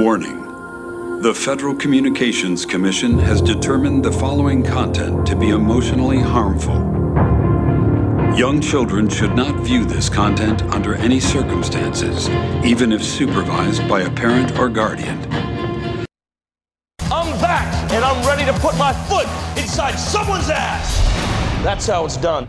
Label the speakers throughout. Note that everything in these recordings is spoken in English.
Speaker 1: Warning. The Federal Communications Commission has determined the following content to be emotionally harmful. Young children should not view this content under any circumstances, even if supervised by a parent or guardian.
Speaker 2: I'm back, and I'm ready to put my foot inside someone's ass. That's how it's done.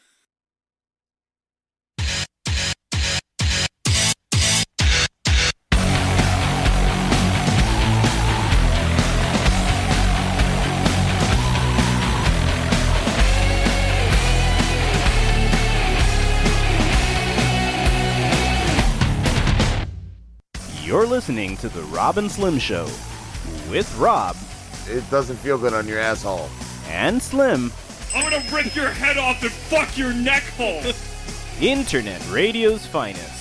Speaker 3: You're listening to The Rob and Slim Show with Rob
Speaker 4: It doesn't feel good on your asshole.
Speaker 3: and Slim,
Speaker 5: I'm gonna rip your head off and fuck your neck hole.
Speaker 3: Internet Radio's finest.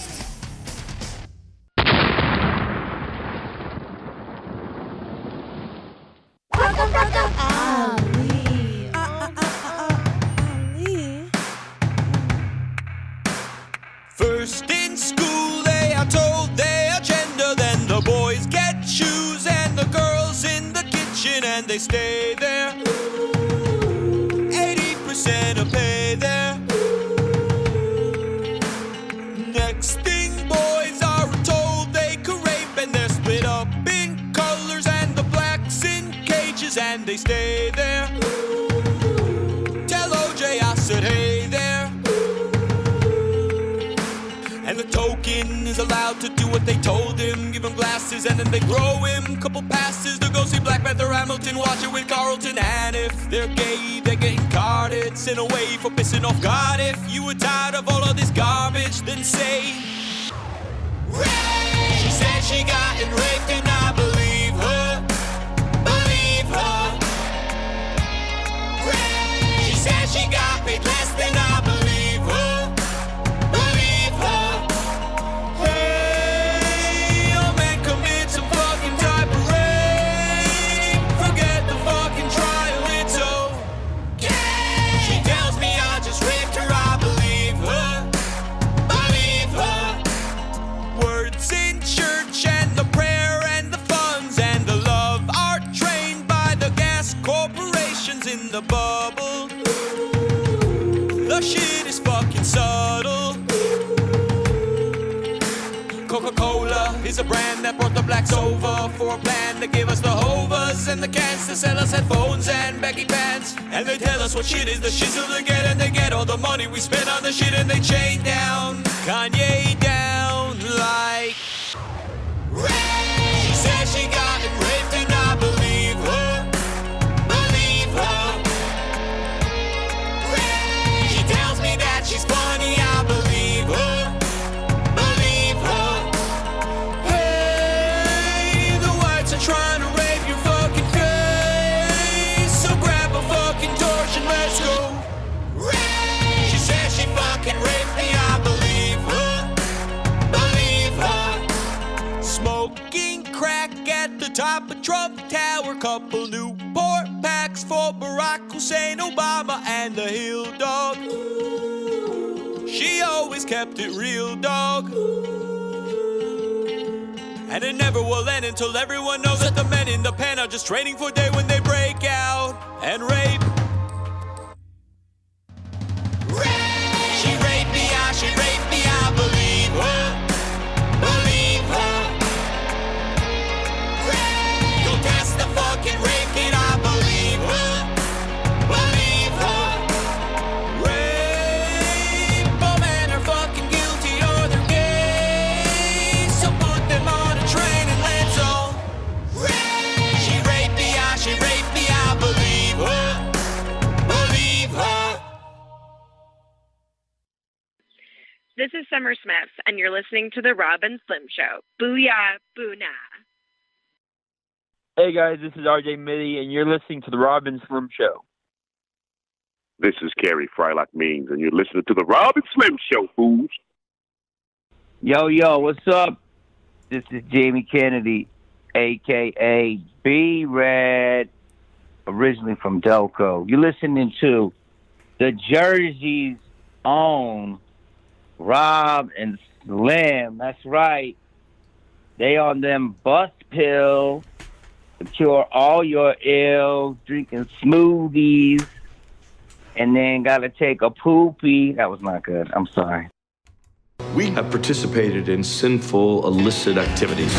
Speaker 6: They stay there. 80% of pay there. Next thing, boys are told they can rape, and they're split up in colors, and the blacks in cages, and they stay there. Tell OJ I said, hey there. And the token is allowed to do what they told him. Give him glasses and then they grow him. Couple passes see Black Panther Hamilton. Watch it with Carlton. And if they're gay, they're getting carded. Sent away for pissing off God. If you were tired of all of this garbage, then say, Ray! She said she got raped and I believe her. Believe her. Ray! She said she got paid less than the bubble. The shit is fucking subtle. Coca Cola is a brand that brought the blacks over for a plan to give us the hovers and the cans to sell us headphones and baggy pants. And they tell us what shit is the shizzle they get, and they get all the money we spend on the shit, and they chain down Kanye down like. Ray. She said she got raped, funny, I believe her. Believe her. Hey, the whites are trying to rape your fucking face. So grab a fucking torch and let's go. She says she fucking raped me, I believe her. Believe her. Smoking crack at the top of Trump Tower. Couple Newport packs for Barack Hussein Obama and the Hill Dog. She always kept it real, dog. And it never will end until everyone knows that the men in the pen are just training for day when they break out and rape. She raped me, ah, she raped me, I believe.
Speaker 7: This is Summer Smith, and you're listening to The Rob and Slim Show. Booyah, boo nah.
Speaker 8: Hey guys, this is RJ Mitte, and you're listening to the Rob and Slim Show. This is Carey Frylock Means, and you're listening to the Rob and Slim Show, fools.
Speaker 9: Yo, yo, what's up? This is Jamie Kennedy, aka B-Rad, originally from Delco. You're listening to the Jersey's own Rob and Slim. That's right. They on them bus pills to cure all your ills, drinking smoothies, and then gotta take a poopy. That was not good. I'm sorry.
Speaker 10: We have participated in sinful, illicit activities.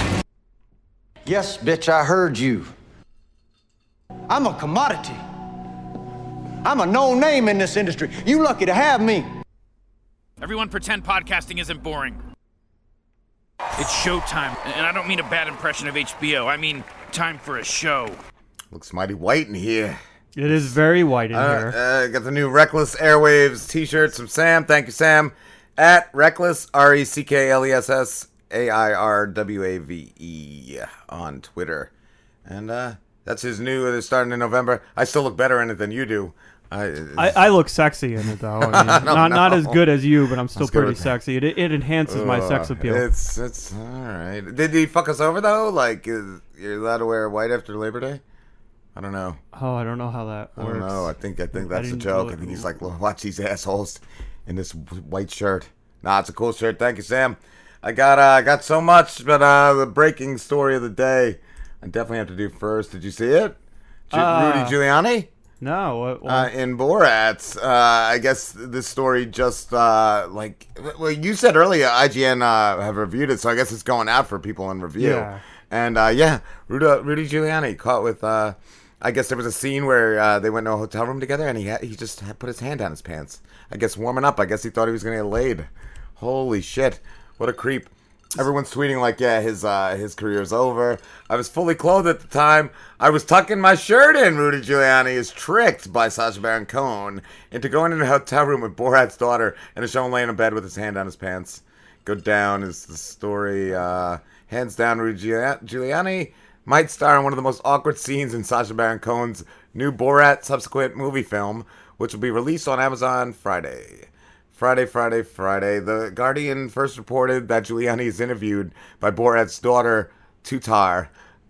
Speaker 11: Yes, bitch, I heard you. I'm a commodity. I'm a known name in this industry. You lucky to have me.
Speaker 12: Everyone pretend podcasting isn't boring. It's showtime, and I don't mean a bad impression of HBO. I mean time for a show.
Speaker 4: Looks mighty white in here.
Speaker 13: It is very white in
Speaker 4: Uh,
Speaker 13: here.
Speaker 4: uh, got the new Reckless Airwaves t-shirts from Sam. Thank you, Sam. At Reckless, R E C K L E S S A I R W A V E on Twitter. And uh, that's his new, they're starting in November. I still look better in it than you do. I,
Speaker 13: I, I look sexy in it though. I mean, not not as good as you, but I'm still pretty sexy. It, it enhances my sex appeal.
Speaker 4: It's it's all right. Did he fuck us over though? Like, is, you're allowed to wear white after Labor Day? I don't know.
Speaker 13: Oh, I don't know how that
Speaker 4: I don't know. I think I think that's
Speaker 13: didn't
Speaker 4: joke. I think he's like, watch these assholes in this white shirt. Nah, it's a cool shirt. Thank you, Sam. I got uh, I got so much, but uh, the breaking story of the day, I definitely have to do first. Did you see it? Ju-
Speaker 13: Uh,
Speaker 4: Rudy Giuliani.
Speaker 13: No, what? what
Speaker 4: Uh, in Borat, uh, I guess this story just uh, like well, you said earlier, IGN uh, have reviewed it, so I guess it's going out for people in review.
Speaker 13: Yeah.
Speaker 4: And uh, yeah, Rudy, Rudy Giuliani caught with. Uh, I guess there was a scene where uh, they went to a hotel room together, and he had, he just had put his hand down his pants. I guess warming up. I guess he thought he was gonna get laid. Holy shit! What a creep. Everyone's tweeting like, yeah, his uh, his career's over. I was fully clothed at the time. I was tucking my shirt in. Rudy Giuliani is tricked by Sacha Baron Cohen into going in a hotel room with Borat's daughter and is shown laying in bed with his hand on his pants. Go down is the story. Uh, hands down, Rudy Giuliani might star in one of the most awkward scenes in Sacha Baron Cohen's new Borat subsequent movie film, which will be released on Amazon Friday. Friday, Friday, Friday. The Guardian first reported that Giuliani is interviewed by Borat's daughter, Tutar,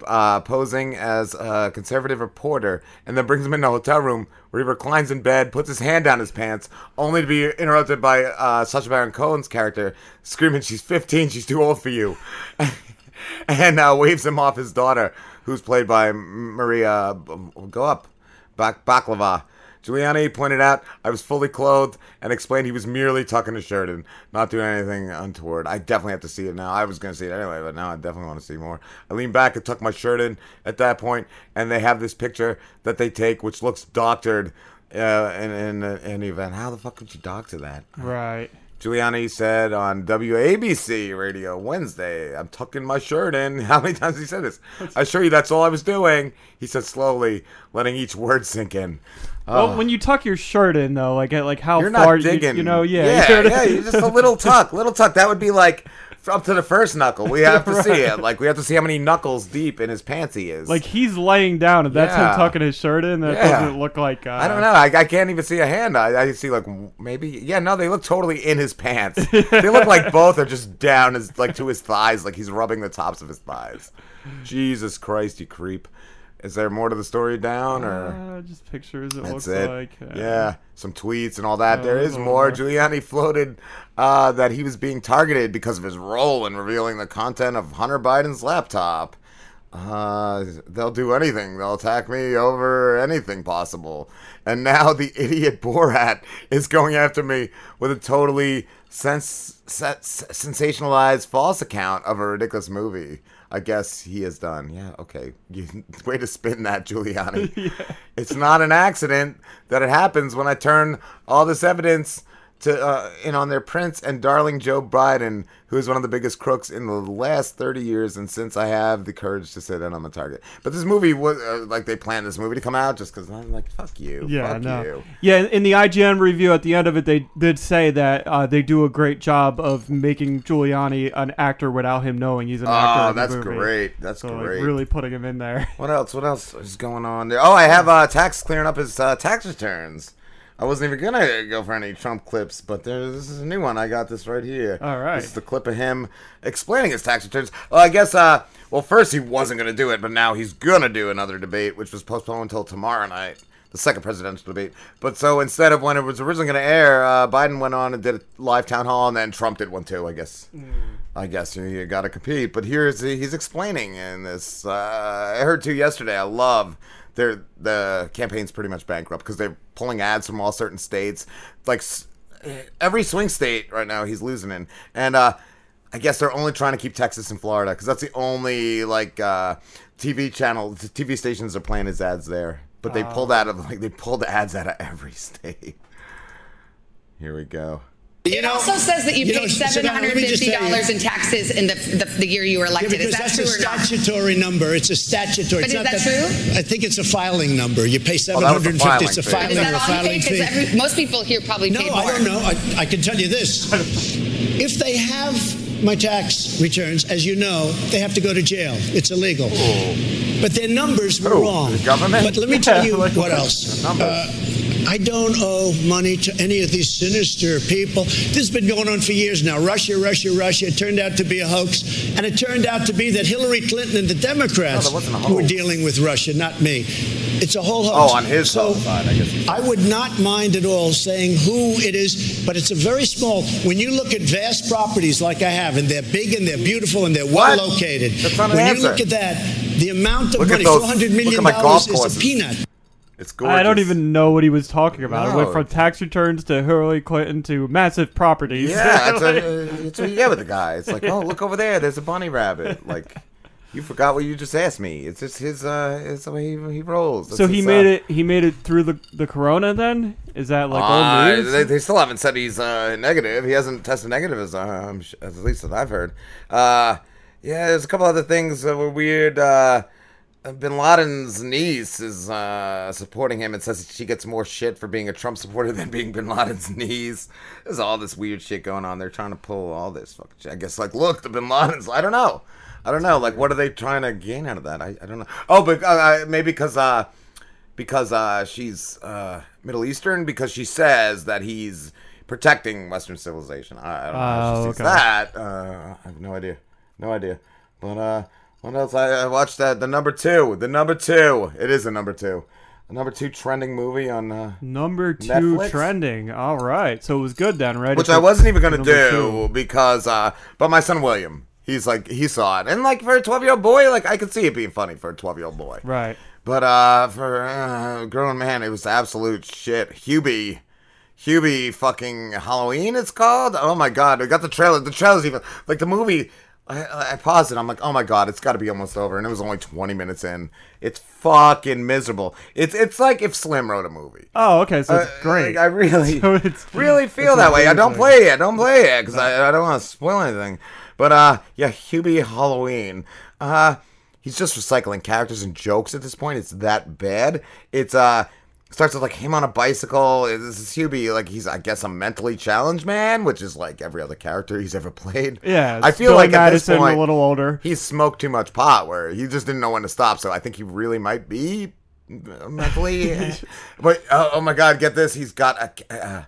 Speaker 4: uh, posing as a conservative reporter, and then brings him in a hotel room where he reclines in bed, puts his hand down his pants, only to be interrupted by uh, Sacha Baron Cohen's character screaming, "She's 15, she's too old for you," and uh, waves him off his daughter, who's played by Maria. Go up, Bak- Baklava. Giuliani pointed out I was fully clothed and explained he was merely tucking his shirt in, not doing anything untoward. I definitely have to see it now. I was going to see it anyway, but now I definitely want to see more. I lean back and tuck my shirt in at that point, and they have this picture that they take, which looks doctored uh, in, in, in the event. How the fuck would you doctor that?
Speaker 13: Right.
Speaker 4: Giuliani said on WABC radio Wednesday, I'm tucking my shirt in. How many times he said this? I assure you that's all I was doing. He said slowly, letting each word sink in.
Speaker 13: Well,
Speaker 4: Oh.
Speaker 13: when you tuck your shirt in though, like like how
Speaker 4: You're
Speaker 13: far
Speaker 4: not
Speaker 13: you-
Speaker 4: digging.
Speaker 13: You, know, yeah,
Speaker 4: yeah, yeah. Just a little tuck, little tuck. That would be like up to the first knuckle. We have to see it. Like we have to see how many knuckles deep in his pants he is.
Speaker 13: Like he's laying down, and that's
Speaker 4: Yeah.
Speaker 13: him tucking his shirt in. That
Speaker 4: Yeah.
Speaker 13: doesn't look like. Uh,
Speaker 4: I don't know. I, I can't even see a hand. I, I see like maybe. Yeah, no, they look totally in his pants. they look like both are just down his like to his thighs, like he's rubbing the tops of his thighs. Jesus Christ, you creep! Is there more to the story down or?
Speaker 13: Uh, just pictures. It
Speaker 4: That's
Speaker 13: looks
Speaker 4: it.
Speaker 13: like. uh,
Speaker 4: yeah, some tweets and all that.
Speaker 13: uh,
Speaker 4: there is more. Giuliani floated uh, that he was being targeted because of his role in revealing the content of Hunter Biden's laptop. Uh, they'll do anything. They'll attack me over anything possible. And now the idiot Borat is going after me with a totally sens- sens- sensationalized false account of a ridiculous movie. I guess he has done. Yeah, okay. You, way to spin that, Giuliani. It's not an accident that it happens when I turn all this evidence to uh, in on their prince and darling Joe Biden, who is one of the biggest crooks in the last 30 years, and since I have the courage to say that I'm a target. But this movie was uh, like they planned this movie to come out just because I'm like, fuck you,
Speaker 13: Yeah,
Speaker 4: fuck
Speaker 13: no.
Speaker 4: you.
Speaker 13: Yeah, in the IGN review at the end of it, they did say that uh, they do a great job of making Giuliani an actor without him knowing he's an actor.
Speaker 4: Oh, that's
Speaker 13: movie.
Speaker 4: great. That's
Speaker 13: So, like,
Speaker 4: great.
Speaker 13: really putting him in there.
Speaker 4: What else? What else is going on there? Oh, I have uh, tax clearing up his uh, tax returns. I wasn't even gonna go for any Trump clips, but there's this is a new one. I got this right here.
Speaker 13: All right.
Speaker 4: This is the clip of him explaining his tax returns. Well, I guess. Uh, well, first he wasn't gonna do it, but now he's gonna do another debate, which was postponed until tomorrow night. The second presidential debate. But so instead of when it was originally going to air, uh, Biden went on and did a live town hall, and then Trump did one too. I guess. I guess you, you got to compete. But here's he's explaining in this. Uh, I heard too yesterday. I love their the campaign's pretty much bankrupt because they're pulling ads from all certain states. Like every swing state right now, he's losing in, and uh, I guess they're only trying to keep Texas and Florida because that's the only like uh, TV channel, TV stations are playing his ads there. But they pulled out of like they pulled the ads out of every state. Here we go.
Speaker 14: It also says that you,
Speaker 15: you
Speaker 14: paid
Speaker 15: so
Speaker 14: seven
Speaker 15: now let
Speaker 14: hundred
Speaker 15: me just
Speaker 14: fifty
Speaker 15: tell you-
Speaker 14: dollars in taxes in the, the the year you were elected.
Speaker 15: because
Speaker 14: is that
Speaker 15: that's
Speaker 14: true
Speaker 15: a
Speaker 14: or not?
Speaker 15: statutory number. It's a statutory.
Speaker 14: But
Speaker 15: it's
Speaker 14: is
Speaker 15: not
Speaker 14: that true?
Speaker 15: I think it's a filing number. You pay
Speaker 4: Oh,
Speaker 15: seven
Speaker 4: that was the
Speaker 15: hundred and fifty. It's a
Speaker 4: filing fee.
Speaker 15: filing
Speaker 14: Is
Speaker 15: or
Speaker 14: that all you
Speaker 15: filing
Speaker 14: paid? 'Cause
Speaker 15: fee.
Speaker 14: every- most people here probably
Speaker 15: No,
Speaker 14: paid
Speaker 15: I don't know. I, I can tell you this. If they have my tax returns, as you know, they have to go to jail. It's illegal. Oh. But their numbers were
Speaker 4: Who?
Speaker 15: wrong.
Speaker 4: The government?
Speaker 15: But let me tell you what else. Uh, I don't owe money to any of these sinister people. This has been going on for years now. Russia, Russia, Russia. It turned out to be a hoax. And it turned out to be that Hillary Clinton and the Democrats
Speaker 4: No, that wasn't a
Speaker 15: who were dealing with Russia, not me. It's a whole hoax.
Speaker 4: Oh, on his
Speaker 15: so,
Speaker 4: side, I guess.
Speaker 15: I would not mind at all saying who it is, but it's a very small. When you look at vast properties like I have, and they're big and they're beautiful and they're well
Speaker 4: What?
Speaker 15: located,
Speaker 4: That's not an
Speaker 15: when you look at that, the amount of
Speaker 4: Look
Speaker 15: money,
Speaker 4: those-
Speaker 15: four hundred
Speaker 4: look
Speaker 15: million
Speaker 4: at my golf
Speaker 15: dollars, is
Speaker 4: courses.
Speaker 15: a peanut.
Speaker 4: It's gorgeous.
Speaker 13: I don't even know what he was talking about. It went from tax returns to Hillary Clinton to massive properties.
Speaker 4: Yeah, that's, a, that's what you get with the guy. It's like, oh, look over there. There's a bunny rabbit. Like, you forgot what you just asked me. It's just his. Uh, it's the way he, he rolls.
Speaker 13: so he
Speaker 4: his,
Speaker 13: made
Speaker 4: uh,
Speaker 13: it. He made it through the the corona. Then is that like
Speaker 4: Uh,
Speaker 13: old news?
Speaker 4: They, they still haven't said he's uh, negative. He hasn't tested negative, as, uh, I'm sh- as at least that I've heard. Uh, yeah, there's a couple other things that were weird. Uh, Bin Laden's niece is uh, supporting him and says she gets more shit for being a Trump supporter than being Bin Laden's niece. There's all this weird shit going on. They're trying to pull all this fucking shit. I guess, like, look, the Bin Ladens. I don't know. I don't know. Like, what are they trying to gain out of that? I, I don't know. Oh, but uh, maybe because uh, because uh, she's uh, Middle Eastern because she says that he's protecting Western civilization. I, I don't know how she
Speaker 13: Oh,
Speaker 4: sees
Speaker 13: okay.
Speaker 4: that. Uh, I have no idea, no idea. But uh, what else? I, I watched that the number two, the number two. It is a number two, a number two trending movie on uh,
Speaker 13: Number two
Speaker 4: Netflix?
Speaker 13: trending. All right, so it was good then, right?
Speaker 4: which I wasn't even gonna do
Speaker 13: two.
Speaker 4: because uh, but my son William, he's like he saw it, and like for a twelve year old boy, like I could see it being funny for a twelve year old boy.
Speaker 13: Right.
Speaker 4: But uh, for uh, grown man, it was absolute shit. Hubie, Hubie, fucking Halloween. It's called. Oh my god, I got the trailer. The trailer's even like the movie. I, I paused it. I'm like, oh my god, it's got to be almost over, and it was only 20 minutes in. It's fucking miserable. It's it's like if Slim wrote a movie.
Speaker 13: Oh, okay, so it's
Speaker 4: Uh,
Speaker 13: great.
Speaker 4: like, I really,
Speaker 13: So it's-
Speaker 4: really feel
Speaker 13: it's
Speaker 4: that way. I don't play it. Don't play it because I, I don't want to spoil anything. But uh, yeah, Hubie Halloween. Uh, he's just recycling characters and jokes at this point. It's that bad. It's uh. Starts with like him on a bicycle. This is Hubie, like he's I guess a mentally challenged man, which is like every other character he's ever played.
Speaker 13: Yeah,
Speaker 4: I feel
Speaker 13: Billy
Speaker 4: like at this
Speaker 13: Madison,
Speaker 4: point
Speaker 13: a little older.
Speaker 4: he smoked too much pot, where he just didn't know when to stop. So I think he really might be mentally. but uh, oh my god, get this! He's got a. a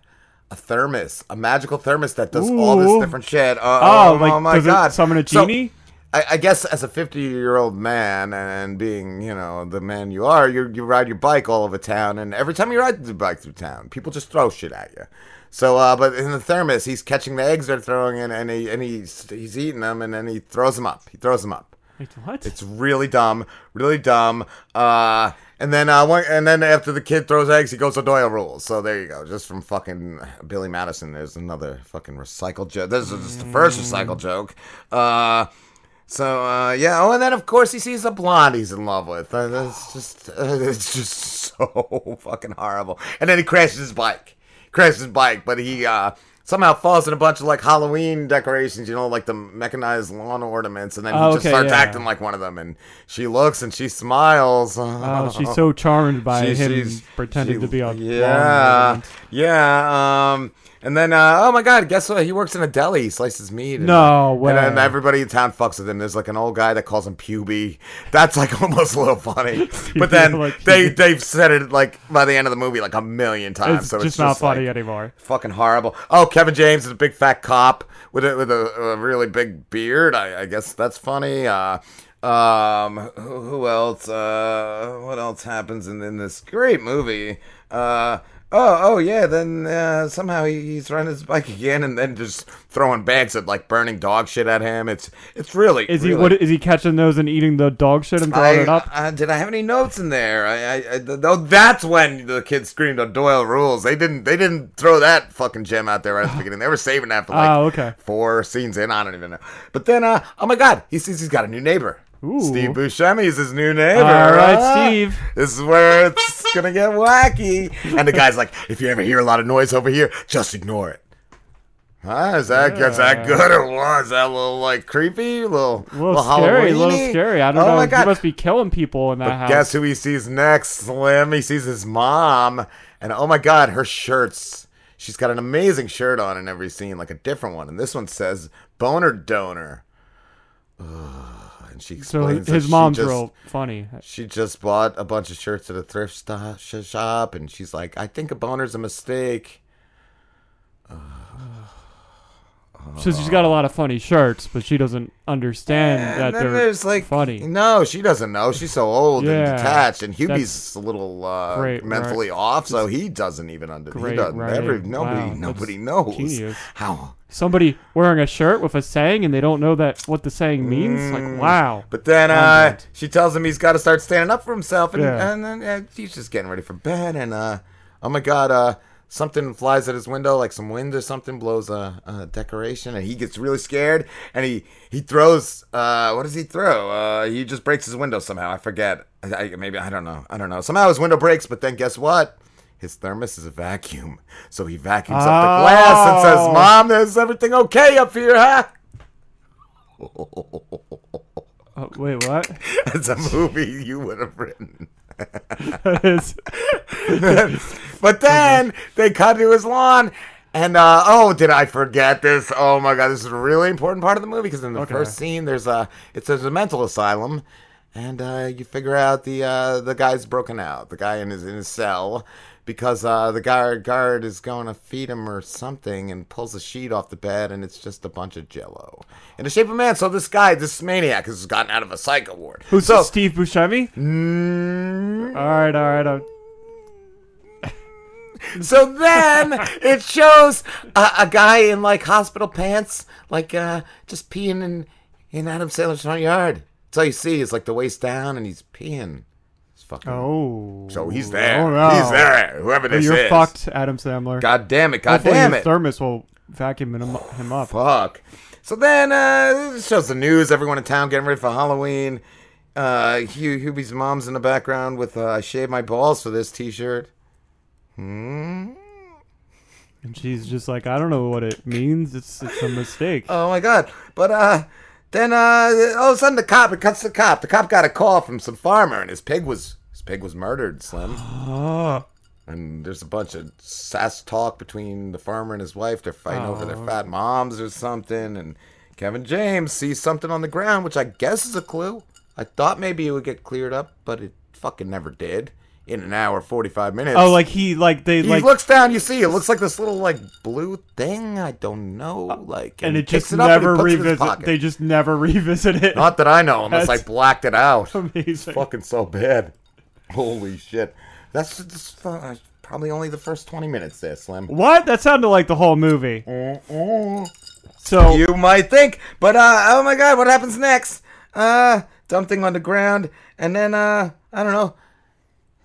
Speaker 4: a thermos, a magical thermos that does all this different shit. Uh,
Speaker 13: Oh,
Speaker 4: oh,
Speaker 13: like,
Speaker 4: oh my
Speaker 13: does it
Speaker 4: god!
Speaker 13: summon a
Speaker 4: So,
Speaker 13: genie?
Speaker 4: I, I guess as a 50 year old man and being, you know, the man you are, you you ride your bike all over town, and every time you ride the bike through town, people just throw shit at you. So, uh, but in the thermos, he's catching the eggs they're throwing in, and he and he's he's eating them, and then he throws them up. He throws them up.
Speaker 13: Wait, what?
Speaker 4: It's really dumb, really dumb. Uh, and then uh, one, and then after the kid throws eggs, he goes O'Doyle rules. So there you go, just from fucking Billy Madison. There's another fucking recycled joke. This is just the first recycled joke. Uh, so uh, yeah. Oh, and then of course he sees a blonde he's in love with. Uh, that's just uh, it's just so fucking horrible. And then he crashes his bike. Crashes his bike, but he uh, somehow falls in a bunch of like Halloween decorations. You know, like the mechanized lawn ornaments, and then he
Speaker 13: Oh,
Speaker 4: just
Speaker 13: okay,
Speaker 4: starts
Speaker 13: yeah.
Speaker 4: acting like one of them. And she looks and she smiles.
Speaker 13: Oh, she's so charmed by
Speaker 4: She-
Speaker 13: him pretending
Speaker 4: she-
Speaker 13: to be a
Speaker 4: yeah,
Speaker 13: blonde.
Speaker 4: yeah. Um, And then, uh, oh my God, guess what? He works in a deli. He slices meat. And,
Speaker 13: No
Speaker 4: And then everybody in town fucks with him. There's like an old guy that calls him Puby. That's like almost a little funny. but then
Speaker 13: like
Speaker 4: they they've said it like by the end of the movie like a million times.
Speaker 13: It's
Speaker 4: so
Speaker 13: just
Speaker 4: it's
Speaker 13: not
Speaker 4: just
Speaker 13: funny
Speaker 4: like,
Speaker 13: anymore.
Speaker 4: Fucking horrible. Oh, Kevin James is a big fat cop with a with a, a really big beard. I, I guess that's funny. Uh, um, who, who else? Uh, what else happens in, in this great movie? Uh, oh, oh yeah. Then uh, somehow he, he's riding his bike again, and then just throwing bags of like burning dog shit at him. It's it's really
Speaker 13: Is he what is he catching those and eating the dog shit and throwing
Speaker 4: I,
Speaker 13: it up?
Speaker 4: uh, did I have any notes in there? I, I, I th- th- that's when the kids screamed O'Doyle rules. They didn't, they didn't throw that fucking gem out there right at the beginning. They were saving that for like
Speaker 13: Oh, okay.
Speaker 4: four scenes in. I don't even know. But then, uh, oh my god, he sees he's got a new neighbor. Steve Buscemi is his new neighbor.
Speaker 13: All right,
Speaker 4: huh?
Speaker 13: Steve.
Speaker 4: This is where it's gonna get wacky. And the guy's like, if you ever hear a lot of noise over here, just ignore it. Huh? Is that is that good or what? Is that a little like creepy? A little,
Speaker 13: A little scary, a little scary. I don't
Speaker 4: oh
Speaker 13: know.
Speaker 4: My
Speaker 13: He
Speaker 4: God.
Speaker 13: must be killing people in that
Speaker 4: But
Speaker 13: house.
Speaker 4: guess who he sees next, Slim? He sees his mom. And oh my god, her shirts. She's got an amazing shirt on in every scene, like a different one. And this one says boner donor. Ugh, she
Speaker 13: So
Speaker 4: explains that
Speaker 13: his mom's
Speaker 4: just-
Speaker 13: real funny.
Speaker 4: She just bought a bunch of shirts at a thrift sto- shop, and she's like, "I think a boner's a mistake."
Speaker 13: So she's got a lot of funny shirts, but she doesn't understand that
Speaker 4: then
Speaker 13: they're
Speaker 4: there's like
Speaker 13: funny.
Speaker 4: No, she doesn't know. She's so old
Speaker 13: Yeah,
Speaker 4: and detached, and Hubie's
Speaker 13: that's
Speaker 4: a little uh,
Speaker 13: great,
Speaker 4: mentally off, so he doesn't even understand. He
Speaker 13: Great writing.
Speaker 4: Nobody,
Speaker 13: Wow,
Speaker 4: nobody knows
Speaker 13: genius.
Speaker 4: how.
Speaker 13: Somebody wearing a shirt with a saying and they don't know that what the saying means.
Speaker 4: Mm.
Speaker 13: Like wow.
Speaker 4: But then uh,
Speaker 13: Content.
Speaker 4: she tells him he's got to start standing up for himself, and,
Speaker 13: Yeah.
Speaker 4: and then uh, he's just getting ready for bed. And uh, oh my god, uh, something flies at his window, like some wind or something blows a, a decoration, and he gets really scared. And he he throws. Uh, what does he throw? Uh, he just breaks his window somehow. I forget. I, I, maybe I don't know. I don't know. Somehow his window breaks, but then guess what? His thermos is a vacuum, so he vacuums up the glass and says,
Speaker 13: Oh.
Speaker 4: "Mom, is everything okay up here, huh?"
Speaker 13: Oh, wait, what?
Speaker 4: It's a movie you would have written.
Speaker 13: Is-
Speaker 4: but then they cut to his lawn, and uh, oh, did I forget this? Oh my god, this is a really important part of the movie because in the
Speaker 13: Okay.
Speaker 4: first scene, there's a it's a mental asylum, and uh, you figure out the uh, the guy's broken out, the guy in his in his cell. Because uh, the guard guard is going to feed him or something and pulls a sheet off the bed and it's just a bunch of jello in the shape of a man. So this guy, this maniac, has gotten out of a psycho ward.
Speaker 13: Who's
Speaker 4: so,
Speaker 13: Steve Buscemi?
Speaker 4: Mm,
Speaker 13: All right, all right. I'm-
Speaker 4: So then it shows a, a guy in like hospital pants, like uh, just peeing in in Adam Sandler's front yard. That's all you see is like the waist down, and he's peeing. Fucking.
Speaker 13: Oh.
Speaker 4: So he's there.
Speaker 13: Oh, no.
Speaker 4: He's there. Whoever
Speaker 13: Oh,
Speaker 4: this
Speaker 13: You're
Speaker 4: is.
Speaker 13: fucked, Adam Sandler.
Speaker 4: God damn it! God
Speaker 13: Hopefully
Speaker 4: damn it!
Speaker 13: thermos will vacuum him, him up.
Speaker 4: Fuck. So then uh, shows the news. Everyone in town getting ready for Halloween. Uh, Hugh, Hubie's mom's in the background with uh, "I shaved my balls for this T-shirt." Hmm.
Speaker 13: And she's just like, I don't know what it means. It's it's a mistake.
Speaker 4: Oh my god! But uh, then uh, all of a sudden the cop it cuts the cop. The cop got a call from some farmer, and his pig was his pig was murdered. Slim. And there's a bunch of sass talk between the farmer and his wife. They're fighting over their
Speaker 13: Oh.
Speaker 4: fat moms or something. And Kevin James sees something on the ground, which I guess is a clue. I thought maybe it would get cleared up, but it fucking never did. In an hour, forty-five minutes.
Speaker 13: Oh, like he like they
Speaker 4: he
Speaker 13: like
Speaker 4: looks down. You see, it looks like this little like blue thing. I don't know, like,
Speaker 13: Uh, and it just
Speaker 4: it and
Speaker 13: never
Speaker 4: puts it in his
Speaker 13: revisit. They just never revisit it.
Speaker 4: Not that I know, unless
Speaker 13: That's
Speaker 4: I blacked it out. It's
Speaker 13: Amazing.
Speaker 4: fucking so bad. Holy shit. That's, that's uh, probably only the first 20 minutes there, Slim.
Speaker 13: What? That sounded like the whole movie. So
Speaker 4: You might think, but uh, oh my god, what happens next? Uh, dumb thing on the ground, and then uh, I don't know.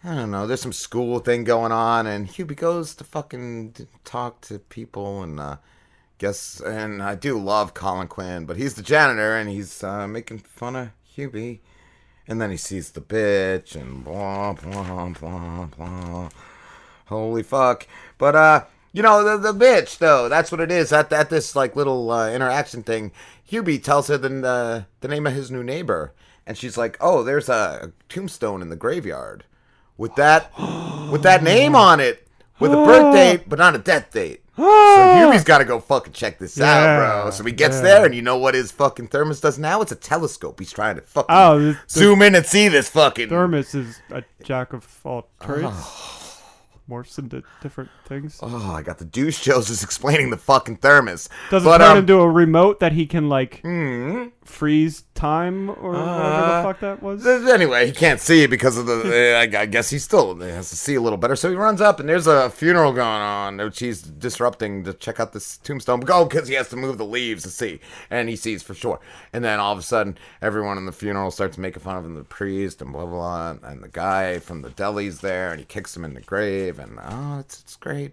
Speaker 4: I don't know. There's some school thing going on, and Hubie goes to fucking talk to people, and uh, guess. And I do love Colin Quinn, but he's the janitor, and he's uh, making fun of Hubie. And then he sees the bitch, and blah blah blah blah. Holy fuck! But uh, you know the the bitch though. That's what it is. At at this like little uh, interaction thing, Hubie tells her the uh, the name of his new neighbor, and she's like, "Oh, there's a tombstone in the graveyard with that with that name on it, with a birth date, but not a death date." So Hubie's got to go fucking check this out, bro. So he gets
Speaker 13: yeah.
Speaker 4: there, and you know what his fucking thermos does now? It's a telescope. He's trying to fucking
Speaker 13: Oh, the-
Speaker 4: zoom in and see this fucking.
Speaker 13: Thermos is a jack of all trades.
Speaker 4: Oh.
Speaker 13: Morphs into different things.
Speaker 4: Oh, I got the douche chills just explaining the fucking thermos.
Speaker 13: Does it
Speaker 4: But,
Speaker 13: turn
Speaker 4: um,
Speaker 13: into a remote that he can like
Speaker 4: Hmm?
Speaker 13: freeze time or whatever
Speaker 4: Uh,
Speaker 13: the fuck that was?
Speaker 4: Anyway, he can't see because of the. uh, I, I guess he still has to see a little better. So he runs up, and there's a funeral going on, which he's disrupting to check out this tombstone. Go, because he has to move the leaves to see, and he sees for sure. And then all of a sudden, everyone in the funeral starts making fun of him, the priest, and blah blah, blah and the guy from the deli's there, and he kicks him in the grave, and oh, it's it's great,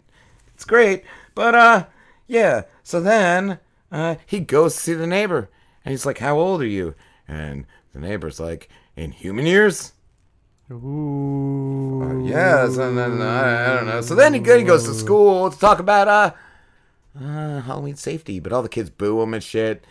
Speaker 4: it's great. But uh, yeah. So then uh, he goes to see the neighbor, and he's like, "How old are you?" And the neighbor's like, "In human years."
Speaker 13: Ooh.
Speaker 4: Yes, and then uh, I don't know. So then he, he goes to school to talk about uh, uh Halloween safety, but all the kids boo him and shit.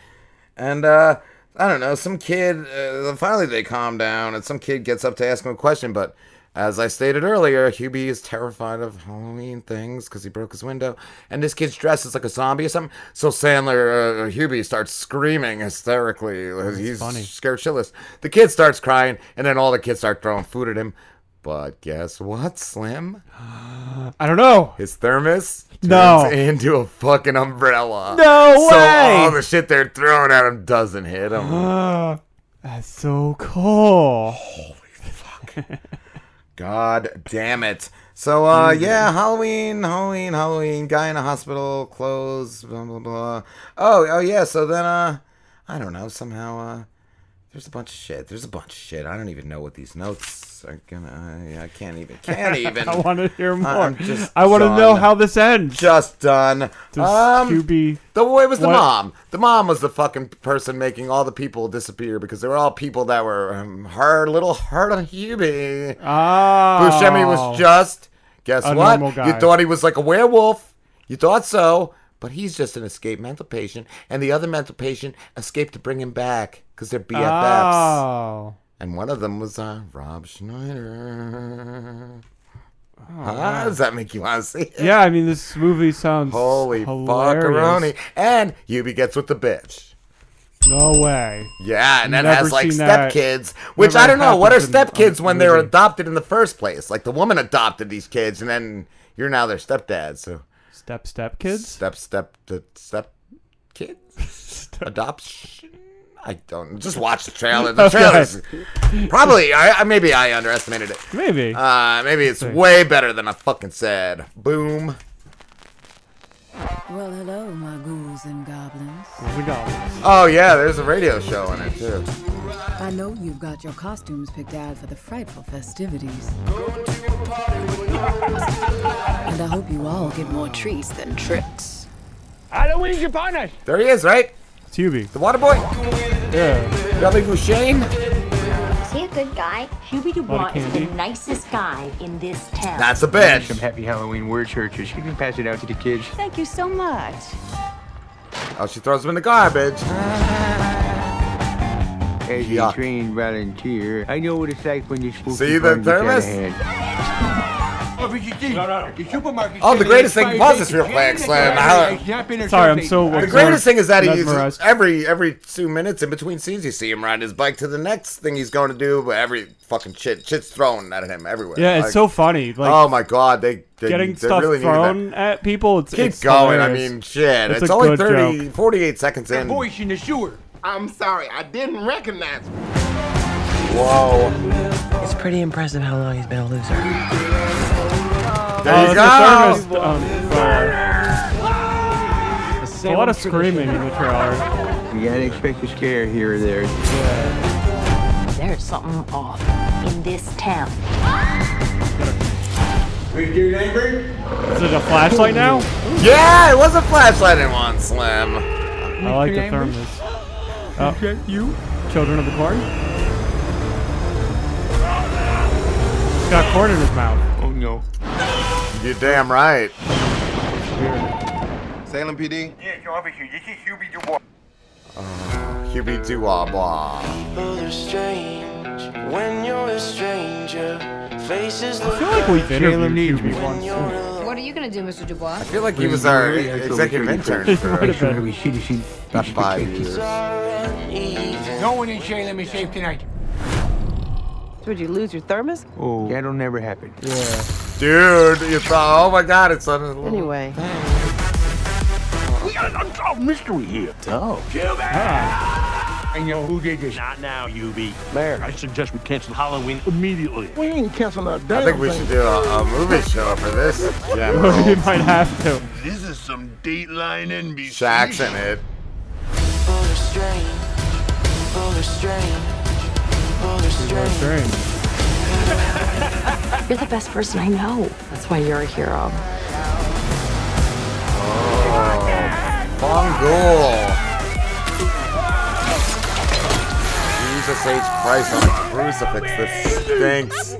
Speaker 4: And uh I don't know, some kid uh, finally they calm down and some kid gets up to ask him a question, but as I stated earlier, Hubie is terrified of Halloween things because he broke his window, and this kid's dressed as like a zombie or something. So Sandler, uh, Hubie starts screaming hysterically. He's
Speaker 13: funny.
Speaker 4: scared shitless. The kid starts crying, and then all the kids start throwing food at him. But guess what, Slim?
Speaker 13: I don't know.
Speaker 4: His thermos turns
Speaker 13: No.
Speaker 4: into a fucking umbrella.
Speaker 13: No
Speaker 4: so
Speaker 13: way!
Speaker 4: all the shit they're throwing at him doesn't hit him.
Speaker 13: Ah, that's so cool.
Speaker 4: God damn it. So uh yeah, Halloween, Halloween, Halloween, guy in a hospital, clothes, blah blah blah. Oh, oh yeah, so then uh I don't know, somehow uh there's a bunch of shit. There's a bunch of shit. I don't even know what these notes I, I can't even can't even
Speaker 13: I want to hear more.
Speaker 4: I'm just
Speaker 13: I want to know how this ends.
Speaker 4: just done.
Speaker 13: Does
Speaker 4: Um,
Speaker 13: Hubie?
Speaker 4: The it was the
Speaker 13: What?
Speaker 4: mom. The mom was the fucking person making all the people disappear because they were all people that were um, hard, little hard on Hubie.
Speaker 13: Ah.
Speaker 4: Buscemi was just guess
Speaker 13: A
Speaker 4: what? You thought he was like a werewolf. You thought so, but he's just an escaped mental patient, and the other mental patient escaped to bring him back because they're BFFs.
Speaker 13: Oh.
Speaker 4: And one of them was uh, Rob Schneider.
Speaker 13: Oh.
Speaker 4: Does that make you want to see it?
Speaker 13: Yeah, I mean this movie sounds
Speaker 4: Holy fuckaroni. And Hubie gets with the bitch.
Speaker 13: No way.
Speaker 4: Yeah, and then has like stepkids, which
Speaker 13: Never
Speaker 4: I don't know. What are
Speaker 13: happens in a
Speaker 4: stepkids when they're adopted in the first place? Like the woman adopted these kids, and then you're now their stepdad. So
Speaker 13: Step step kids.
Speaker 4: step step the step kids adoption. I don't just watch the trailer. The
Speaker 13: Okay.
Speaker 4: trailer's probably I, I maybe I underestimated it.
Speaker 13: Maybe.
Speaker 4: Uh, maybe it's
Speaker 13: See.
Speaker 4: way better than I fucking said. Boom.
Speaker 16: Well, hello, my ghouls and goblins.
Speaker 4: Oh yeah, there's a radio show in it too.
Speaker 16: I know you've got your costumes picked out for the frightful festivities. And I hope you all get more treats than tricks.
Speaker 4: Halloween's upon us. There he is, right?
Speaker 13: It's Hubie.
Speaker 4: The water boy.
Speaker 13: Yeah.
Speaker 4: Billy Bouchane.
Speaker 17: Is he a good guy? Hubie
Speaker 4: Lot of
Speaker 17: Dubois is the nicest guy in this town.
Speaker 4: That's a bitch.
Speaker 18: Some happy Halloween word churches. You can pass it out to the kids.
Speaker 17: Thank you so much.
Speaker 4: Oh, she throws him in the garbage.
Speaker 18: As a trained volunteer, I know what it's like when you're supposed
Speaker 4: See
Speaker 18: to
Speaker 4: the
Speaker 18: burn gets out of
Speaker 4: thermos?
Speaker 18: hand.
Speaker 4: Oh, the greatest thing, pause this real quick, Slim.
Speaker 13: Sorry, I'm so.
Speaker 4: The greatest thing is that he uses every every two minutes in between scenes you see him ride his bike to the next thing he's going to do, but every fucking shit shit's thrown at him everywhere.
Speaker 13: Yeah, it's
Speaker 4: Like,
Speaker 13: so funny. Like
Speaker 4: oh my god, they, they
Speaker 13: getting
Speaker 4: they
Speaker 13: stuff
Speaker 4: really
Speaker 13: thrown at people. It's
Speaker 4: Keep
Speaker 13: it's
Speaker 4: going. I mean, shit. It's,
Speaker 13: It's
Speaker 4: only
Speaker 13: good
Speaker 4: 30,
Speaker 13: joke.
Speaker 4: 48 seconds in.
Speaker 18: voice in the sewer.
Speaker 19: I'm sorry, I didn't recognize him.
Speaker 4: Whoa.
Speaker 20: It's pretty impressive how long he's been a loser.
Speaker 4: There
Speaker 13: Oh,
Speaker 4: you
Speaker 13: that's
Speaker 4: go.
Speaker 13: the thermos, um, fire. a lot of screaming in the trailer.
Speaker 18: You gotta expect a scare here or there.
Speaker 17: There's something off in this town. We get angry.
Speaker 13: Is it a flashlight now?
Speaker 4: Yeah, it was a flashlight in one, Slim.
Speaker 13: I like the thermos. Oh,
Speaker 18: you?
Speaker 13: Children of the Corn? He's got corn in his mouth.
Speaker 18: Oh.
Speaker 4: You're damn right.
Speaker 19: Salem PD?
Speaker 18: Yeah, you're over here. This is Hubie Dubois.
Speaker 4: Uh, Hubie Doo Blah.
Speaker 6: You're strange when you're a stranger. Faces
Speaker 13: I feel like we've interviewed Hubie once.
Speaker 21: What are
Speaker 22: you gonna do, Mr. Dubois?
Speaker 4: I feel like he was our executive intern for
Speaker 18: Make sure every shitty sheet
Speaker 4: about five years.
Speaker 18: No one in Shane let me shave tonight.
Speaker 20: Would you lose your thermos?
Speaker 18: Oh, that'll never happen.
Speaker 13: Yeah.
Speaker 4: Dude, you thought, oh my god, it's on his little
Speaker 20: Anyway.
Speaker 18: We got an unsolved mystery here.
Speaker 10: Oh.
Speaker 18: I know who did this.
Speaker 10: Not now, Hubie.
Speaker 18: Mayor.
Speaker 10: I suggest we cancel Halloween immediately.
Speaker 18: We ain't canceling a damn
Speaker 4: I think we
Speaker 18: thing.
Speaker 4: should do a, a movie show for this.
Speaker 13: we
Speaker 4: General.
Speaker 13: might have to.
Speaker 19: This is some Dateline NBC.
Speaker 4: Shaq's in it.
Speaker 13: Very strange.
Speaker 17: You're the best person I know. That's why you're a hero.
Speaker 4: Oh, Mongol. Jesus H. Christ on a crucifix. This stinks.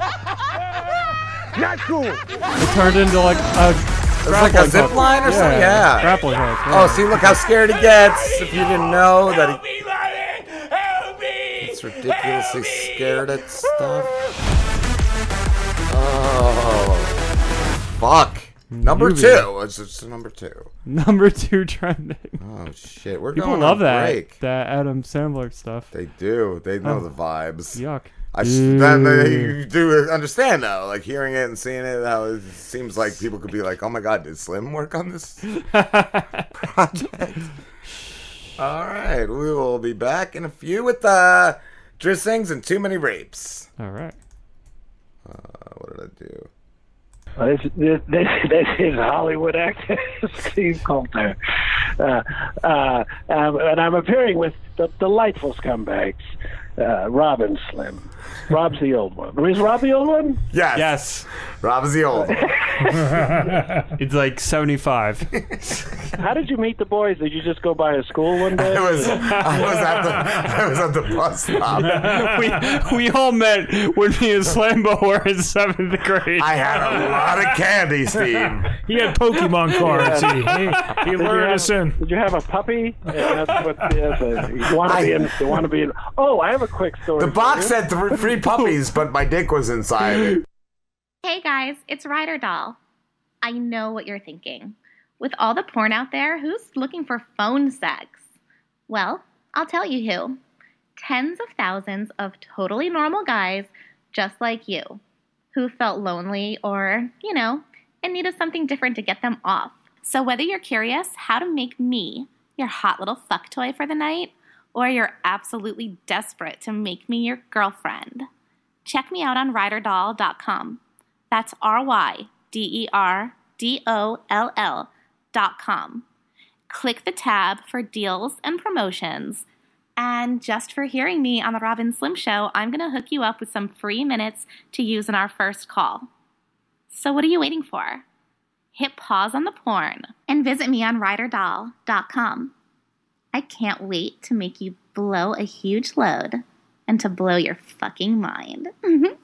Speaker 18: Not cool.
Speaker 13: It turned into like a.
Speaker 4: It's like a zip line or something? Yeah.
Speaker 13: Grappling hook.
Speaker 4: Oh, see, look how scared he gets. If you didn't know that he. It's ridiculously scared at stuff. Oh. Fuck. Number
Speaker 13: Movie.
Speaker 4: two. It's, it's number two.
Speaker 13: Number two trending.
Speaker 4: Oh, shit. We're
Speaker 13: People
Speaker 4: going
Speaker 13: love
Speaker 4: on
Speaker 13: that.
Speaker 4: break.
Speaker 13: That Adam Sandler stuff.
Speaker 4: They do. They know
Speaker 13: Oh.
Speaker 4: the vibes.
Speaker 13: Yuck.
Speaker 4: I sh- then they, you do understand though, like hearing it and seeing it. How it seems like people could be like, "Oh my god, did Slim work on this project?" All right, we will be back in a few with uh, Driz Sings and Too Many Rapes.
Speaker 13: All right.
Speaker 4: Uh, what did I do?
Speaker 23: Uh, This, this, this, this is Hollywood actor Steve Coulter. Uh, uh, um, and I'm appearing with the delightful scumbags, uh, Rob and Slim. Rob's the old one. Is Rob the old one?
Speaker 4: Yes.
Speaker 13: Yes.
Speaker 4: Rob is the old. one.
Speaker 13: it's like 75.
Speaker 23: How did you meet the boys? Did you just go by a school one day?
Speaker 4: I was I was at the I was at the bus stop.
Speaker 13: we, we all met when me and Slambo were in seventh grade.
Speaker 4: I had a lot of candy, Steve.
Speaker 5: He had Pokemon cards. He, he, he
Speaker 23: Did you
Speaker 5: lured
Speaker 23: have-
Speaker 5: us in.
Speaker 23: Did you have a puppy? Yeah, that's what, yes, you want to be in. You want to be in. Oh, I have a quick story.
Speaker 4: The box
Speaker 23: you.
Speaker 4: said th- three puppies, but my dick was inside it.
Speaker 21: Hey guys, it's Ryder Doll. I know what you're thinking. With all the porn out there, who's looking for phone sex? Well, I'll tell you who. Tens of thousands of totally normal guys just like you who felt lonely or, you know, in need of something different to get them off. So whether you're curious how to make me your hot little fuck toy for the night, or you're absolutely desperate to make me your girlfriend, check me out on ryderdoll.com. That's R Y D E R D O L L dot com. Click the tab for deals and promotions. And just for hearing me on the Rob and Slim Show, I'm going to hook you up with some free minutes to use in our first call. So, what are you waiting for? Hit pause on the porn and visit me on ryderdoll.com. I can't wait to make you blow a huge load and to blow your fucking mind.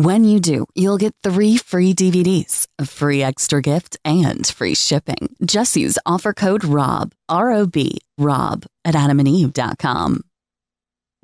Speaker 24: When you do, you'll get three free DVDs, a free extra gift, and free shipping. Just use offer code ROB, R O B, ROB at adamandeve.com.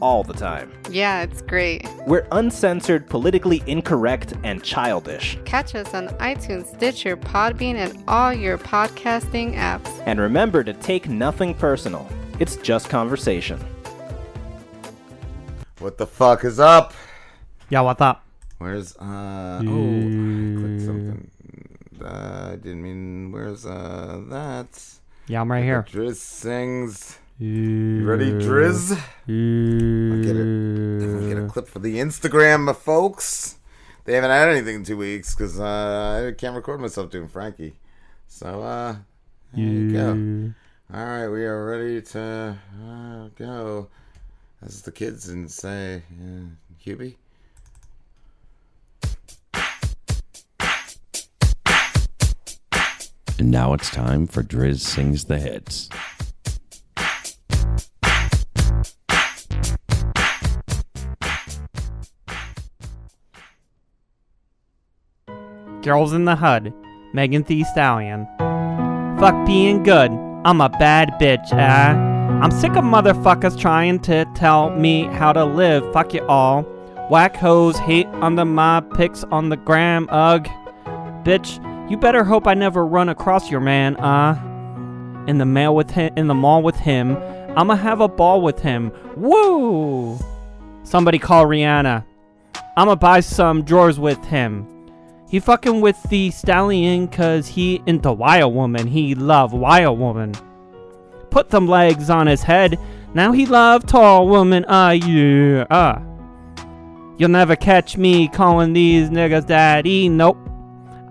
Speaker 3: all the time.
Speaker 25: Yeah, it's great.
Speaker 3: We're uncensored, politically incorrect, and childish.
Speaker 25: Catch us on iTunes, Stitcher, Podbean, and all your podcasting apps.
Speaker 3: And remember to take nothing personal. It's just conversation.
Speaker 4: What the fuck is up?
Speaker 13: Yeah, what's up?
Speaker 4: Where's uh? Oh, I clicked something. Uh, I didn't mean. Where's uh that?
Speaker 13: Yeah, I'm right here.
Speaker 4: Just sings. You ready, Driz? I'll get it. I'll get a clip for the Instagram, folks. They haven't had anything in two weeks because uh, I can't record myself doing Frankie. So uh, there you go. All right, we are ready to uh, go. As the kids and say, uh, Hubie.
Speaker 22: And now it's time for Driz Sings the Hits.
Speaker 13: Girls in the Hood, Megan Thee Stallion. Fuck being good, I'm a bad bitch, eh? I'm sick of motherfuckers trying to tell me how to live, fuck you all. Whack hoes hate under my pics on the gram, ugh. Bitch, you better hope I never run across your man, uh. In the mail with him, in the mall with him, I'ma have a ball with him. Woo! Somebody call Rihanna. I'ma buy some drawers with him. He fucking with the stallion cause he into wild woman. He love wild woman. Put them legs on his head. Now he love tall woman. Ah yeah. Ah. You'll never catch me calling these niggas daddy. Nope.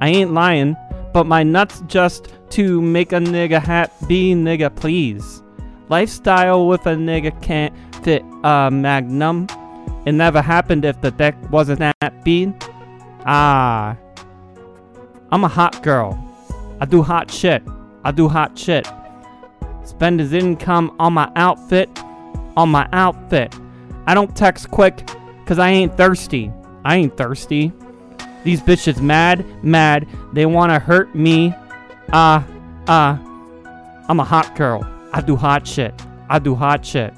Speaker 13: I ain't lying. But my nuts just to make a nigga happy, nigga please. Lifestyle with a nigga can't fit a magnum. It never happened if the deck wasn't that beat. Ah. I'm a hot girl. I do hot shit. I do hot shit. Spend his income on my outfit. On my outfit. I don't text quick because I ain't thirsty. I ain't thirsty. These bitches mad, mad. They want to hurt me. Ah, uh, ah. Uh, I'm a hot girl. I do hot shit. I do hot shit.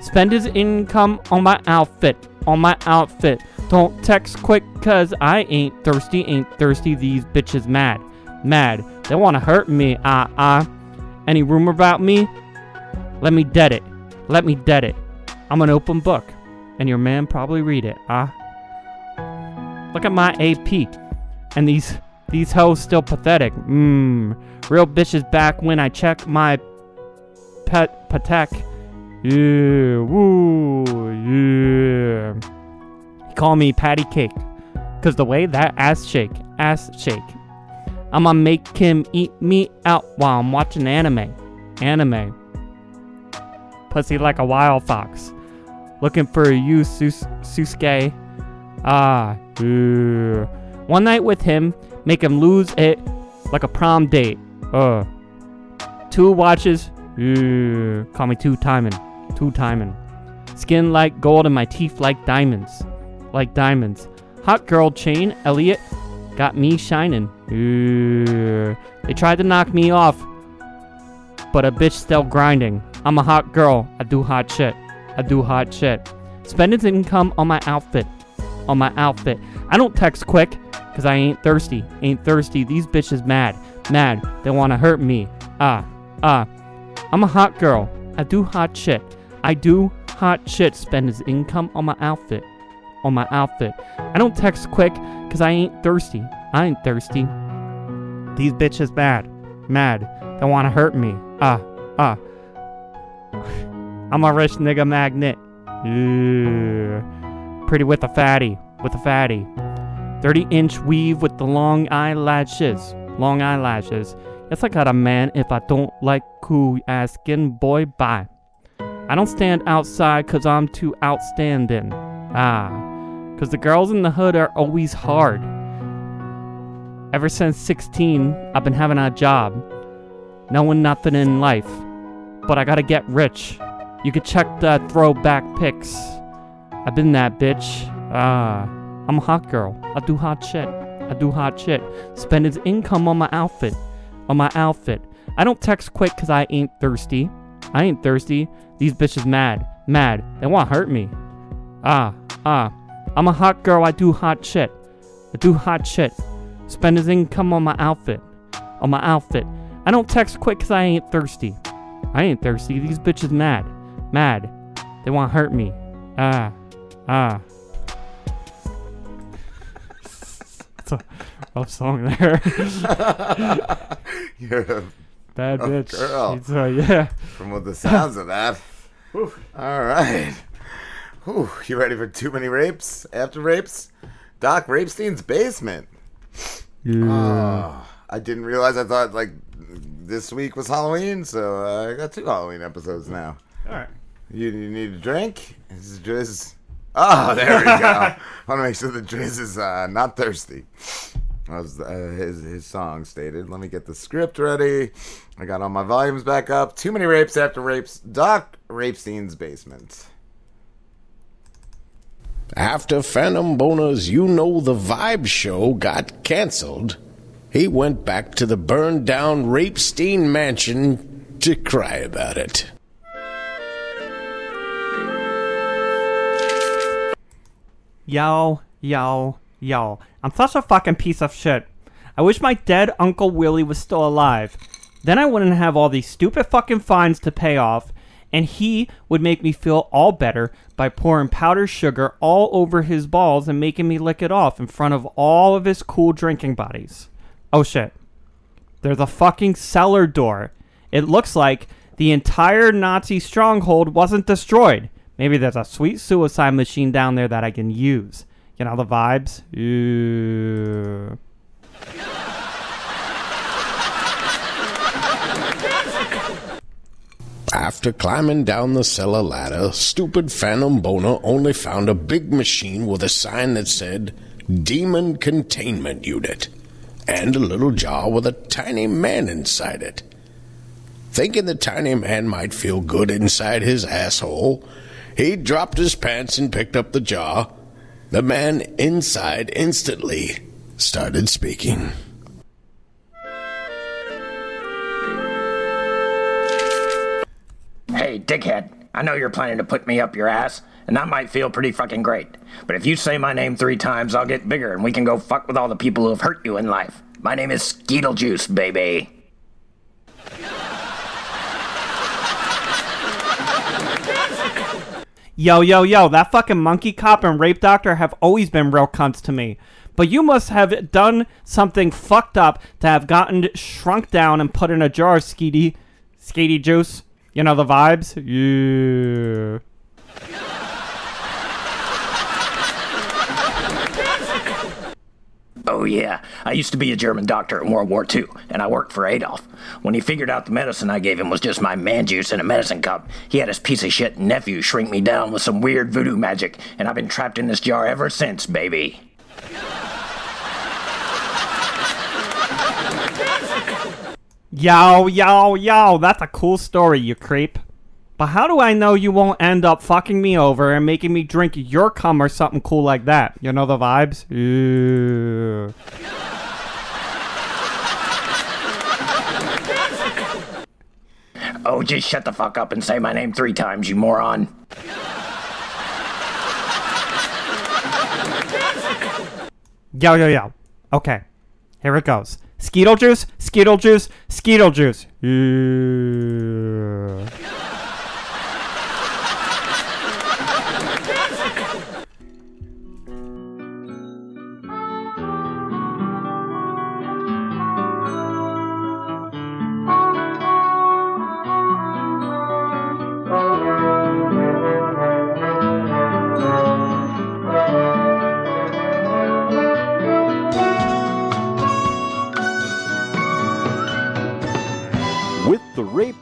Speaker 13: Spend his income on my outfit. On my outfit. Don't text quick cause I ain't thirsty, ain't thirsty. These bitches mad. Mad. They wanna hurt me. Ah, uh, ah. Uh. Any rumor about me? Let me dead it. Let me dead it. I'm an open book. And your man probably read it, ah. Uh. Look at my AP. And these these hoes still pathetic. Mmm. Real bitches back when I check my pet patek. Yeah, woo, yeah. Call me patty cake. Cause the way that ass shake, ass shake. I'ma make him eat me out while I'm watching anime. Anime. Pussy like a wild fox. Looking for you, Sus- Sasuke. Ah, ooh. One night with him, make him lose it like a prom date. Uh. Two watches. Ooh. Call me two timing. Two timing. Skin like gold and my teeth like diamonds like diamonds. Hot girl chain, Elliot, got me shining. Ooh. They tried to knock me off, but a bitch still grinding. I'm a hot girl. I do hot shit. I do hot shit. Spend his income on my outfit. On my outfit. I don't text quick, cause I ain't thirsty. Ain't thirsty. These bitches mad. Mad. They wanna hurt me. Ah. Ah. I'm a hot girl. I do hot shit. I do hot shit. Spend his income on my outfit on my outfit. I don't text quick because I ain't thirsty. I ain't thirsty. These bitches bad. mad. They want to hurt me. Ah, ah. I'm a rich nigga magnet. Yeah. Pretty with a fatty. With a fatty. 30 inch weave with the long eyelashes. Long eyelashes. Yes, I got a man if I don't like who asking, boy, bye. I don't stand outside cause I'm too outstanding. Ah. Because the girls in the hood are always hard. Ever since 16, I've been having a job. Knowing nothing in life. But I gotta get rich. You could check the throwback pics. I've been that bitch. Ah. I'm a hot girl. I do hot shit. I do hot shit. Spend his income on my outfit. On my outfit. I don't text quick because I ain't thirsty. I ain't thirsty. These bitches mad. Mad. They want to hurt me. Ah, ah. I'm a hot girl. I do hot shit. I do hot shit. Spend his income on my outfit. On my outfit. I don't text quick because I ain't thirsty. I ain't thirsty. These bitches mad. Mad. They want to hurt me. Ah, ah. It's a rough song there.
Speaker 4: You're a
Speaker 13: Bad bitch.
Speaker 4: girl.
Speaker 13: It's, uh, yeah.
Speaker 4: From what the sounds of that. All right. Whew, you ready for too many rapes? After rapes? Doc Rapenstein's basement. Oh, I didn't realize. I thought like this week was Halloween, so uh, I got two Halloween episodes now.
Speaker 13: All right.
Speaker 4: You, you need a drink? This is Driz. Oh, there we go. I want to make sure that Driz is uh, not thirsty. As uh, his his song stated. Let me get the script ready. I got all my volumes back up. Too many rapes after rapes. Doc Rapenstein's basement.
Speaker 26: After Phantom Boner's You Know the Vibe show got canceled, he went back to the burned down Rapestein mansion to cry about it.
Speaker 13: Yo, yo, yo. I'm such a fucking piece of shit. I wish my dead Uncle Willie was still alive. Then I wouldn't have all these stupid fucking fines to pay off, and he would make me feel all better by pouring powdered sugar all over his balls and making me lick it off in front of all of his cool drinking buddies. Oh shit. There's a fucking cellar door. It looks like the entire Nazi stronghold wasn't destroyed. Maybe there's a sweet suicide machine down there that I can use. You know the vibes?
Speaker 26: After climbing down the cellar ladder, stupid Phantom Boner only found a big machine with a sign that said Demon Containment Unit and a little jar with a tiny man inside it. Thinking the tiny man might feel good inside his asshole, he dropped his pants and picked up the jar. The man inside instantly started speaking.
Speaker 27: Hey, dickhead, I know you're planning to put me up your ass, and that might feel pretty fucking great. But if you say my name three times, I'll get bigger and we can go fuck with all the people who have hurt you in life. My name is Skeeteljuice, baby.
Speaker 13: Yo, yo, yo, that fucking monkey cop and rape doctor have always been real cunts to me. But you must have done something fucked up to have gotten shrunk down and put in a jar of skeety, skeety juice. You know the vibes? Yeah.
Speaker 27: Oh, yeah. I used to be a German doctor in World War II, and I worked for Adolf. When he figured out the medicine I gave him was just my man juice in a medicine cup, he had his piece of shit nephew shrink me down with some weird voodoo magic, and I've been trapped in this jar ever since, baby.
Speaker 13: Yo, yo, yo, that's a cool story, you creep. But how do I know you won't end up fucking me over and making me drink your cum or something cool like that? You know the vibes? Ew.
Speaker 27: Oh, just shut the fuck up and say my name three times, you moron.
Speaker 13: Yo, yo, yo. Okay. Here it goes. Skeetle juice, Skeetle juice, Skeetle juice. Ew.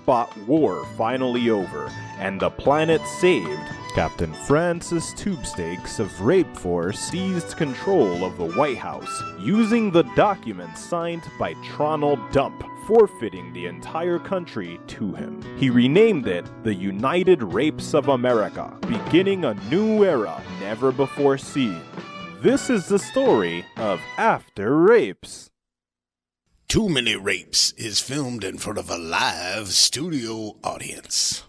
Speaker 3: Bot war finally over and the planet saved, Captain Francis Tubestakes of Rape Force seized control of the White House using the documents signed by Tronald Dump, forfeiting the entire country to him. He renamed it the United Rapes of America, beginning a new era never before seen. This is the story of After Rapes.
Speaker 26: Too Many Rapes is filmed in front of a live studio audience.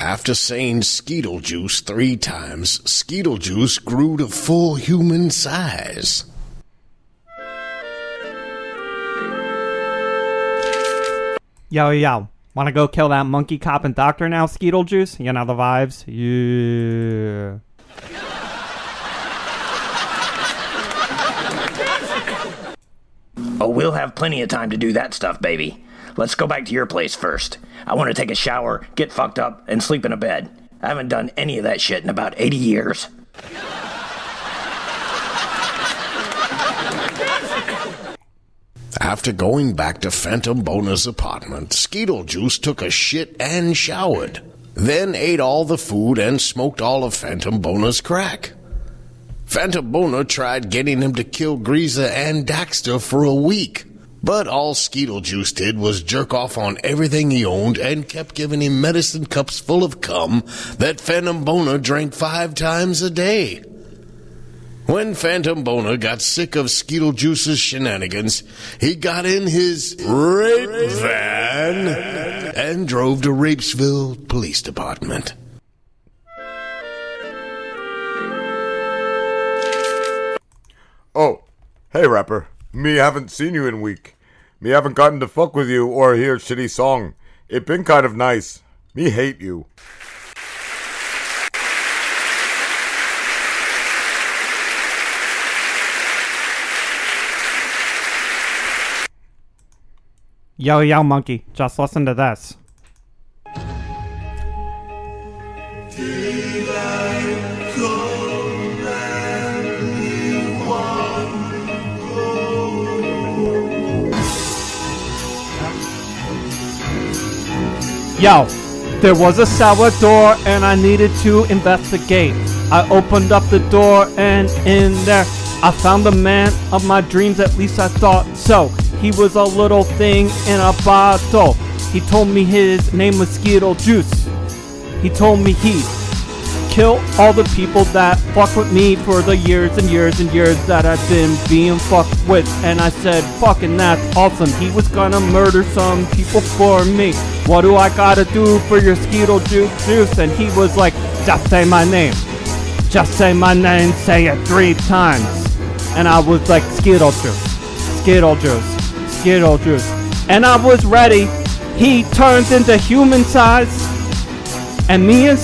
Speaker 26: After saying Skeetle Juice three times, Skeetle Juice grew to full human size.
Speaker 13: Yo, yo. Want to go kill that monkey cop and doctor now, Skeetle Juice? You know the vibes? Yeah.
Speaker 27: Oh, we'll have plenty of time to do that stuff, baby. Let's go back to your place first. I want to take a shower, get fucked up, and sleep in a bed. I haven't done any of that shit in about 80 years.
Speaker 26: After going back to Phantom Boner's apartment, Skeetle took a shit and showered. Then ate all the food and smoked all of Phantom Boner's crack. Phantom Boner tried getting him to kill Greaser and Daxter for a week. But all Skeetle did was jerk off on everything he owned and kept giving him medicine cups full of cum that Phantom Boner drank five times a day. When Phantom Boner got sick of Skeetle shenanigans, he got in his rape van and drove to Rapesville Police Department.
Speaker 4: Oh, hey rapper. Me haven't seen you in week. Me haven't gotten to fuck with you or hear shitty song. It been kind of nice. Me hate you.
Speaker 13: Yo, yo, monkey. Just listen to this. Yo, there was a shower door and I needed to investigate. I opened up the door and in there I found the man of my dreams, at least I thought so. He was a little thing in a bottle. He told me his name was Skittle Juice. He told me he'd kill all the people that fuck with me for the years and years and years that I've been being fucked with. And I said, fucking that's awesome. He was gonna murder some people for me. What do I gotta do for your Skittle Ju- Juice? And he was like, just say my name. Just say my name, say it three times. And I was like, Skittle Juice, Skittle Juice, Skittle Juice. And I was ready. He turns into human size. And me and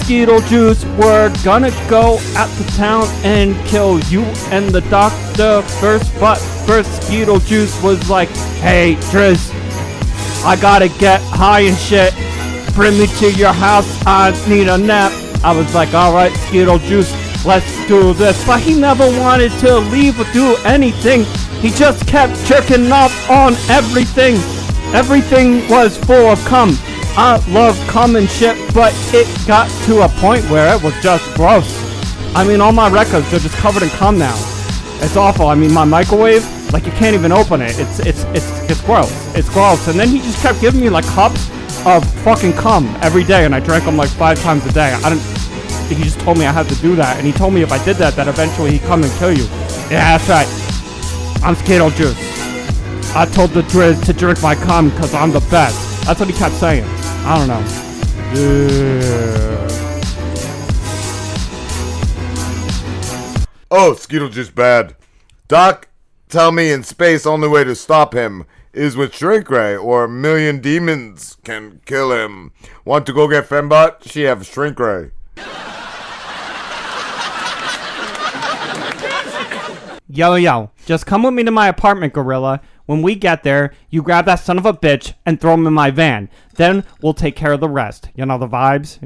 Speaker 13: Juice were gonna go out to town and kill you and the doctor first, but first Juice was like, hey, Driz, I gotta get high and shit. Bring me to your house, I need a nap. I was like, alright, Juice, let's do this. But he never wanted to leave or do anything. He just kept jerking off on everything. Everything was full of cum. I love cum and shit, but it got to a point where it was just gross. I mean, all my records, they're just covered in cum now. It's awful. I mean, my microwave, like you can't even open it. It's it's it's it's gross. It's gross. And then he just kept giving me like cups of fucking cum every day, and I drank them like five times a day. I didn't. He just told me I had to do that, and he told me if I did that, that eventually he'd come and kill you. Yeah, that's right. I'm Skittle Juice. I told the Driz to drink my cum because I'm the best. That's what he kept saying. I don't know. Yeah.
Speaker 4: Oh, Skeetle just bad. Doc, tell me in space only way to stop him is with Shrink Ray or a million demons can kill him. Want to go get Fembot? She have Shrink Ray.
Speaker 13: Yo, yo, just come with me to my apartment, Gorilla. When we get there, you grab that son of a bitch and throw him in my van. Then we'll take care of the rest. You know the vibes?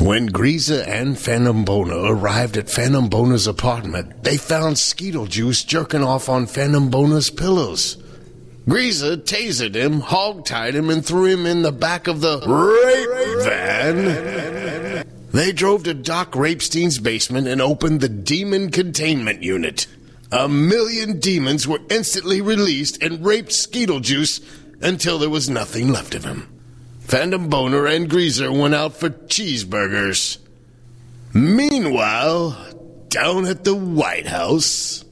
Speaker 26: When Greaser and Phantom Boner arrived at Phantom Boner's apartment, they found Skeetle Juice jerking off on Phantom Boner's pillows. Greaser tasered him, hog-tied him, and threw him in the back of the rape van. They drove to Doc Rapenstein's basement and opened the Demon Containment Unit. A million demons were instantly released and raped Skeetlejuice until there was nothing left of him. Phantom Boner and Greaser went out for cheeseburgers. Meanwhile, down at the White House.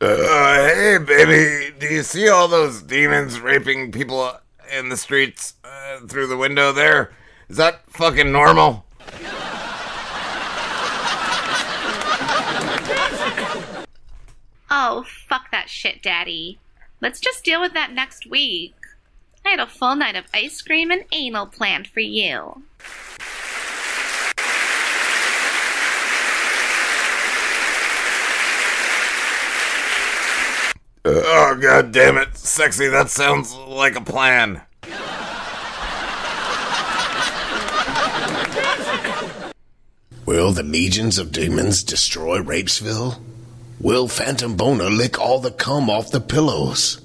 Speaker 4: Uh, hey, baby, do you see all those demons raping people in the streets uh, through the window there? Is that fucking normal?
Speaker 21: Oh, fuck that shit, Daddy. Let's just deal with that next week. I had a full night of ice cream and anal planned for you.
Speaker 4: Oh, god damn it. Sexy, that sounds like a plan.
Speaker 26: Will the legions of demons destroy Rapesville? Will Phantom Boner lick all the cum off the pillows?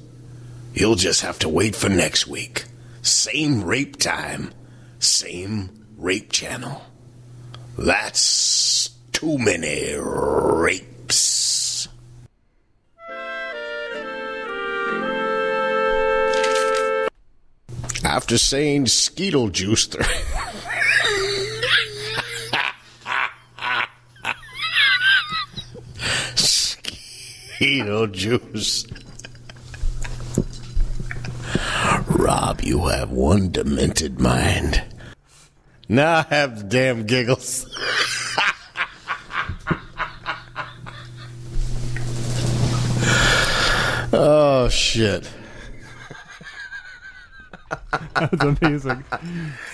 Speaker 26: You'll just have to wait for next week. Same rape time, same rape channel. That's too many rapes. After saying Skeetle Juice. Skeetle Juice. Rob, you have one demented mind. Now I have the damn giggles. oh, shit.
Speaker 3: That's amazing.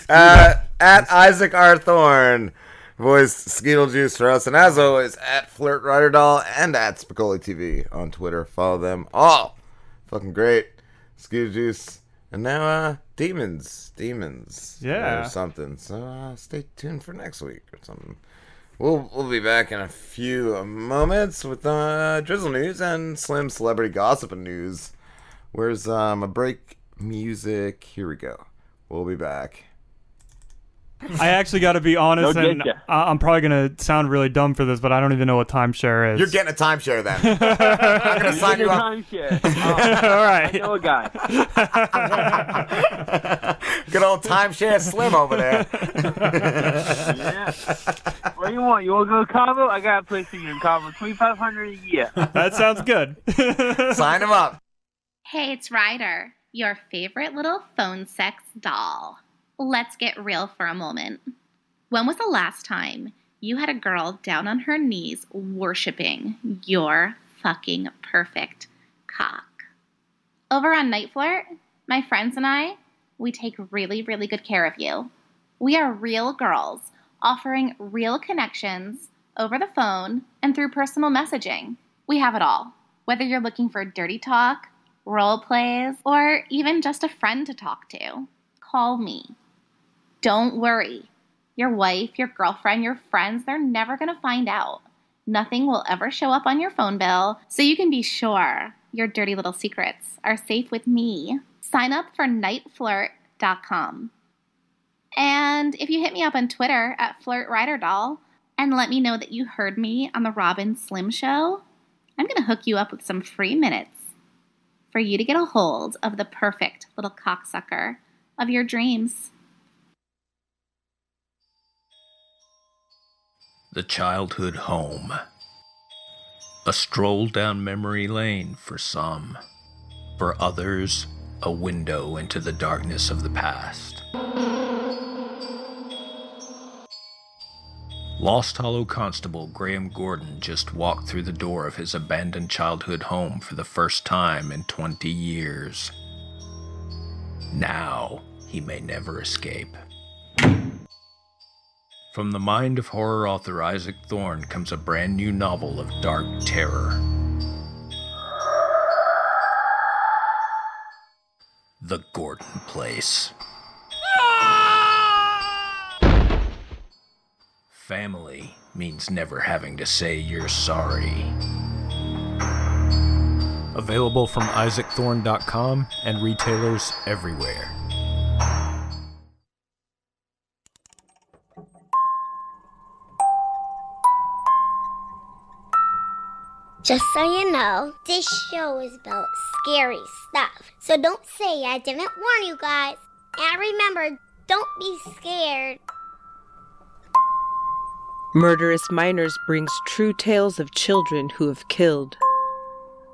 Speaker 4: Uh, at Isaac R. Thorne, voice Skeetle Juice for us. And as always, at Flirt Ryder Doll and at Spicoli TV on Twitter. Follow them all. Fucking great. Skeetle Juice. And now, uh, Demons. Demons.
Speaker 3: Yeah.
Speaker 4: Or something. So, uh, stay tuned for next week or something. We'll, we'll be back in a few moments with uh, Drizzle News and Slim Celebrity Gossip and News. Where's um, a break music? Here we go. We'll be back.
Speaker 3: I actually got to be honest,
Speaker 4: No
Speaker 3: and. I- I'm probably gonna sound really dumb for this, but I don't even know what timeshare is.
Speaker 4: You're getting a timeshare then. I'm gonna sign you up.
Speaker 28: Timeshare.
Speaker 3: Oh, All right.
Speaker 28: I know a guy.
Speaker 4: Good old timeshare Slim over there.
Speaker 28: yeah. What do you want? You want to go to Cabo? I got a place for you in Cabo. Twenty five hundred a year.
Speaker 3: that sounds good.
Speaker 4: Sign him up.
Speaker 21: Hey, it's Ryder, your favorite little phone sex doll. Let's get real for a moment. When was the last time you had a girl down on her knees worshiping your fucking perfect cock? Over on Night Flirt, my friends and I, we take really, really good care of you. We are real girls offering real connections over the phone and through personal messaging. We have it all. Whether you're looking for dirty talk, role plays, or even just a friend to talk to, call me. Don't worry. Your wife, your girlfriend, your friends, they're never going to find out. Nothing will ever show up on your phone bill, so you can be sure your dirty little secrets are safe with me. Sign up for nightflirt.com. And if you hit me up on Twitter at FlirtRyderDoll and let me know that you heard me on the Rob and Slim Show, I'm going to hook you up with some free minutes for you to get a hold of the perfect little cocksucker of your dreams.
Speaker 29: The childhood home. A stroll down memory lane for some. For others, a window into the darkness of the past. Lost Hollow Constable Graham Gordon just walked through the door of his abandoned childhood home for the first time in 20 years. Now, he may never escape. From the mind of horror author Isaac Thorne comes a brand new novel of dark terror. The Gordon Place. Ah! Family means never having to say you're sorry. Available from isaacthorne.com and retailers everywhere.
Speaker 30: Just so you know, this show is about scary stuff. So don't say I didn't warn you guys. And remember, don't be scared.
Speaker 31: Murderous Minors brings true tales of children who have killed,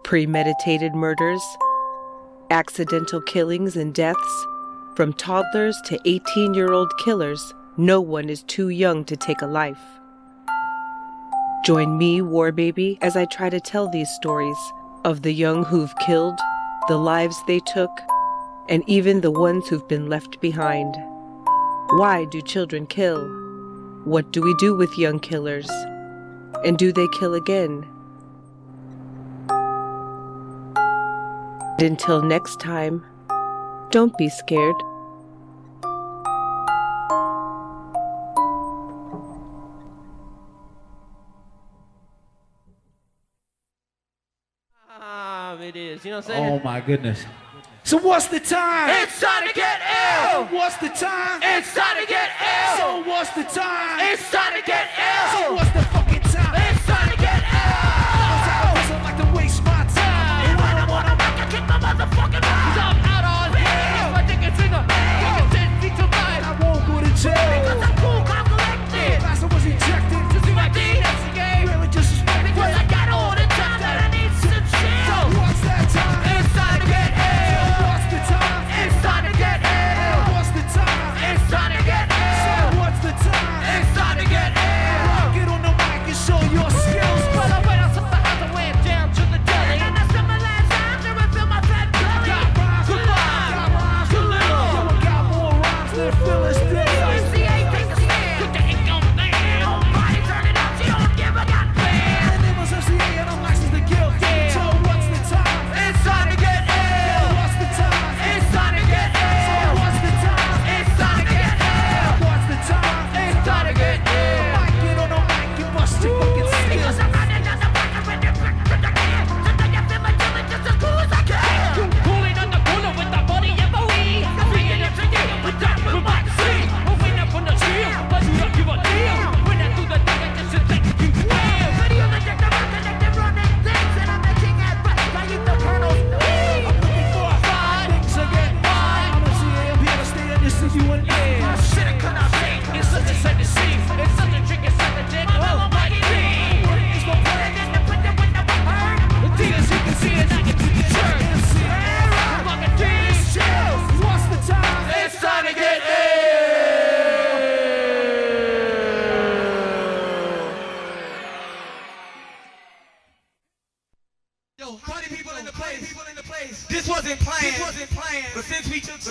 Speaker 31: premeditated murders, accidental killings and deaths, from toddlers to 18 year old killers. No one is too young to take a life. Join me, War Baby, as I try to tell these stories of the young who've killed, the lives they took, and even the ones who've been left behind. Why do children kill? What do we do with young killers? And do they kill again? And until next time, don't be scared.
Speaker 32: Um, it is. You know what I'm oh saying?
Speaker 33: Oh my goodness. So what's the time?
Speaker 34: It's time to get ill.
Speaker 33: What's the time?
Speaker 34: It's time to get ill.
Speaker 33: What's the time?
Speaker 34: It's time to get ill.
Speaker 33: So what's the
Speaker 34: fuck?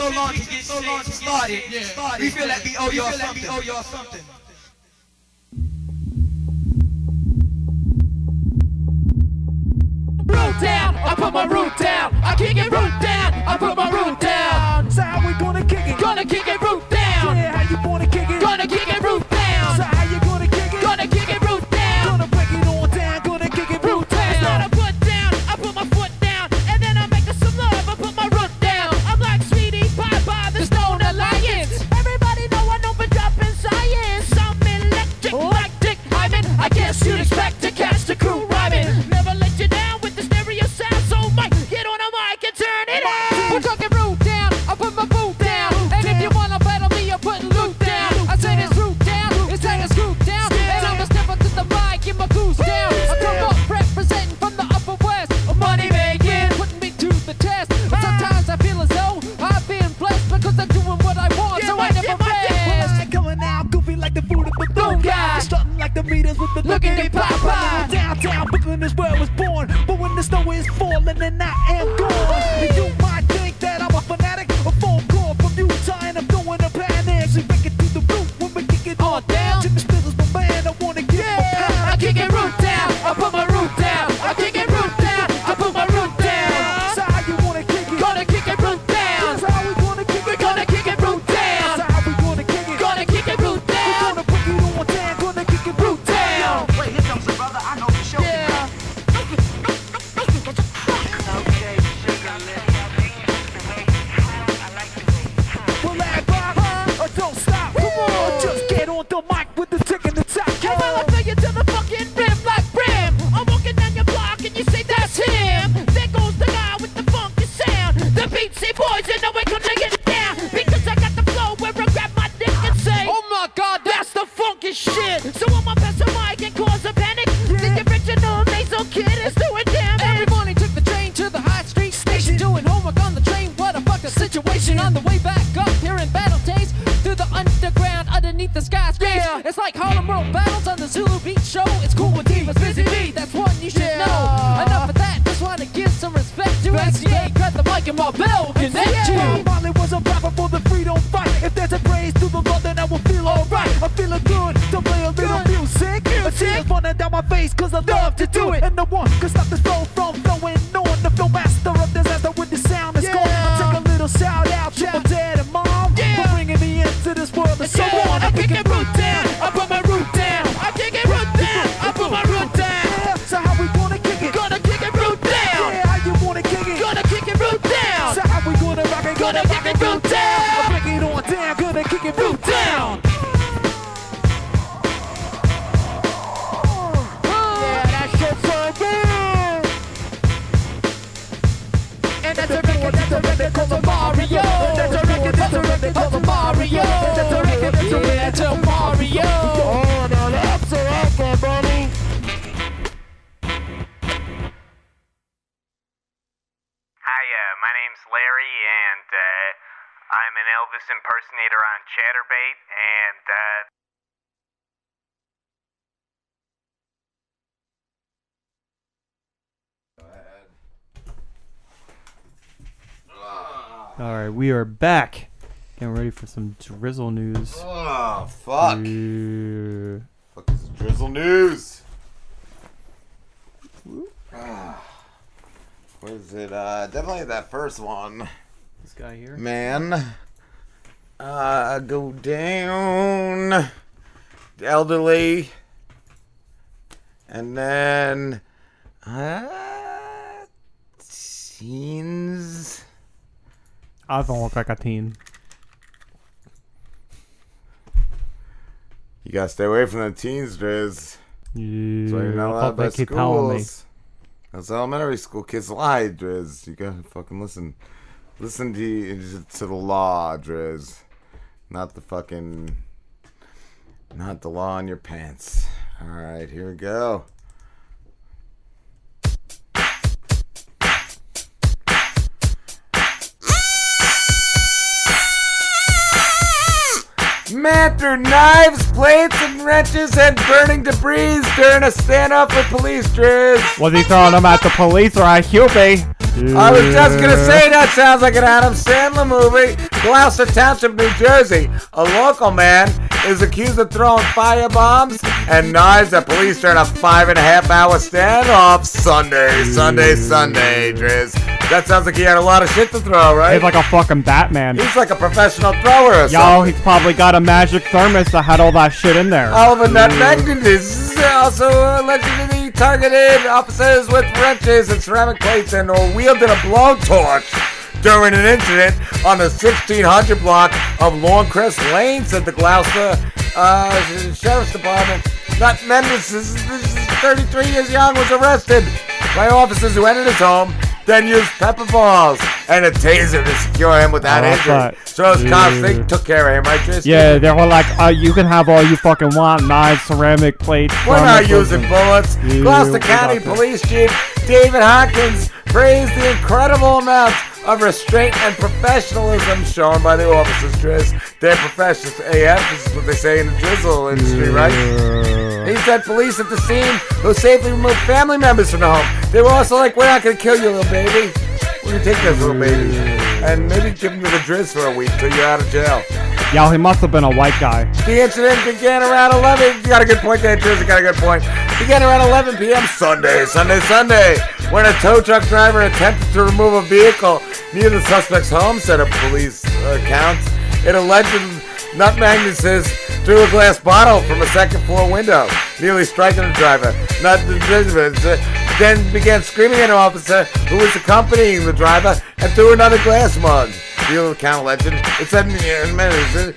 Speaker 33: so
Speaker 35: long to get so long started. Yeah. We feel like we owe y'all something. We owe y'all something.
Speaker 34: Root down, I put my root down. I
Speaker 33: kick it
Speaker 34: root down, I put my root down.
Speaker 32: That's
Speaker 33: how we gonna kick it. Gonna kick it.
Speaker 13: Back. Getting ready for some drizzle news.
Speaker 4: Oh, fuck.
Speaker 13: Yeah.
Speaker 4: Fuck is drizzle news? Ah. What is it? Uh, definitely that first one.
Speaker 13: This guy here.
Speaker 4: Man. Uh, go down. Elderly. And then. Uh, teens.
Speaker 13: I don't look like a teen.
Speaker 4: You gotta stay away from the teens, Driz.
Speaker 13: Yeah,
Speaker 4: So you're not allowed
Speaker 13: thought
Speaker 4: by
Speaker 13: they keep telling me.
Speaker 4: schools. That's elementary school kids lie, Driz. You gotta fucking listen. Listen to to the law, Driz. Not the fucking. Not the law on your pants. All right, here we go. Man threw knives, plates, and wrenches and burning debris during a standoff with police, Driz.
Speaker 13: Was he throwing them at the police or at Hubie?
Speaker 4: I was just gonna say that sounds like an Adam Sandler movie. Gloucester Township, New Jersey. A local man is accused of throwing firebombs and knives at police during a five and a half hour standoff Sunday, Sunday, Sunday, Driz. That sounds like he had a lot of shit to throw, right?
Speaker 13: He's like a fucking Batman.
Speaker 4: He's like a professional thrower or
Speaker 13: Yo,
Speaker 4: something.
Speaker 13: he's probably got a magic thermos that had all that shit in there.
Speaker 4: Oliver Nutmeg is also allegedly targeted officers with wrenches and ceramic plates and wielded a blowtorch during an incident on the 1600 block of Longcrest Lane, said the Gloucester uh, Sheriff's Department. Nut Mendes, is 33 years young, was arrested by officers who entered his home, then used pepper balls and a taser to secure him without
Speaker 13: Oh,
Speaker 4: injury. So those cops, they took care of him, right, Tristan?
Speaker 13: Yeah, they were like, uh, you can have all you fucking want knives, ceramic plates.
Speaker 4: We're not using bullets. Gloucester County. Police Chief David Hopkins praised the incredible amount of restraint and professionalism shown by the officers, Driz. They're professionals AF, this is what they say in the drizzle industry, right? He said police at the scene who safely removed family members from the home. They were also like, we're not going to kill you, little baby. We're going to take this little baby. And maybe give him to the Driz for a week till you're out of jail.
Speaker 13: Yo, he must have been a white guy.
Speaker 4: The incident began around 11. You got a good point there, Driz. You got a good point. Began around 11 p.m. Sunday, Sunday, Sunday, when a tow truck driver attempted to remove a vehicle near the suspect's home, said a police uh, accounts. It alleged Nut Magnuses threw a glass bottle from a second floor window, nearly striking the driver. Uh, then began screaming at an officer who was accompanying the driver and threw another glass mug. The account legend. It said in.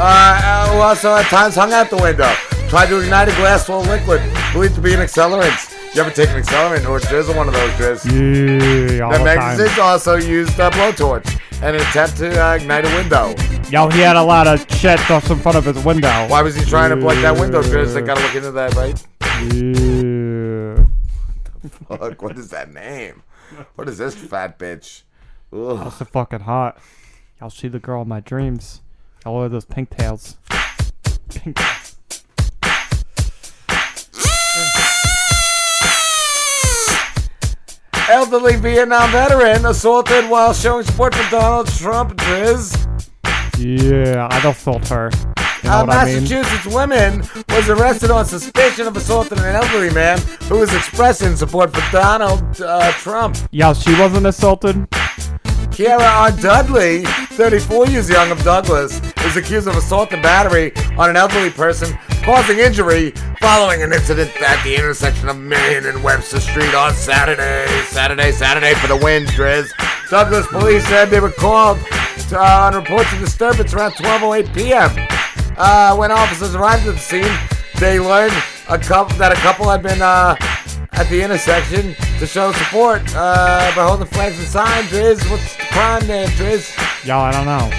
Speaker 4: Uh, uh, also at times hung out the window, tried to ignite a glass full of liquid, believed to be an accelerant. You ever take an accelerant or drizzle one of those, Driz?
Speaker 13: Yeah, all
Speaker 4: The
Speaker 13: the time.
Speaker 4: Also used a blowtorch in an attempt to uh, ignite a window.
Speaker 13: Yo, he had a lot of shit just in front of his window.
Speaker 4: Why was he trying to break that window, Driz? I gotta look into that, right?
Speaker 13: Yeah.
Speaker 4: Fuck, what is that name? What is this fat bitch? Ugh.
Speaker 13: That's so fucking hot. Y'all see the girl in my dreams. Y'all wear those pink tails. Pink tails.
Speaker 4: Elderly Vietnam veteran assaulted while showing support for Donald Trump. Driz.
Speaker 13: Yeah, I don't felt her. You know
Speaker 4: A
Speaker 13: what I mean?
Speaker 4: Massachusetts woman was arrested on suspicion of assaulting an elderly man who was expressing support for Donald uh, Trump.
Speaker 13: Yeah, she wasn't assaulted.
Speaker 4: Kiara R. Dudley, 34 years young of Douglas, is accused of assault and battery on an elderly person, causing injury following an incident at the intersection of Main and Webster Street on Saturday. Saturday, Saturday for the win, Driz. Douglas police said they were called to, uh, on reports of disturbance around 12:08 p.m. Uh, when officers arrived at the scene, they learned a couple that a couple had been uh, at the intersection to show support uh, by holding flags and signs. Driz, what's the crime there, Driz?
Speaker 13: Y'all, I don't know.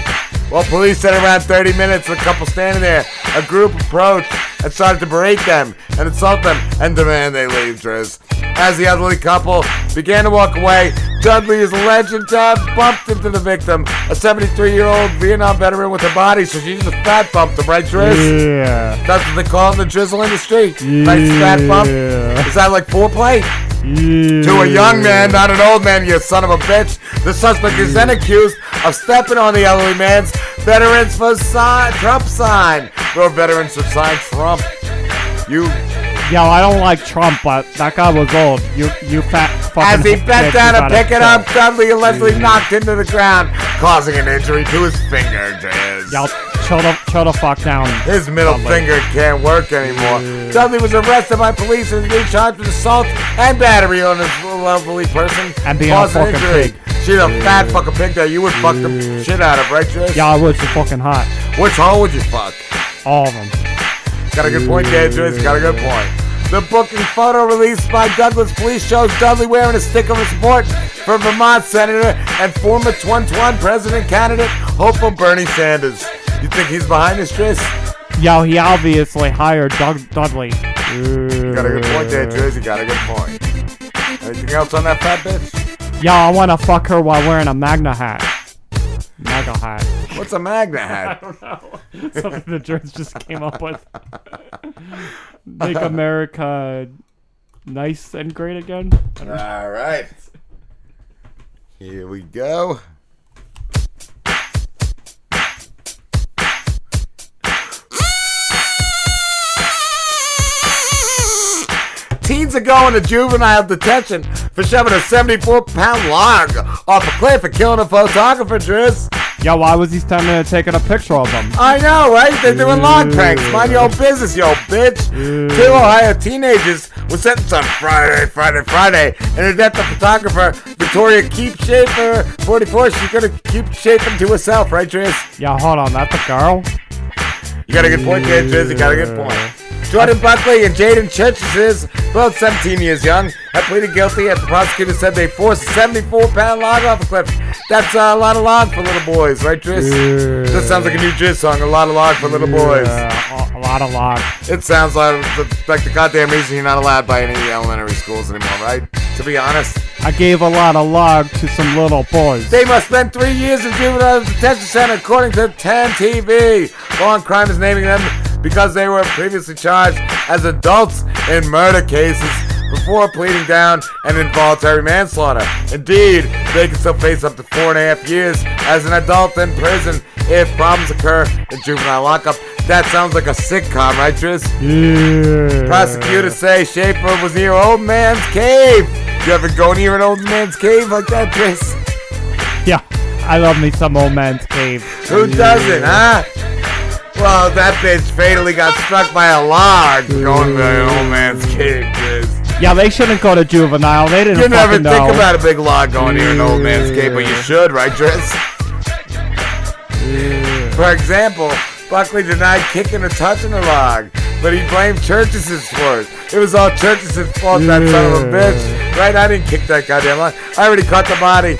Speaker 4: Well, police said around 30 minutes, a couple standing there, a group approached and started to berate them and insult them and demand they leave, Driz. As the elderly couple began to walk away, Dudley is alleged to bumped into the victim, a 73-year-old Vietnam veteran with a body, so she just fat bumped him, right, Driz?
Speaker 13: Yeah.
Speaker 4: That's what they call in the drizzle industry. Nice fat bump. Is that like foreplay? Yeah. To a young man, not an old man, you son of a bitch. The suspect is then accused of stepping on the elderly man's veterans for sign, Trump sign. Your veterans should sign Trump. You,
Speaker 13: Yo, I don't like Trump, but that guy was old. You, you fat fucking.
Speaker 4: as he bent down to pick it up, Dudley allegedly knocked into the ground, causing an injury to his finger.
Speaker 13: Y'all, chill the fuck down.
Speaker 4: His middle finger can't work anymore. Dudley was arrested by police and being charged with assault and battery on this lovely person.
Speaker 13: And being a fucking
Speaker 4: injury.
Speaker 13: pig.
Speaker 4: She's a fat fucking pig that you would fuck the shit out of, right, Trish?
Speaker 13: Yeah, I would. She's fucking hot.
Speaker 4: Which hole would you fuck?
Speaker 13: All of them.
Speaker 4: Got a good point Trish. Got a good point. The booking photo released by Douglas Police shows Dudley wearing a sticker of support for Vermont Senator and former Twan Twan president candidate, hopeful Bernie Sanders. You think he's behind this, Trish?
Speaker 13: Yo, he obviously hired Doug Dudley.
Speaker 4: You got a good point there, Trish. You got a good point. Anything else on that fat bitch?
Speaker 13: Yo, I wanna fuck her while wearing a Magna hat. Magna hat.
Speaker 4: What's a Magna hat?
Speaker 13: I don't know. Something the Germans just came up with. Make America nice and great again. I don't know.
Speaker 4: All right. Here we go. Teens are going to juvenile detention for shoving a 74 pound log off a cliff and killing a photographer, Driz.
Speaker 13: Yo, why was he standing there taking a picture of them?
Speaker 4: I know, right? They're doing log pranks. Mind your own business, yo bitch. Two Ohio teenagers were sentenced on Friday, Friday, Friday, in the death of photographer Victoria Keep Schafer, 44. She's gonna keep shaping to herself, right, Driz?
Speaker 13: Yeah, hold on, that's a girl.
Speaker 4: You got a good point there, Driz. You got a good point. Jordan Buckley and Jaden Churches, both 17 years young, have pleaded guilty after the prosecutor said they forced a 74 pound log off a cliff. That's uh, a lot of log for little boys, right, Driz? That sounds like a new Driz song, a lot of log for little boys.
Speaker 13: Yeah, a, a lot of log.
Speaker 4: It sounds like the, like the goddamn reason you're not allowed by any elementary schools anymore, right? To be honest.
Speaker 13: I gave a lot of log to some little boys.
Speaker 4: They must spend three years in juvenile detention center, according to 10 TV. Law and Crime is naming them because they were previously charged as adults in murder cases before pleading down and involuntary manslaughter. Indeed, they can still face up to four and a half years as an adult in prison if problems occur in juvenile lockup. That sounds like a sitcom, right, Tris?
Speaker 13: Yeah.
Speaker 4: Prosecutors say Schafer was near Old Man's Cave. You ever go near an old man's cave like that, Tris?
Speaker 13: Yeah, I love me some old man's cave.
Speaker 4: Who doesn't, huh? Well, that bitch fatally got struck by a log going to an old man's cave, Tris.
Speaker 13: Yeah, they shouldn't go to juvenile. They didn't
Speaker 4: You never think
Speaker 13: know.
Speaker 4: about a big log going near an old man's cave, but you should, right, Tris? For example, Buckley denied kicking or touching the log, but he blamed Churches for it. It was all Churches' fault, that son of a bitch. Right? I didn't kick that goddamn log. I already caught the body.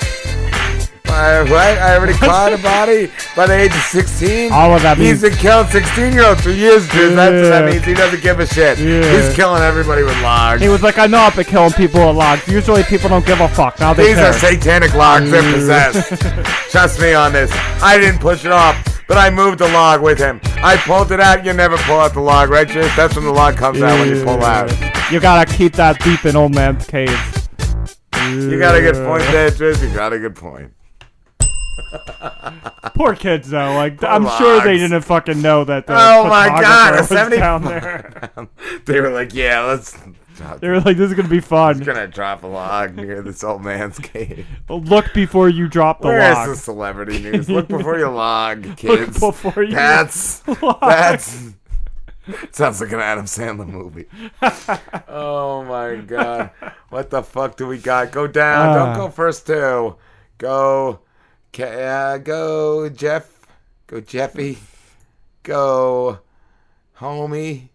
Speaker 4: Uh, what? I already caught a body by the age of 16?
Speaker 13: All of that
Speaker 4: He's
Speaker 13: means-
Speaker 4: been killing 16 year olds for years, dude. That's what that means. He doesn't give a shit.
Speaker 13: Yeah.
Speaker 4: He's killing everybody with logs.
Speaker 13: He was like, I know I've been killing people with logs. Usually people don't give a fuck. Now they
Speaker 4: These
Speaker 13: care.
Speaker 4: are satanic logs. They're possessed. Trust me on this. I didn't push it off, but I moved the log with him. I pulled it out. You never pull out the log, right, Chris? That's when the log comes out when you pull out.
Speaker 13: You gotta keep that deep in old man's cave.
Speaker 4: You got a good point there, Tris. You got a good point.
Speaker 13: Poor kids though. Like
Speaker 4: Poor
Speaker 13: I'm sure they didn't fucking know that. The
Speaker 4: Oh my god, a 70
Speaker 13: down there.
Speaker 4: they were like, yeah, let's.
Speaker 13: They were like, "This is gonna be fun."
Speaker 4: He's gonna drop a log near this old man's cave.
Speaker 13: But look before you drop the
Speaker 4: Where's
Speaker 13: log.
Speaker 4: the celebrity news? Look before you log, kids.
Speaker 13: Look before you
Speaker 4: That's
Speaker 13: log.
Speaker 4: that's sounds like an Adam Sandler movie. oh my god, what the fuck do we got? Go down.
Speaker 13: Ah.
Speaker 4: Don't go first too. Go, uh, go Jeff. Go Jeffy. Go, homie,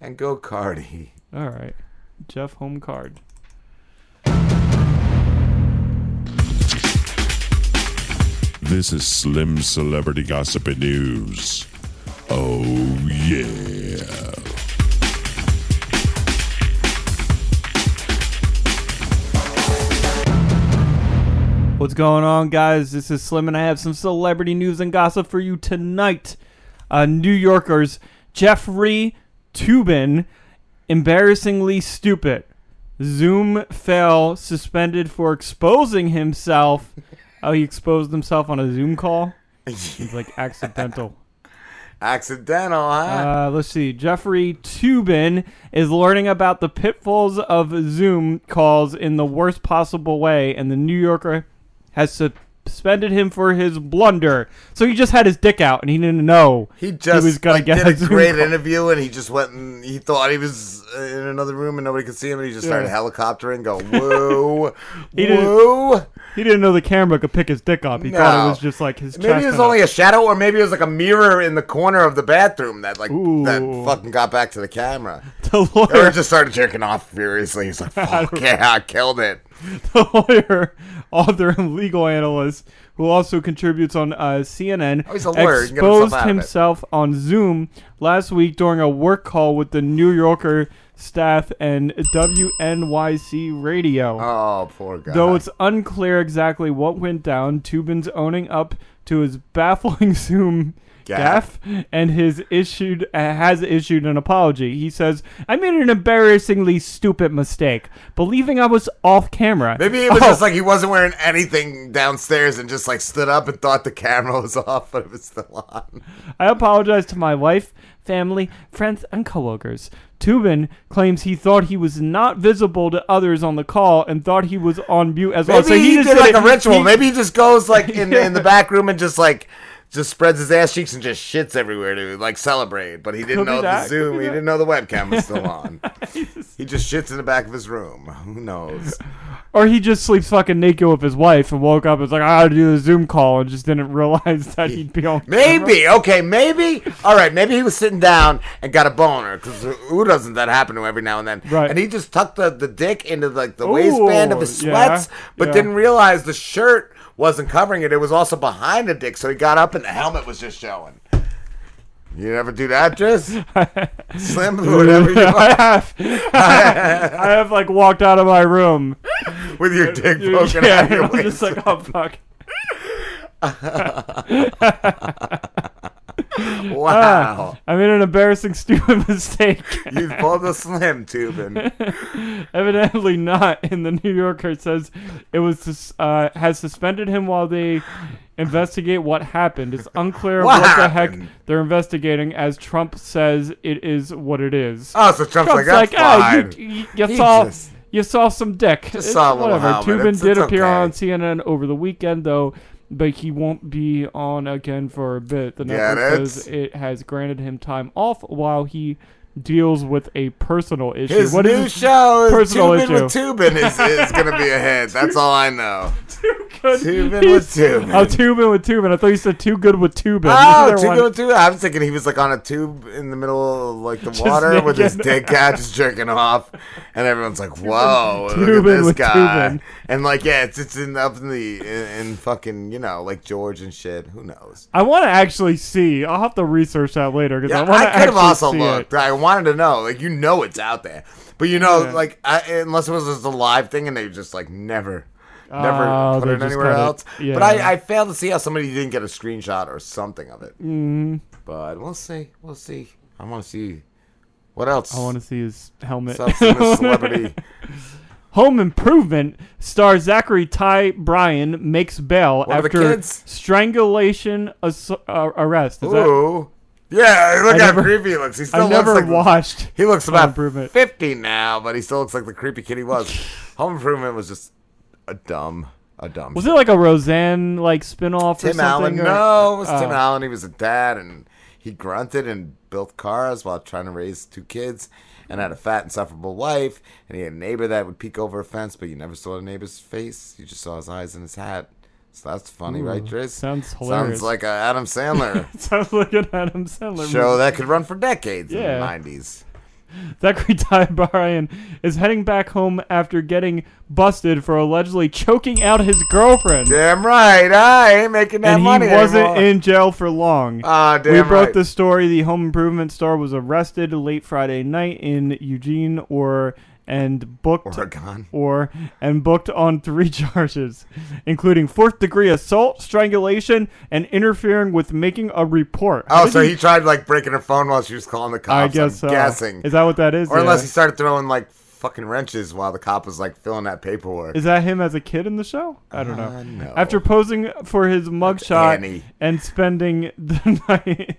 Speaker 4: and go Cardi.
Speaker 13: All right, Jeff home card.
Speaker 36: This is Slim Celebrity Gossip and News. Oh, yeah.
Speaker 13: What's going on, guys? This is Slim, and I have some celebrity news and gossip for you tonight. Uh, New Yorkers Jeffrey Toobin, embarrassingly stupid. Zoom fail suspended for exposing himself. Oh, he exposed himself on a Zoom call. He's like accidental.
Speaker 4: Accidental, huh?
Speaker 13: Uh, let's see. Jeffrey Toobin is learning about the pitfalls of Zoom calls in the worst possible way, and the New Yorker has suspended him for his blunder. So he just had his dick out, and he didn't know
Speaker 4: He just he
Speaker 13: was gonna
Speaker 4: like,
Speaker 13: get
Speaker 4: did a great
Speaker 13: call.
Speaker 4: interview, and he just went and he thought he was uh, in another room and nobody could see him, and he just started
Speaker 13: Yeah.
Speaker 4: helicoptering, go whoa,
Speaker 13: He didn't, he didn't know the camera could pick his dick up. He thought it was just like his
Speaker 4: Maybe it was only a shadow, or maybe it was like a mirror in the corner of the bathroom that like that fucking got back to the camera.
Speaker 13: The lawyer-
Speaker 4: Or just started jerking off furiously. He's like, "Fuck yeah, I killed it."
Speaker 13: the lawyer, author, and legal analyst who also contributes on uh, CNN,
Speaker 4: Oh, he's lawyer. He can get himself
Speaker 13: exposed
Speaker 4: out of it.
Speaker 13: himself on Zoom last week during a work call with the New Yorker staff and WNYC Radio.
Speaker 4: Oh, poor guy.
Speaker 13: Though it's unclear exactly what went down, Toobin's owning up to his baffling Zoom
Speaker 4: Gaff.
Speaker 13: gaff and his issued uh, has issued an apology. He says, "I made an embarrassingly stupid mistake, believing I was off camera."
Speaker 4: Maybe it was
Speaker 13: Oh,
Speaker 4: just like he wasn't wearing anything downstairs and just like stood up and thought the camera was off, but it was still on.
Speaker 13: I apologize to my wife, family, friends, and coworkers. Toobin claims he thought he was not visible to others on the call and thought he was on mute as well.
Speaker 4: Maybe
Speaker 13: So
Speaker 4: he,
Speaker 13: just
Speaker 4: did like
Speaker 13: it-
Speaker 4: a ritual.
Speaker 13: he-
Speaker 4: Maybe he just goes like in in the back room and just like just spreads his ass cheeks and just shits everywhere to like celebrate. But he didn't
Speaker 13: Could
Speaker 4: know
Speaker 13: that,
Speaker 4: the Zoom. He
Speaker 13: that.
Speaker 4: didn't know the webcam was still on. he just shits in the back of his room. Who knows?
Speaker 13: Or he just sleeps fucking naked with his wife and woke up and was like, I gotta do the Zoom call and just didn't realize that he'd be on
Speaker 4: Maybe okay, maybe all right. Maybe he was sitting down and got a boner because who doesn't that happen to every now and then?
Speaker 13: Right.
Speaker 4: And he just tucked the, the dick into like the waistband of his
Speaker 13: Ooh, yeah,
Speaker 4: sweats, but
Speaker 13: yeah.
Speaker 4: didn't realize the shirt wasn't covering it. It was also behind the dick, so he got up and the helmet was just showing. You never do that, Driz? Slim, whatever you
Speaker 13: I have. I have like walked out of my room
Speaker 4: with your dick
Speaker 13: Yeah,
Speaker 4: poking out of your
Speaker 13: I'm just like, oh fuck.
Speaker 4: Wow.
Speaker 13: Ah, I made an embarrassing, stupid mistake.
Speaker 4: You pulled a slim tubing.
Speaker 13: Evidently not. And the New Yorker says it was sus- uh, has suspended him while they investigate what happened. It's unclear
Speaker 4: What
Speaker 13: what, the heck they're investigating, as Trump says it is what it is.
Speaker 4: Oh, so Trump's like, "That's
Speaker 13: "Ah, you,
Speaker 4: fine."
Speaker 13: you, you saw
Speaker 4: just-
Speaker 13: you saw some dick.
Speaker 4: Just
Speaker 13: It's
Speaker 4: saw a
Speaker 13: whatever.
Speaker 4: helmet.
Speaker 13: Toobin
Speaker 4: It's-
Speaker 13: did
Speaker 4: it's
Speaker 13: appear
Speaker 4: okay.
Speaker 13: on CNN over the weekend, though. But he won't be on again for a bit. The network says it has granted him time off while he deals with a personal issue.
Speaker 4: His
Speaker 13: What is
Speaker 4: new
Speaker 13: his
Speaker 4: show is
Speaker 13: personal
Speaker 4: Toobin
Speaker 13: issue?
Speaker 4: with Toobin is, is going to be a hit. That's all I know.
Speaker 13: good.
Speaker 4: Toobin with Toobin.
Speaker 13: Oh, Toobin with Toobin. I thought you said too good with Toobin.
Speaker 4: Oh, too
Speaker 13: one.
Speaker 4: good with Toobin. I was thinking he was like on a tube in the middle of like the
Speaker 13: Just
Speaker 4: water with his
Speaker 13: naked.
Speaker 4: dick out, just jerking off, and everyone's like, "Whoa, look at this guy!"
Speaker 13: Toobin.
Speaker 4: And like, yeah, it's it's in up in the in, in fucking you know like George and shit. Who knows?
Speaker 13: I want to actually see. I'll have to research that later because
Speaker 4: Yeah,
Speaker 13: I want to
Speaker 4: I could have
Speaker 13: actually
Speaker 4: also
Speaker 13: see
Speaker 4: looked.
Speaker 13: it.
Speaker 4: I wanted to know. Like, you know, it's out there, but you know,
Speaker 13: Yeah.
Speaker 4: like, I, unless it was just a live thing and they just like never, never
Speaker 13: Oh,
Speaker 4: put it anywhere
Speaker 13: it.
Speaker 4: else.
Speaker 13: Yeah.
Speaker 4: But I, I failed to see how somebody didn't get a screenshot or something of it.
Speaker 13: Mm.
Speaker 4: But we'll see. We'll see. I want to see what else.
Speaker 13: I want to see his helmet.
Speaker 4: What's up, Miss Celebrity?
Speaker 13: Home Improvement star Zachary Ty Bryan makes bail
Speaker 4: One
Speaker 13: after strangulation ass- uh, arrest. Is that-
Speaker 4: Ooh. Yeah, look
Speaker 13: I
Speaker 4: how
Speaker 13: never-
Speaker 4: creepy he looks. He still
Speaker 13: I never
Speaker 4: looks like
Speaker 13: watched
Speaker 4: He looks
Speaker 13: Home
Speaker 4: about
Speaker 13: Improvement.
Speaker 4: fifty now, but he still looks like the creepy kid he was. Home Improvement was just a dumb, a dumb.
Speaker 13: Was it like a Roseanne like spinoff or
Speaker 4: Tim
Speaker 13: something?
Speaker 4: Allen?
Speaker 13: or-
Speaker 4: No, it was Tim
Speaker 13: Oh.
Speaker 4: Allen. He was a dad, and he grunted and built cars while trying to raise two kids, and had a fat, insufferable wife. And he had a neighbor that would peek over a fence, but you never saw the neighbor's face. You just saw his eyes and his hat. So that's funny,
Speaker 13: Ooh,
Speaker 4: right, Driz?
Speaker 13: sounds hilarious.
Speaker 4: Sounds like a Adam Sandler
Speaker 13: Sounds like an Adam Sandler
Speaker 4: show
Speaker 13: movie.
Speaker 4: that could run for decades
Speaker 13: Yeah.
Speaker 4: in the nineties.
Speaker 13: Zachary Ty Bryan is heading back home after getting busted for allegedly choking out his girlfriend.
Speaker 4: Damn right, I ain't making that
Speaker 13: and
Speaker 4: money
Speaker 13: he wasn't
Speaker 4: anymore.
Speaker 13: in jail for long.
Speaker 4: Ah,
Speaker 13: we
Speaker 4: damn
Speaker 13: broke
Speaker 4: right.
Speaker 13: the story. The home improvement star was arrested late Friday night in Eugene, or and booked
Speaker 4: Oregon.
Speaker 13: or and booked on three charges, including fourth degree assault, strangulation, and interfering with making a report. How
Speaker 4: Oh, so he tried like breaking her phone while she was calling the cops.
Speaker 13: I guess so.
Speaker 4: Guessing.
Speaker 13: Is that what that is?
Speaker 4: Or unless he started throwing like fucking wrenches while the cop was like filling that paperwork.
Speaker 13: Is that him as a kid in the show? I don't know.
Speaker 4: Uh, no.
Speaker 13: After posing for his mugshot and spending the night.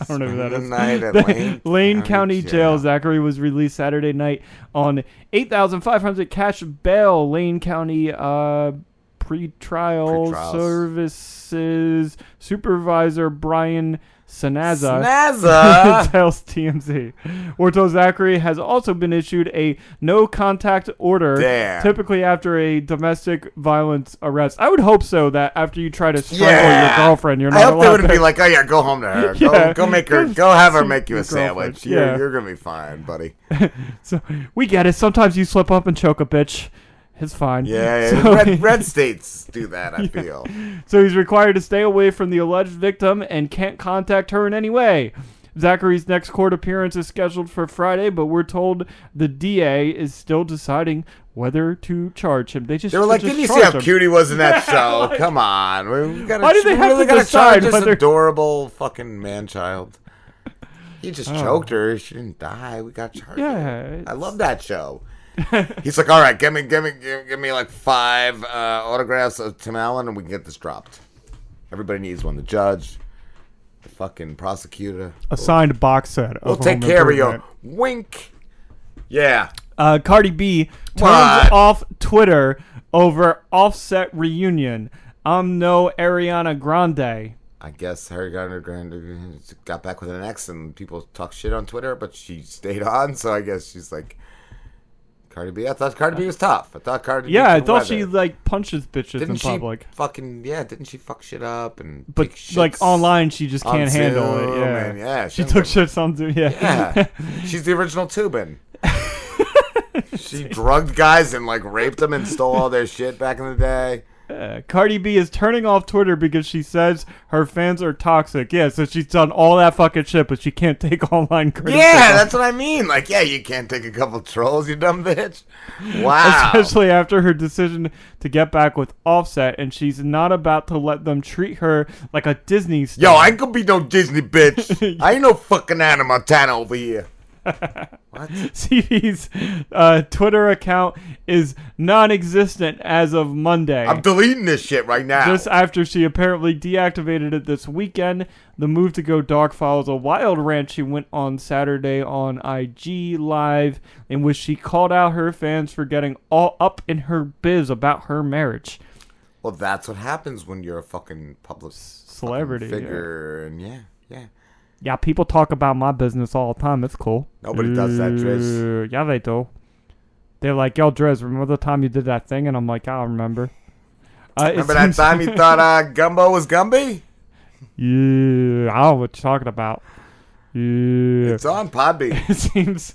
Speaker 13: I don't know who that is.
Speaker 4: night at Lane
Speaker 13: Lane
Speaker 4: County. Jail.
Speaker 13: Zachary was released Saturday night on 8500 cash bail. Lane County uh, pretrial
Speaker 4: Pretrials.
Speaker 13: services supervisor Brian Sanaza
Speaker 4: Snazza?
Speaker 13: tells TMZ. We're Zachary has also been issued a no contact order,
Speaker 4: Damn.
Speaker 13: typically after a domestic violence arrest. I would hope so that after you try to strangle
Speaker 4: Yeah.
Speaker 13: your girlfriend, you're not
Speaker 4: I hope they wouldn't
Speaker 13: to
Speaker 4: be like, oh yeah, go home to her. Go,
Speaker 13: Yeah.
Speaker 4: go make her,
Speaker 13: Go
Speaker 4: go have her make you a sandwich. You're,
Speaker 13: Yeah.
Speaker 4: you're gonna be fine, buddy.
Speaker 13: so we get it. Sometimes you slip up and choke a bitch. It's fine.
Speaker 4: Yeah, yeah.
Speaker 13: So-
Speaker 4: red, red states do that. I feel.
Speaker 13: So he's required to stay away from the alleged victim and can't contact her in any way. Zachary's next court appearance is scheduled for Friday, but we're told the DA is still deciding whether to charge him. They just
Speaker 4: They were like, didn't you see how
Speaker 13: him."
Speaker 4: cute he was in that
Speaker 13: Yeah,
Speaker 4: show?
Speaker 13: like-
Speaker 4: Come on, we, gotta,
Speaker 13: Why do they have
Speaker 4: really
Speaker 13: to decide
Speaker 4: this
Speaker 13: whether-
Speaker 4: adorable fucking man child? He just
Speaker 13: Oh.
Speaker 4: choked her. She didn't die. We got charged.
Speaker 13: Yeah,
Speaker 4: I love that show. He's like, all right, give me, give me, give, give me like five uh, autographs of Tim Allen, and we can get this dropped. Everybody needs one. The judge, the fucking prosecutor.
Speaker 13: A signed box set. Of
Speaker 4: We'll take
Speaker 13: Home
Speaker 4: care of you.
Speaker 13: Improvement.
Speaker 4: Wink. Yeah.
Speaker 13: Uh, Cardi B turns
Speaker 4: What?
Speaker 13: off Twitter over Offset reunion. I'm no Ariana Grande.
Speaker 4: I guess Harry Gardner Grande got back with an ex, and people talk shit on Twitter, but she stayed on. So I guess she's like Cardi B. I thought Cardi B was tough. I thought Cardi. B
Speaker 13: Yeah, I thought she like punches bitches
Speaker 4: didn't
Speaker 13: in
Speaker 4: she
Speaker 13: public.
Speaker 4: fucking yeah. Didn't she fuck shit up and
Speaker 13: But like online, she just can't handle it. Yeah,
Speaker 4: and yeah.
Speaker 13: She
Speaker 4: doesn't
Speaker 13: took shits on Zoom. Yeah,
Speaker 4: Yeah, she's the original Toobin. she drugged guys and like raped them and stole all their shit back in the day.
Speaker 13: Uh, Cardi B is turning off Twitter because she says her fans are toxic. Yeah, so she's done all that fucking shit, but she can't take online criticism.
Speaker 4: Yeah, that's what I mean. Like, yeah, you can't take a couple trolls, you dumb bitch. Wow.
Speaker 13: Especially after her decision to get back with Offset, and she's not about to let them treat her like a Disney star.
Speaker 4: Yo, I ain't gonna be no Disney bitch. I ain't no fucking Hannah Montana over here.
Speaker 13: CD's uh, Twitter account is non-existent as of Monday.
Speaker 4: I'm deleting this shit right now.
Speaker 13: Just after she apparently deactivated it this weekend, the move to go dark follows a wild rant she went on Saturday on IG Live, in which she called out her fans for getting all up in her biz about her marriage.
Speaker 4: well, that's what happens when you're a fucking public
Speaker 13: Celebrity,
Speaker 4: fucking
Speaker 13: yeah.
Speaker 4: figure, and yeah, yeah.
Speaker 13: Yeah, people talk about my business all the time. It's cool.
Speaker 4: Nobody does that, Driz.
Speaker 13: Uh, Yeah, they do. They're like, yo, Driz, remember the time you did that thing? And I'm like, I remember. Uh,
Speaker 4: Remember that time you thought uh, Gumbo was Gumby?
Speaker 13: Yeah, I don't know what you're talking about. Yeah.
Speaker 4: It's on Podbean.
Speaker 13: It seems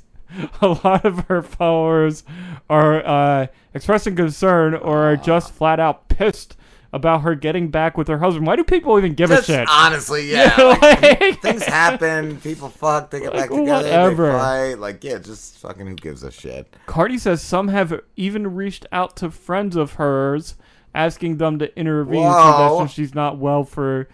Speaker 13: a lot of her followers are uh, expressing concern or are just flat out pissed about her getting back with her husband. Why do people even give
Speaker 4: Just
Speaker 13: a shit?
Speaker 4: honestly, yeah.
Speaker 13: like-
Speaker 4: like, things happen. People fuck. They get back together.
Speaker 13: whatever.
Speaker 4: They fight. Like, yeah, just fucking who gives a shit?
Speaker 13: Cardi says some have even reached out to friends of hers, asking them to intervene so
Speaker 4: Whoa.
Speaker 13: she's not well for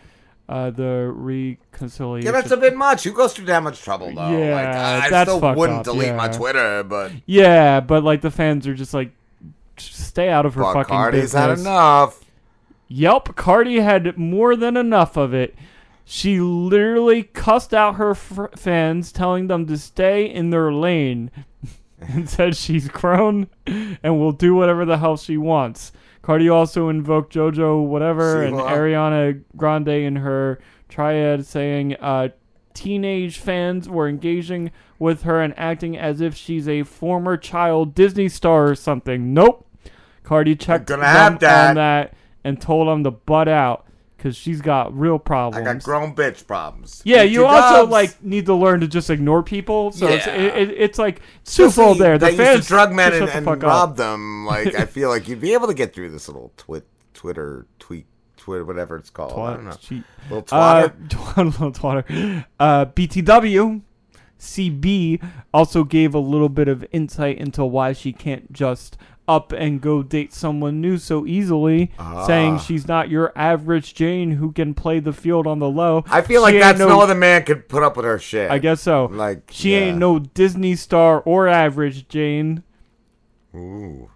Speaker 13: uh, the reconciliation.
Speaker 4: Yeah, that's a bit much. Who goes through that much trouble though? like,
Speaker 13: Yeah,
Speaker 4: I
Speaker 13: that's
Speaker 4: still wouldn't
Speaker 13: up,
Speaker 4: delete my. Twitter, but
Speaker 13: Yeah, but like the fans are just like, stay out of her fucking
Speaker 4: Cardi's
Speaker 13: business.
Speaker 4: had enough.
Speaker 13: Yep, Cardi had more than enough of it. She literally cussed out her fr- fans, telling them to stay in their lane, and said she's grown and will do whatever the hell she wants. Cardi also invoked JoJo whatever and. Ariana Grande in her triad, saying uh, teenage fans were engaging with her and acting as if she's a former child Disney star or something. Nope. Cardi checked
Speaker 4: gonna
Speaker 13: them
Speaker 4: have that.
Speaker 13: on that and told them to butt out because she's got real problems.
Speaker 4: I got grown bitch problems.
Speaker 13: Yeah, you also
Speaker 4: Dubs.
Speaker 13: like need to learn to just ignore people. So it's,
Speaker 4: Yeah.
Speaker 13: it, it, it's like twofold there. The fans
Speaker 4: drug men and,
Speaker 13: the
Speaker 4: and
Speaker 13: fuck
Speaker 4: rob
Speaker 13: up.
Speaker 4: them. Like I feel like you'd be able to get through this little twit, Twitter, tweet, Twitter, whatever it's called. I don't know.
Speaker 13: Cheat.
Speaker 4: Little
Speaker 13: Uh,
Speaker 4: twatter.
Speaker 13: little twatter. Uh, BTW CB also gave a little bit of insight into why she can't just up and go date someone new so easily, saying
Speaker 4: Ah.
Speaker 13: she's not your average Jane who can play the field on the low.
Speaker 4: I feel
Speaker 13: She
Speaker 4: like that's no, other man could put up with her shit.
Speaker 13: I guess so.
Speaker 4: Like
Speaker 13: She
Speaker 4: yeah.
Speaker 13: ain't no Disney star or average Jane.
Speaker 4: Ooh.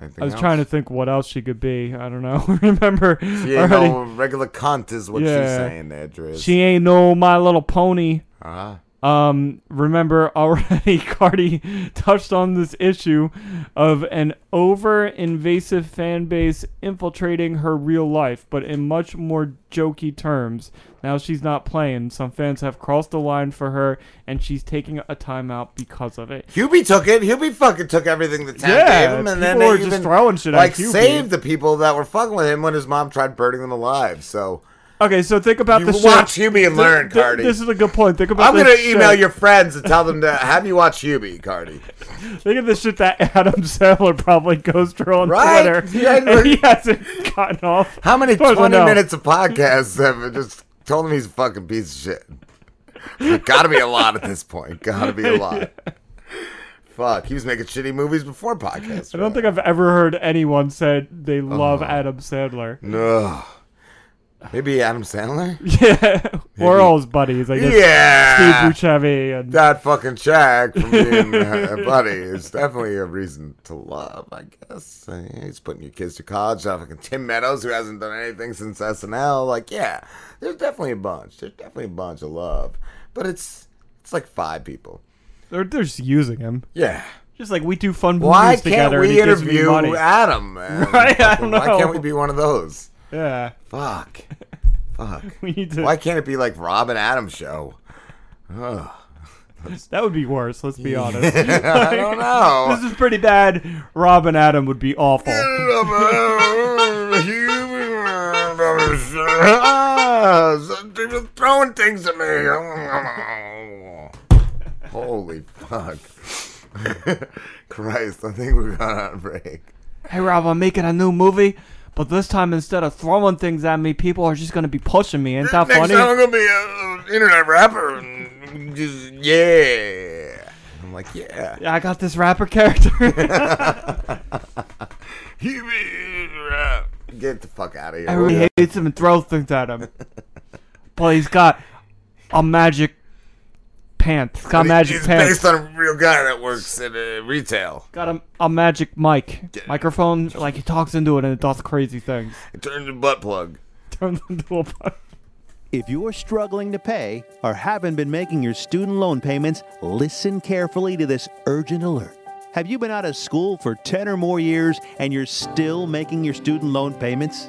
Speaker 4: Anything
Speaker 13: I was
Speaker 4: else?
Speaker 13: trying to think what else she could be. I don't know. Remember?
Speaker 4: She ain't
Speaker 13: already-
Speaker 4: no regular cunt, is what she's saying there, Driz.
Speaker 13: She ain't no My Little Pony.
Speaker 4: Uh-huh.
Speaker 13: Um, remember already, Cardi touched on this issue of an over invasive fan base infiltrating her real life, but in much more jokey terms. Now she's not playing. Some fans have crossed the line for her, and she's taking a timeout because of it.
Speaker 4: Hubie took it. Hubie fucking took everything the town
Speaker 13: Yeah,
Speaker 4: gave him, and then they
Speaker 13: were just
Speaker 4: even,
Speaker 13: throwing shit at
Speaker 4: like
Speaker 13: Hubie.
Speaker 4: saved the people that were fucking with him when his mom tried burning them alive. So
Speaker 13: Okay, so think about
Speaker 4: You
Speaker 13: the
Speaker 4: watch
Speaker 13: shit.
Speaker 4: Hubie and learn,
Speaker 13: th-
Speaker 4: Cardi.
Speaker 13: This is a good point. Think about.
Speaker 4: I'm gonna email your friends and tell them to have you watch Hubie, Cardi.
Speaker 13: Think of the shit that Adam Sandler probably goes through on
Speaker 4: Right?
Speaker 13: Twitter.
Speaker 4: Yeah,
Speaker 13: and he hasn't gotten off.
Speaker 4: How many
Speaker 13: As far as I
Speaker 4: 20
Speaker 13: know.
Speaker 4: minutes of podcasts have just told him he's a fucking piece of shit? Gotta be a lot at this point. Gotta be a lot. Fuck, he was making shitty movies before podcasts.
Speaker 13: I don't think I've ever heard anyone said they uh-huh. love
Speaker 4: Oh.
Speaker 13: Adam Sandler.
Speaker 4: No. Maybe Adam Sandler?
Speaker 13: Yeah, or all his buddies. I guess.
Speaker 4: Yeah.
Speaker 13: Steve Buscemi and
Speaker 4: That fucking Shaq from being a buddy is definitely a reason to love, I guess. Uh, He's putting your kids to college. Uh, fucking Tim Meadows, who hasn't done anything since SNL. Like, yeah, there's definitely a bunch. There's definitely a bunch of love. But it's it's like five people.
Speaker 13: they're, they're just using him.
Speaker 4: Yeah.
Speaker 13: Just like we do fun movies
Speaker 4: Why can't
Speaker 13: together. and
Speaker 4: we interview. Adam, man?
Speaker 13: Right? I don't know.
Speaker 4: Why can't we be one of those?
Speaker 13: Yeah.
Speaker 4: Fuck. Fuck.
Speaker 13: We need to-
Speaker 4: Why can't it be like Robin and Adam show? Ugh.
Speaker 13: That would be worse. Let's be honest.
Speaker 4: I don't know.
Speaker 13: This is pretty bad. Robin Adam would be awful.
Speaker 4: People throwing things at me. Holy fuck. Christ, I think we got on break.
Speaker 13: Hey Rob, I'm making a new movie, but this time instead of throwing things at me, people are just gonna be pushing me. Ain't that
Speaker 4: Next
Speaker 13: funny?
Speaker 4: time I'm gonna be an internet rapper and just yeah. I'm like, yeah.
Speaker 13: Yeah, I got this rapper character.
Speaker 4: Get the fuck out of here.
Speaker 13: Everybody hates him and throws things at him. but he's got a magic pants. He's got magic
Speaker 4: He's
Speaker 13: pants.
Speaker 4: based on a real guy that works in uh, retail.
Speaker 13: got a, a magic mic. Microphone, like he talks into it and it does crazy things.
Speaker 4: It turns a butt plug.
Speaker 13: Turns into a butt. Plug.
Speaker 37: If you're struggling to pay or haven't been making your student loan payments, listen carefully to this urgent alert. Have you been out of school for 10 or more years and you're still making your student loan payments?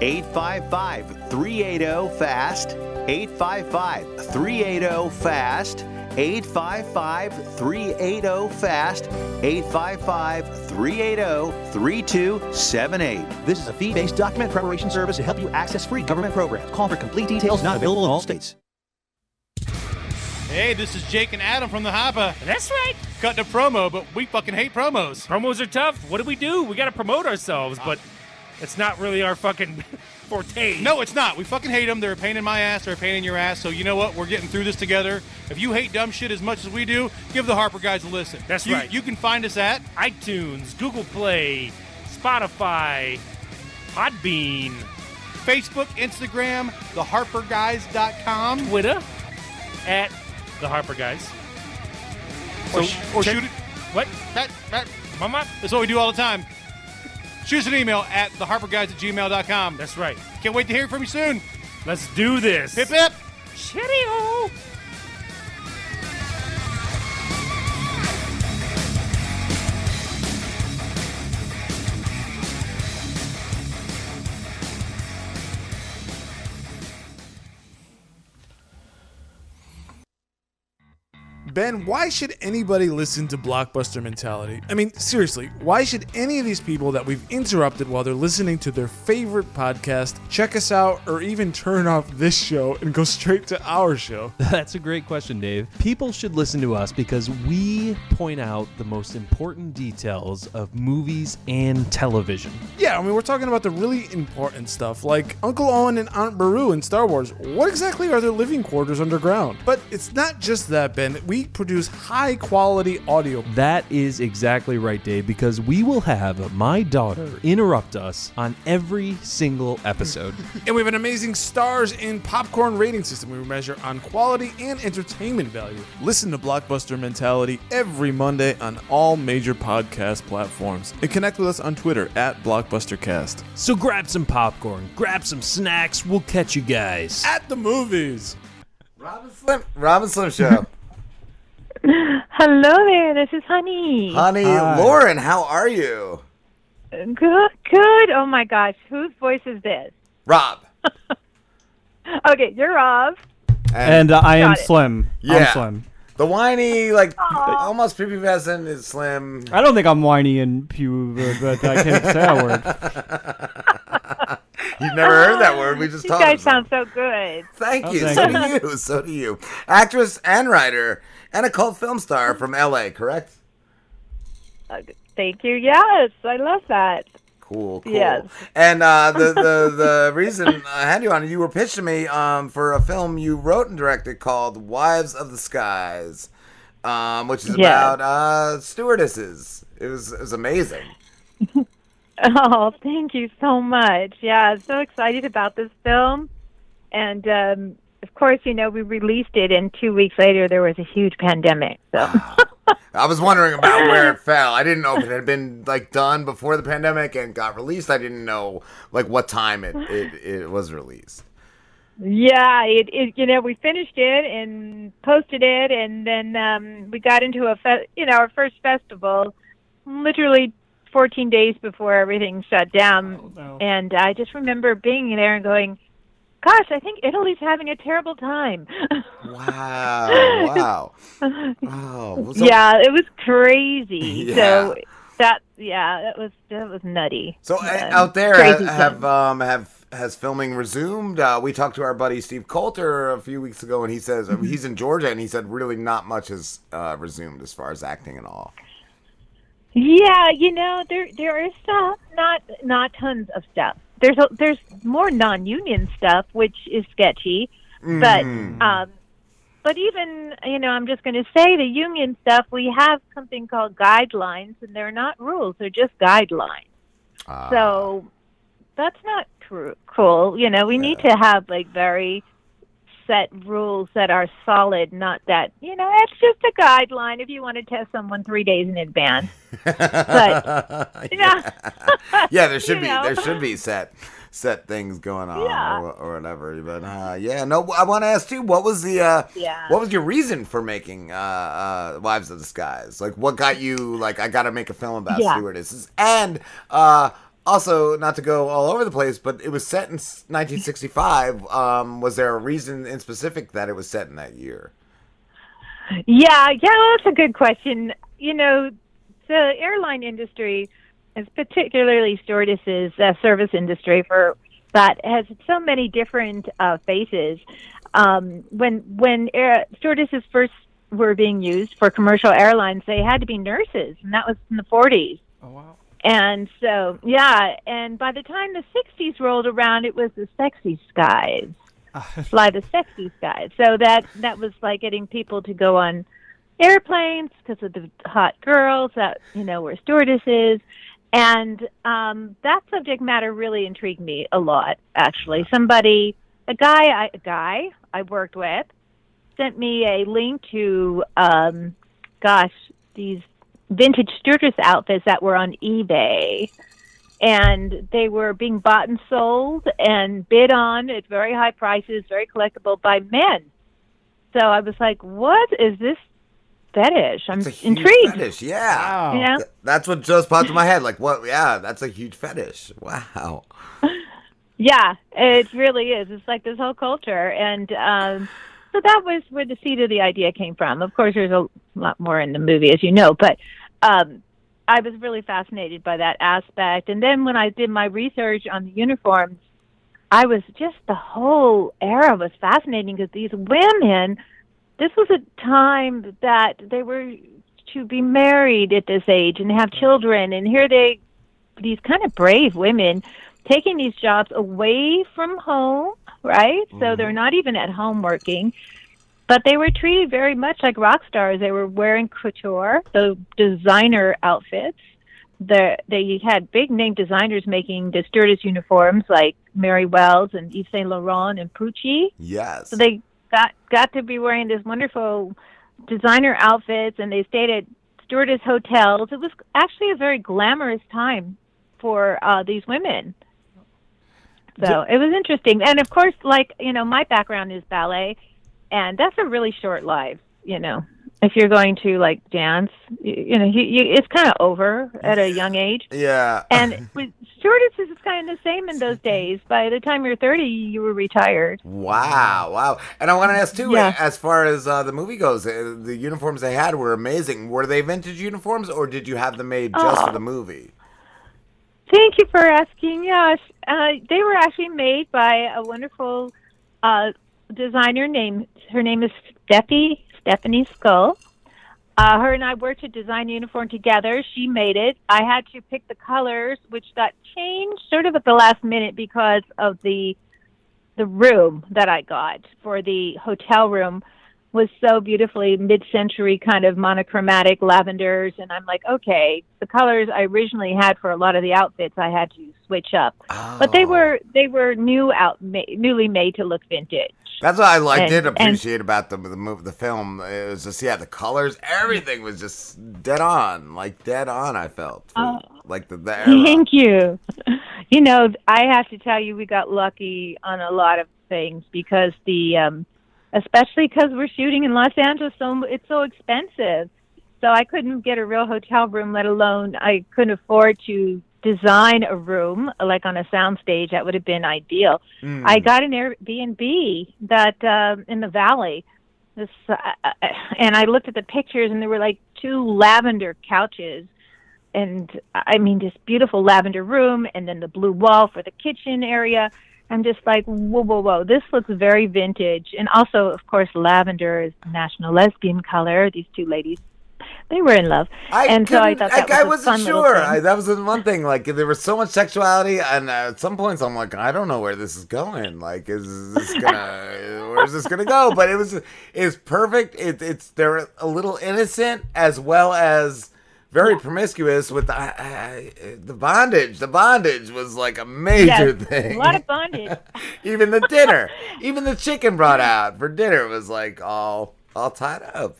Speaker 37: 855 380 FAST. 855 380 FAST. 855 380 FAST. 855 380 3278. This is a fee based document preparation service to help you access free government programs. Call for complete details, not available in all states.
Speaker 38: Hey, this is Jake and Adam from the Hoppa. That's right. Cutting a promo, but we fucking hate promos.
Speaker 39: Promos are tough. What do we do? We got to promote ourselves, but it's not really our fucking forte.
Speaker 38: No, it's not. We fucking hate them. They're a pain in my ass. They're a pain in your ass. So you know what? We're getting through this together. If you hate dumb shit as much as we do, give the Harper guys a listen.
Speaker 39: That's
Speaker 38: You-
Speaker 39: right.
Speaker 38: You can find us at
Speaker 39: iTunes, Google Play, Spotify, Podbean,
Speaker 38: Facebook, Instagram, theharperguys.com,
Speaker 39: Twitter, at the Harper Guys.
Speaker 38: Or,
Speaker 39: Or
Speaker 38: sh- or shoot it.
Speaker 39: What?
Speaker 38: That, that,
Speaker 39: Mama?
Speaker 38: That's what we do all the time. Shoot us an email at theharperguys at gmail.com.
Speaker 39: That's right.
Speaker 38: Can't wait to hear from you soon.
Speaker 39: Let's do this.
Speaker 38: Hip hip.
Speaker 39: Cheerio.
Speaker 40: Ben, why should anybody listen to Blockbuster Mentality? I mean, seriously, why should any of these people that we've interrupted while they're listening to their favorite podcast check us out or even turn off this show and go straight to our show?
Speaker 41: That's a great question, Dave. People should listen to us because we point out the most important details of movies and television.
Speaker 40: Yeah, I mean, we're talking about the really important stuff like Uncle Owen and Aunt Beru in Star Wars. What exactly are their living quarters underground? But it's not just that, Ben. We produce high quality audio.
Speaker 41: That is exactly right, Dave, because we will have my daughter interrupt us on every single episode.
Speaker 40: And we have an amazing stars in popcorn rating system we measure on quality and entertainment value. Listen to Blockbuster Mentality every Monday on all major podcast platforms. And connect with us on Twitter at BlockbusterCast.
Speaker 41: so grab some popcorn, grab some snacks. We'll catch you guys
Speaker 40: at the movies.
Speaker 4: Rob and Slim, Rob and Slim Show.
Speaker 42: Hello there, this is Honey.
Speaker 4: Honey, Lauren, how are you?
Speaker 42: Good, good. Oh my gosh, whose voice is this?
Speaker 4: Rob.
Speaker 42: Okay, you're Rob.
Speaker 13: And uh, I am
Speaker 42: it.
Speaker 13: Slim.
Speaker 4: Yeah.
Speaker 13: I'm Slim.
Speaker 4: The whiny, like almost prepubescent is Slim.
Speaker 13: I don't think I'm whiny and pew, but I can't say that word.
Speaker 4: You've never heard that word. We just
Speaker 42: You
Speaker 4: taught
Speaker 42: guys sound so good.
Speaker 4: Thank
Speaker 42: Oh,
Speaker 4: you.
Speaker 42: thank
Speaker 4: so
Speaker 42: you.
Speaker 4: do you. So do you. Actress and writer and a cult film star from LA, correct?
Speaker 42: Uh, Thank you. Yes, I love that.
Speaker 4: Cool, cool.
Speaker 42: Yes.
Speaker 4: And uh, the, the the reason I had you on, you were pitched to me um, for a film you wrote and directed called Wives of the Skies, um, which is
Speaker 42: Yes.
Speaker 4: about uh, stewardesses. It was it was amazing.
Speaker 42: Oh, thank you so much. Yeah, I'm so excited about this film. And um, of course, you know, we released it, and two weeks later, there was a huge pandemic. So,
Speaker 4: I was wondering about where it fell. I didn't know if it had been like done before the pandemic and got released. I didn't know like what time it it, it was released.
Speaker 42: yeah, it, it, you know, we finished it and posted it, and then um, we got into a, fe- you know, our first festival literally 14 days before everything shut down. And I just remember being there and going, gosh, I think Italy's having a terrible time.
Speaker 4: Wow! Wow! Oh, so-
Speaker 42: yeah, it was crazy.
Speaker 4: Yeah.
Speaker 42: So that yeah, that was that was nutty.
Speaker 4: So
Speaker 42: Um,
Speaker 4: uh, out there,
Speaker 42: crazy
Speaker 4: have um have has filming resumed? Uh, we talked to our buddy Steve Coulter a few weeks ago, and he says uh, he's in Georgia, and he said really not much has uh, resumed as far as acting and all.
Speaker 42: Yeah, you know there there is stuff, not not tons of stuff. There's a, there's more non-union stuff, which is sketchy,
Speaker 4: Mhm.
Speaker 42: but um, but even you know I'm just going to say the union stuff. We have something called guidelines, and they're not rules; they're just guidelines.
Speaker 4: Ah.
Speaker 42: So that's not cool. You know, we need to have like very set rules that are solid, not that you know it's just a guideline if you want to test someone three days in advance. But yeah,
Speaker 4: yeah, there should be
Speaker 42: know.
Speaker 4: there should be set set things going on
Speaker 42: Yeah.
Speaker 4: or, or whatever. But uh, yeah, no, I want to ask you, what was the uh,
Speaker 42: Yeah.
Speaker 4: what was your reason for making uh, uh, Wives of the Skies? Like, what got you like I got to make a film about
Speaker 42: Yeah.
Speaker 4: stewardesses? And uh, also, not to go all over the place, but it was set in 1965. Um, was there a reason in specific that it was set in that year?
Speaker 42: yeah, yeah. Well, that's a good question. You know, the airline industry, is particularly stewardesses, uh, service industry for that has so many different uh, faces. Um, when when air, stewardesses first were being used for commercial airlines, they had to be nurses, and that was in the 40s.
Speaker 40: Oh wow.
Speaker 42: And so, yeah, and by the time the 60s rolled around, it was the sexy skies. Fly the sexy skies. So that that was like getting people to go on airplanes because of the hot girls that, you know, were stewardesses. And um that subject matter really intrigued me a lot, actually. Somebody a guy I a guy I worked with sent me a link to um gosh, these vintage stewardess outfits that were on eBay. And they were being bought and sold and bid on at very high prices, very collectible by men. So I was like, what is this fetish? I'm
Speaker 4: Huge
Speaker 42: intrigued.
Speaker 4: Fetish, yeah.
Speaker 42: Yeah.
Speaker 4: Th- That's what just popped in my head. Like, what? Yeah, that's a huge fetish. Wow.
Speaker 42: Yeah, it really is. It's like this whole culture, and um, so that was where the seed of the idea came from. Of course, there's a lot more in the movie, as you know, but um, I was really fascinated by that aspect. And then when I did my research on the uniforms, I was just the whole era was fascinating because these women, this was a time that they were to be married at this age and have children, and here they, these kind of brave women, taking these jobs away from home, right? So they're not even at home working. But they were treated very much like rock stars. They were wearing couture, the designer outfits. The, they had big name designers making the stewardess uniforms like Mary Wells and Yves Saint Laurent and Pucci.
Speaker 4: Yes.
Speaker 42: So they got got to be wearing this wonderful designer outfits, and they stayed at stewardess hotels. It was actually a very glamorous time for uh, these women. So it was interesting, and of course, like you know, my background is ballet, and that's a really short life. You know, if you're going to like dance, you, you know, you, you, it's kind of over at a young age.
Speaker 4: Yeah.
Speaker 42: And with stewardesses, it's kind of the same in those days. By the time you're 30, you were retired.
Speaker 4: Wow, wow. And I want to ask too,
Speaker 42: Yeah.
Speaker 4: as far as uh, the movie goes, uh, the uniforms they had were amazing. Were they vintage uniforms, or did you have them made just for
Speaker 42: Oh.
Speaker 4: the movie?
Speaker 42: Thank you for asking. Yes, uh, they were actually made by a wonderful uh, designer named. Her name is Steffi Stephanie Skull. Uh, her and I worked to design uniform together. She made it. I had to pick the colors, which got changed sort of at the last minute because of the the room that I got for the hotel room was so beautifully mid-century kind of monochromatic lavenders and I'm like, okay, the colors I originally had for a lot of the outfits I had to switch up. But they were they were new out ma- newly made to look vintage.
Speaker 4: That's what I like
Speaker 42: And-
Speaker 4: did
Speaker 42: and-
Speaker 4: appreciate about the the movie, the film. It was just yeah, the colors, everything was just dead on, like dead on. I felt
Speaker 42: Oh.
Speaker 4: like the, the.
Speaker 42: Thank you. You know, I have to tell you, we got lucky on a lot of things because the, um, especially because we're shooting in Los Angeles, so it's so expensive. So I couldn't get a real hotel room, let alone I couldn't afford to design a room like on a soundstage. That would have been ideal.
Speaker 43: Mm.
Speaker 42: I got an Airbnb that um, in the valley. This, uh, uh, and I looked at the pictures, and there were like two lavender couches and I mean this beautiful lavender room and then the blue wall for the kitchen area. I'm just like, whoa, whoa, whoa, this looks very vintage. And also, of course, lavender is national lesbian color. These two ladies, they were in love.
Speaker 4: I
Speaker 42: and so I thought that
Speaker 4: I, I
Speaker 42: was a
Speaker 4: wasn't sure. I, that was the one thing. Like there was so much sexuality, and at some points I'm like, I don't know where this is going. Like, is this gonna, where's this gonna go? But it was, it's perfect. It, it's they're a little innocent as well as very promiscuous with the, uh, the bondage. The bondage was like a major
Speaker 42: Yes,
Speaker 4: thing.
Speaker 42: A lot of bondage.
Speaker 4: even the dinner, even the chicken brought out for dinner was like all all tied up.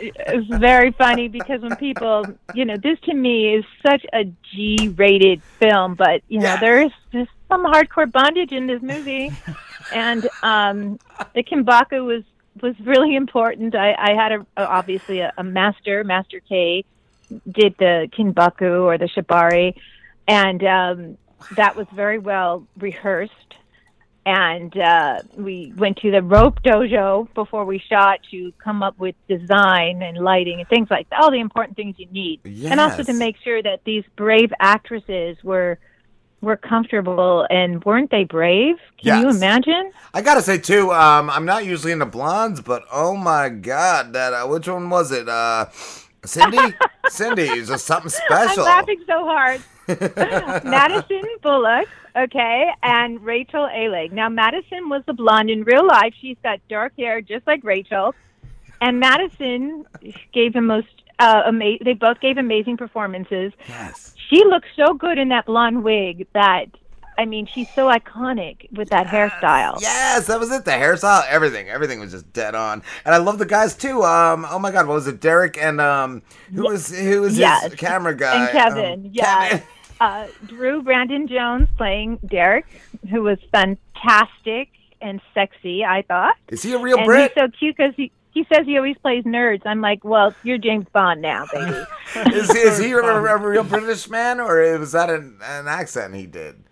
Speaker 42: It's very funny because when people, you know, this to me is such a G-rated film, but you know, there's just some hardcore bondage in this movie, and um, the Kinbaku was was really important. I, I had a, obviously a, a master, Master K, did the Kinbaku or the Shibari, and um, that was very well rehearsed. And uh, we went to the rope dojo before we shot to come up with design and lighting and things like that. All the important things you need, and also to make sure that these brave actresses were were comfortable and weren't they brave? Can you imagine?
Speaker 4: I gotta say too, um, I'm not usually into blondes, but oh my god, that uh, which one was it? Uh, Cindy, Cindy is just something special.
Speaker 42: I'm laughing so hard. Madison Bullock, okay, and Rachel Aleg. Now, Madison was the blonde in real life. She's got dark hair, just like Rachel. And Madison gave the most. Uh, ama- they both gave amazing performances.
Speaker 4: Yes.
Speaker 42: She looks so good in that blonde wig that, I mean, she's so iconic with that hairstyle.
Speaker 4: Yes, that was it. The hairstyle, everything, everything was just dead on. And I love the guys too. Um, oh my god, what was it? Derek and um, who was who was
Speaker 42: Yes.
Speaker 4: his camera guy?
Speaker 42: And Kevin,
Speaker 4: Um,
Speaker 42: yeah. Uh, Drew Brandon Jones playing Derek, who was fantastic and sexy, I thought.
Speaker 4: Is he a real
Speaker 42: and
Speaker 4: Brit?
Speaker 42: He's so cute because he, he says he always plays nerds. I'm like, well, you're James Bond now, baby.
Speaker 4: is, is he a, a real British man, or was that an, an accent he did?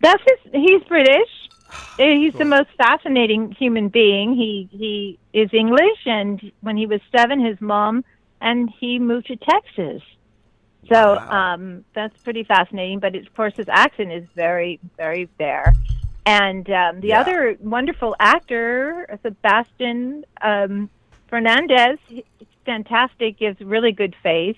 Speaker 42: That's his. He's British. Uh, He's the most fascinating human being. He he is English, and when he was seven, his mom and he moved to Texas. So um, that's pretty fascinating. But of course, his accent is very very there. And um, the other wonderful actor, Sebastian um, Fernandez, he- fantastic. Gives really good face.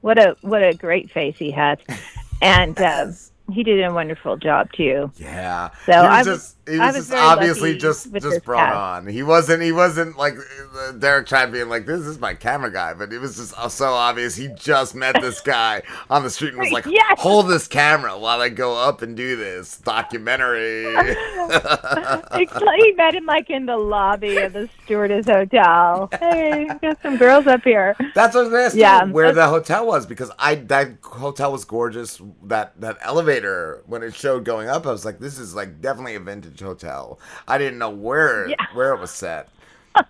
Speaker 42: What a what a great face he has, and um, he did a wonderful job too.
Speaker 4: Yeah.
Speaker 42: So I was-
Speaker 4: just he was, obviously just just brought on. He wasn't he wasn't like uh, Derek tried being like this is my camera guy, but it was just uh, so obvious. He just met this guy on the street and was like,
Speaker 42: Yes.
Speaker 4: "Hold this camera while I go up and do this documentary."
Speaker 42: He met him like in the lobby of the stewardess hotel. Hey, got some girls up here.
Speaker 4: That's what I was gonna
Speaker 42: Yeah,
Speaker 4: you, where the hotel was because I that hotel was gorgeous. That that elevator when it showed going up, I was like, this is like definitely a vintage hotel. I didn't know where
Speaker 42: Yeah.
Speaker 4: where it was set.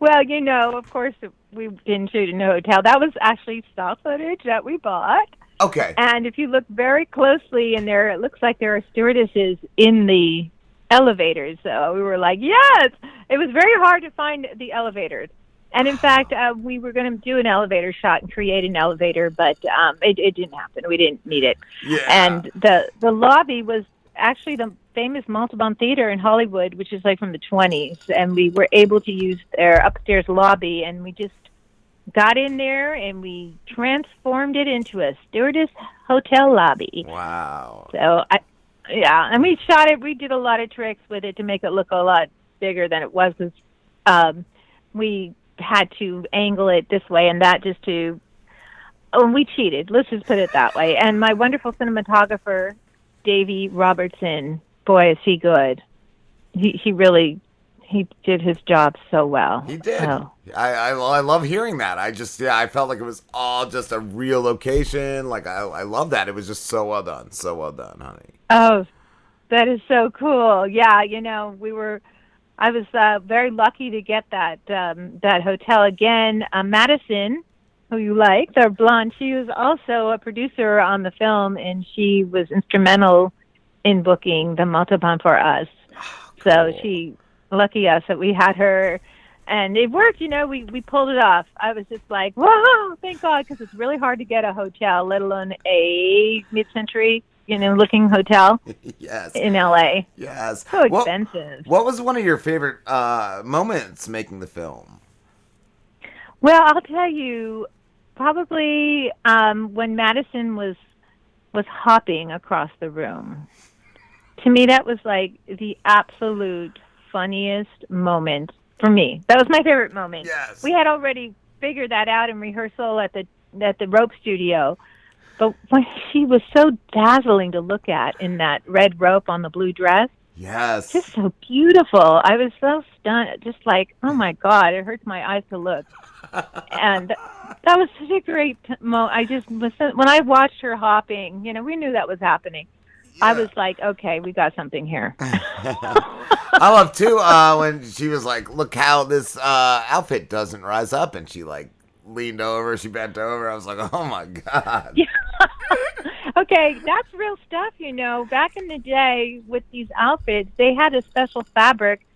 Speaker 42: Well, you know, of course, we didn't shoot in a hotel. That was actually stock footage that we bought.
Speaker 4: Okay.
Speaker 42: And if you look very closely in there, it looks like there are stewardesses in the elevators. So we were like, yes! It was very hard to find the elevators. And in fact, uh, we were going to do an elevator shot and create an elevator, but um, it, it didn't happen. We didn't need it.
Speaker 4: Yeah.
Speaker 42: And the the lobby was actually the famous Montalban Theater in Hollywood, which is like from the 20s. And we were able to use their upstairs lobby, and we just got in there and we transformed it into a stewardess hotel lobby.
Speaker 4: Wow.
Speaker 42: So I, yeah, and we shot it. We did a lot of tricks with it to make it look a lot bigger than it was. um, we had to angle it this way and that just to. Oh, we cheated. Let's just put it that way. And my wonderful cinematographer, Davey Robertson, boy, is he good. He he really he did his job so well.
Speaker 4: He did.
Speaker 42: So,
Speaker 4: I, I I love hearing that. I just yeah, I felt like it was all just a real location. Like I I love that. It was just so well done. So well done, honey.
Speaker 42: Oh, that is so cool. Yeah, you know, we were I was uh, very lucky to get that um that hotel again. Uh, Madison, who you like, the blonde, she was also a producer on the film and she was instrumental in booking the Montalban for us. So she lucky us that we had her and it worked, you know, we we pulled it off. I was just like, "Whoa, thank God," because it's really hard to get a hotel, let alone a mid-century, you know, looking hotel
Speaker 4: yes.
Speaker 42: in LA.
Speaker 4: Yes.
Speaker 42: So
Speaker 4: What-
Speaker 42: expensive.
Speaker 4: What was one of your favorite uh, moments making the film?
Speaker 42: Well, I'll tell you, probably um, when Madison was was hopping across the room. To me, that was like the absolute funniest moment for me. That was my favorite moment.
Speaker 4: Yes.
Speaker 42: We had already figured that out in rehearsal at the at the rope studio. But when she was so dazzling to look at in that red rope on the blue dress,
Speaker 4: Yes.
Speaker 42: just so beautiful. I was so stunned, just like, oh my god, it hurts my eyes to look. and that was such a great moment. I just when I watched her hopping, you know, we knew that was happening. I was like, okay, we got something here.
Speaker 4: I love too uh, when she was like, "Look how this uh, outfit doesn't rise up," and she like leaned over, she bent over. I was like, "Oh my god!"
Speaker 42: okay, that's real stuff, you know. Back in the day with these outfits, they had a special fabric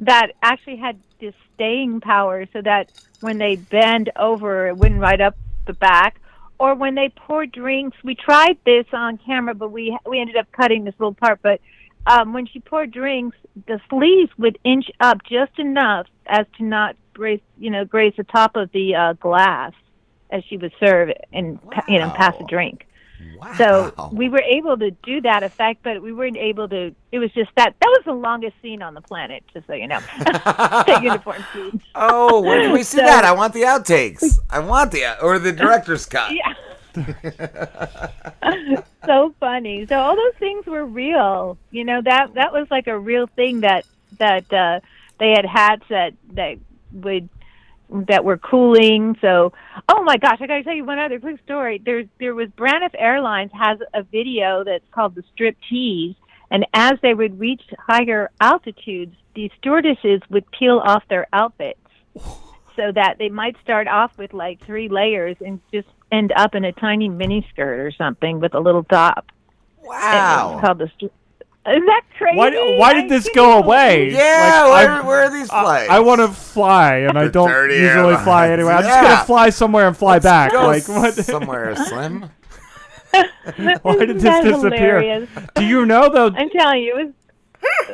Speaker 42: that actually had this staying power so that when they bend over, it wouldn't ride up the back. Or when they pour drinks, we tried this on camera, but we we ended up cutting this little part. But um, when she poured drinks, the sleeves would inch up just enough as to not graze, you know, graze the top of the uh, glass as she would serve and pa- you know pass a drink. So we were able to do that effect, but we weren't able to. It was just that that was the longest scene on the planet, just so you know. the uniform scene.
Speaker 4: Oh, where can we see
Speaker 42: So-
Speaker 4: that? I want the outtakes. I want the or the director's cut. Yeah.
Speaker 42: so funny. So all those things were real. You know that that was like a real thing that that uh, they had hats that that would that were cooling. So oh my gosh, I got to tell you one other quick story. There's there was Braniff Airlines has a video that's called the strip tease, and as they would reach higher altitudes, the stewardesses would peel off their outfits so that they might start off with like three layers and just end up in a tiny mini skirt or something with a little top.
Speaker 4: Wow.
Speaker 42: It's called the stri- Isn't that crazy?
Speaker 13: Why, why did this go away?
Speaker 4: Yeah,
Speaker 13: Like,
Speaker 4: where,
Speaker 13: I-
Speaker 4: where are these flights?
Speaker 13: I want to fly, and I don't
Speaker 4: dirty
Speaker 13: usually fly
Speaker 4: airlines.
Speaker 13: anyway. I'm just gonna fly somewhere and fly back.
Speaker 4: go
Speaker 13: Like what?
Speaker 4: somewhere slim.
Speaker 13: Why did this disappear?
Speaker 42: hilarious.
Speaker 13: Do you know though?
Speaker 42: I'm telling you, it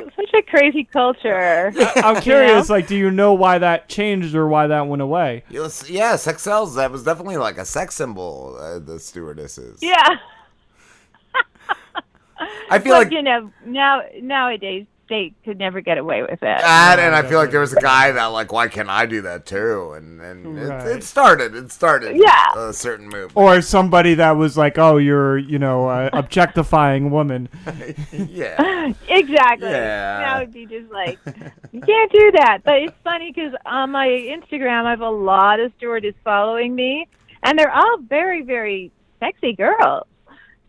Speaker 42: was such a crazy culture.
Speaker 13: I'm
Speaker 42: you
Speaker 13: curious.
Speaker 42: know?
Speaker 13: Like, do you know why that changed or why that went away?
Speaker 4: Yes, yeah, sex sells. That was definitely like a sex symbol. Uh, the stewardesses.
Speaker 42: Yeah.
Speaker 4: I feel
Speaker 42: but,
Speaker 4: like
Speaker 42: you know now nowadays they could never get away with it.
Speaker 4: that, and I feel like there was a guy that like, why can't I do that too? And and
Speaker 13: Right.
Speaker 4: it, it started. It started.
Speaker 42: Yeah.
Speaker 4: a certain move.
Speaker 13: Or somebody that was like, "Oh, you're, you know, uh, objectifying woman.
Speaker 4: yeah.
Speaker 42: exactly.
Speaker 4: Yeah.
Speaker 42: Now it'd be just like you can't do that. But it's funny because on my Instagram, I have a lot of stewardess following me, and they're all very, very sexy girls.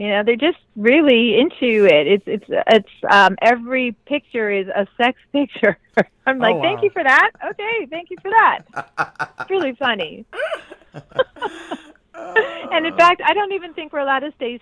Speaker 42: You know, they're just really into it. It's it's it's um every picture is a sex picture. I'm like,
Speaker 13: Oh,
Speaker 42: thank you for that. Okay, thank you for that. it's really funny. and in fact, I don't even think we're allowed to say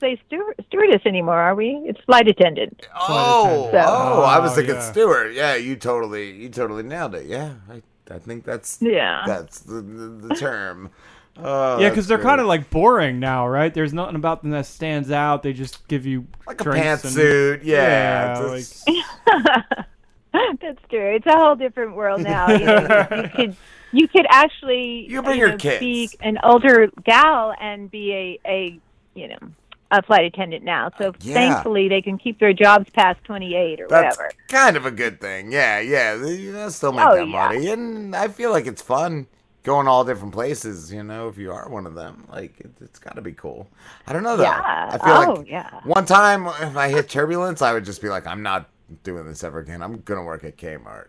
Speaker 42: say steward, stewardess anymore, are we? It's flight attendant.
Speaker 4: Oh,
Speaker 42: So-
Speaker 4: oh, I was
Speaker 13: Oh,
Speaker 4: thinking
Speaker 13: yeah.
Speaker 4: Stewart. Yeah, you totally, you totally nailed it. Yeah, I, I think that's
Speaker 42: Yeah.
Speaker 4: that's the the, the term. Oh,
Speaker 13: yeah, because they're kind of like boring now, right? There's nothing about them that stands out. They just give you
Speaker 4: like a
Speaker 13: drinks and-
Speaker 4: pantsuit. Yeah,
Speaker 13: yeah,
Speaker 4: it's-
Speaker 13: like
Speaker 42: That's true. It's a whole different world now. You, know, you could you could actually
Speaker 4: You bring
Speaker 42: you
Speaker 4: your kids.
Speaker 42: be an older gal and be a a you know a flight attendant now. So uh,
Speaker 4: Yeah.
Speaker 42: thankfully they can keep their jobs past twenty eight or
Speaker 4: That's
Speaker 42: whatever.
Speaker 4: kind of a good thing. Yeah, yeah. They they still make
Speaker 42: Oh,
Speaker 4: that
Speaker 42: yeah.
Speaker 4: money, and I feel like it's fun going all different places. You know, if you are one of them, like it, it's got to be cool. I don't know though.
Speaker 42: Yeah.
Speaker 4: I feel
Speaker 42: Oh,
Speaker 4: like
Speaker 42: yeah.
Speaker 4: one time if I hit turbulence, I would just be like, I'm not doing this ever again. I'm gonna work at Kmart.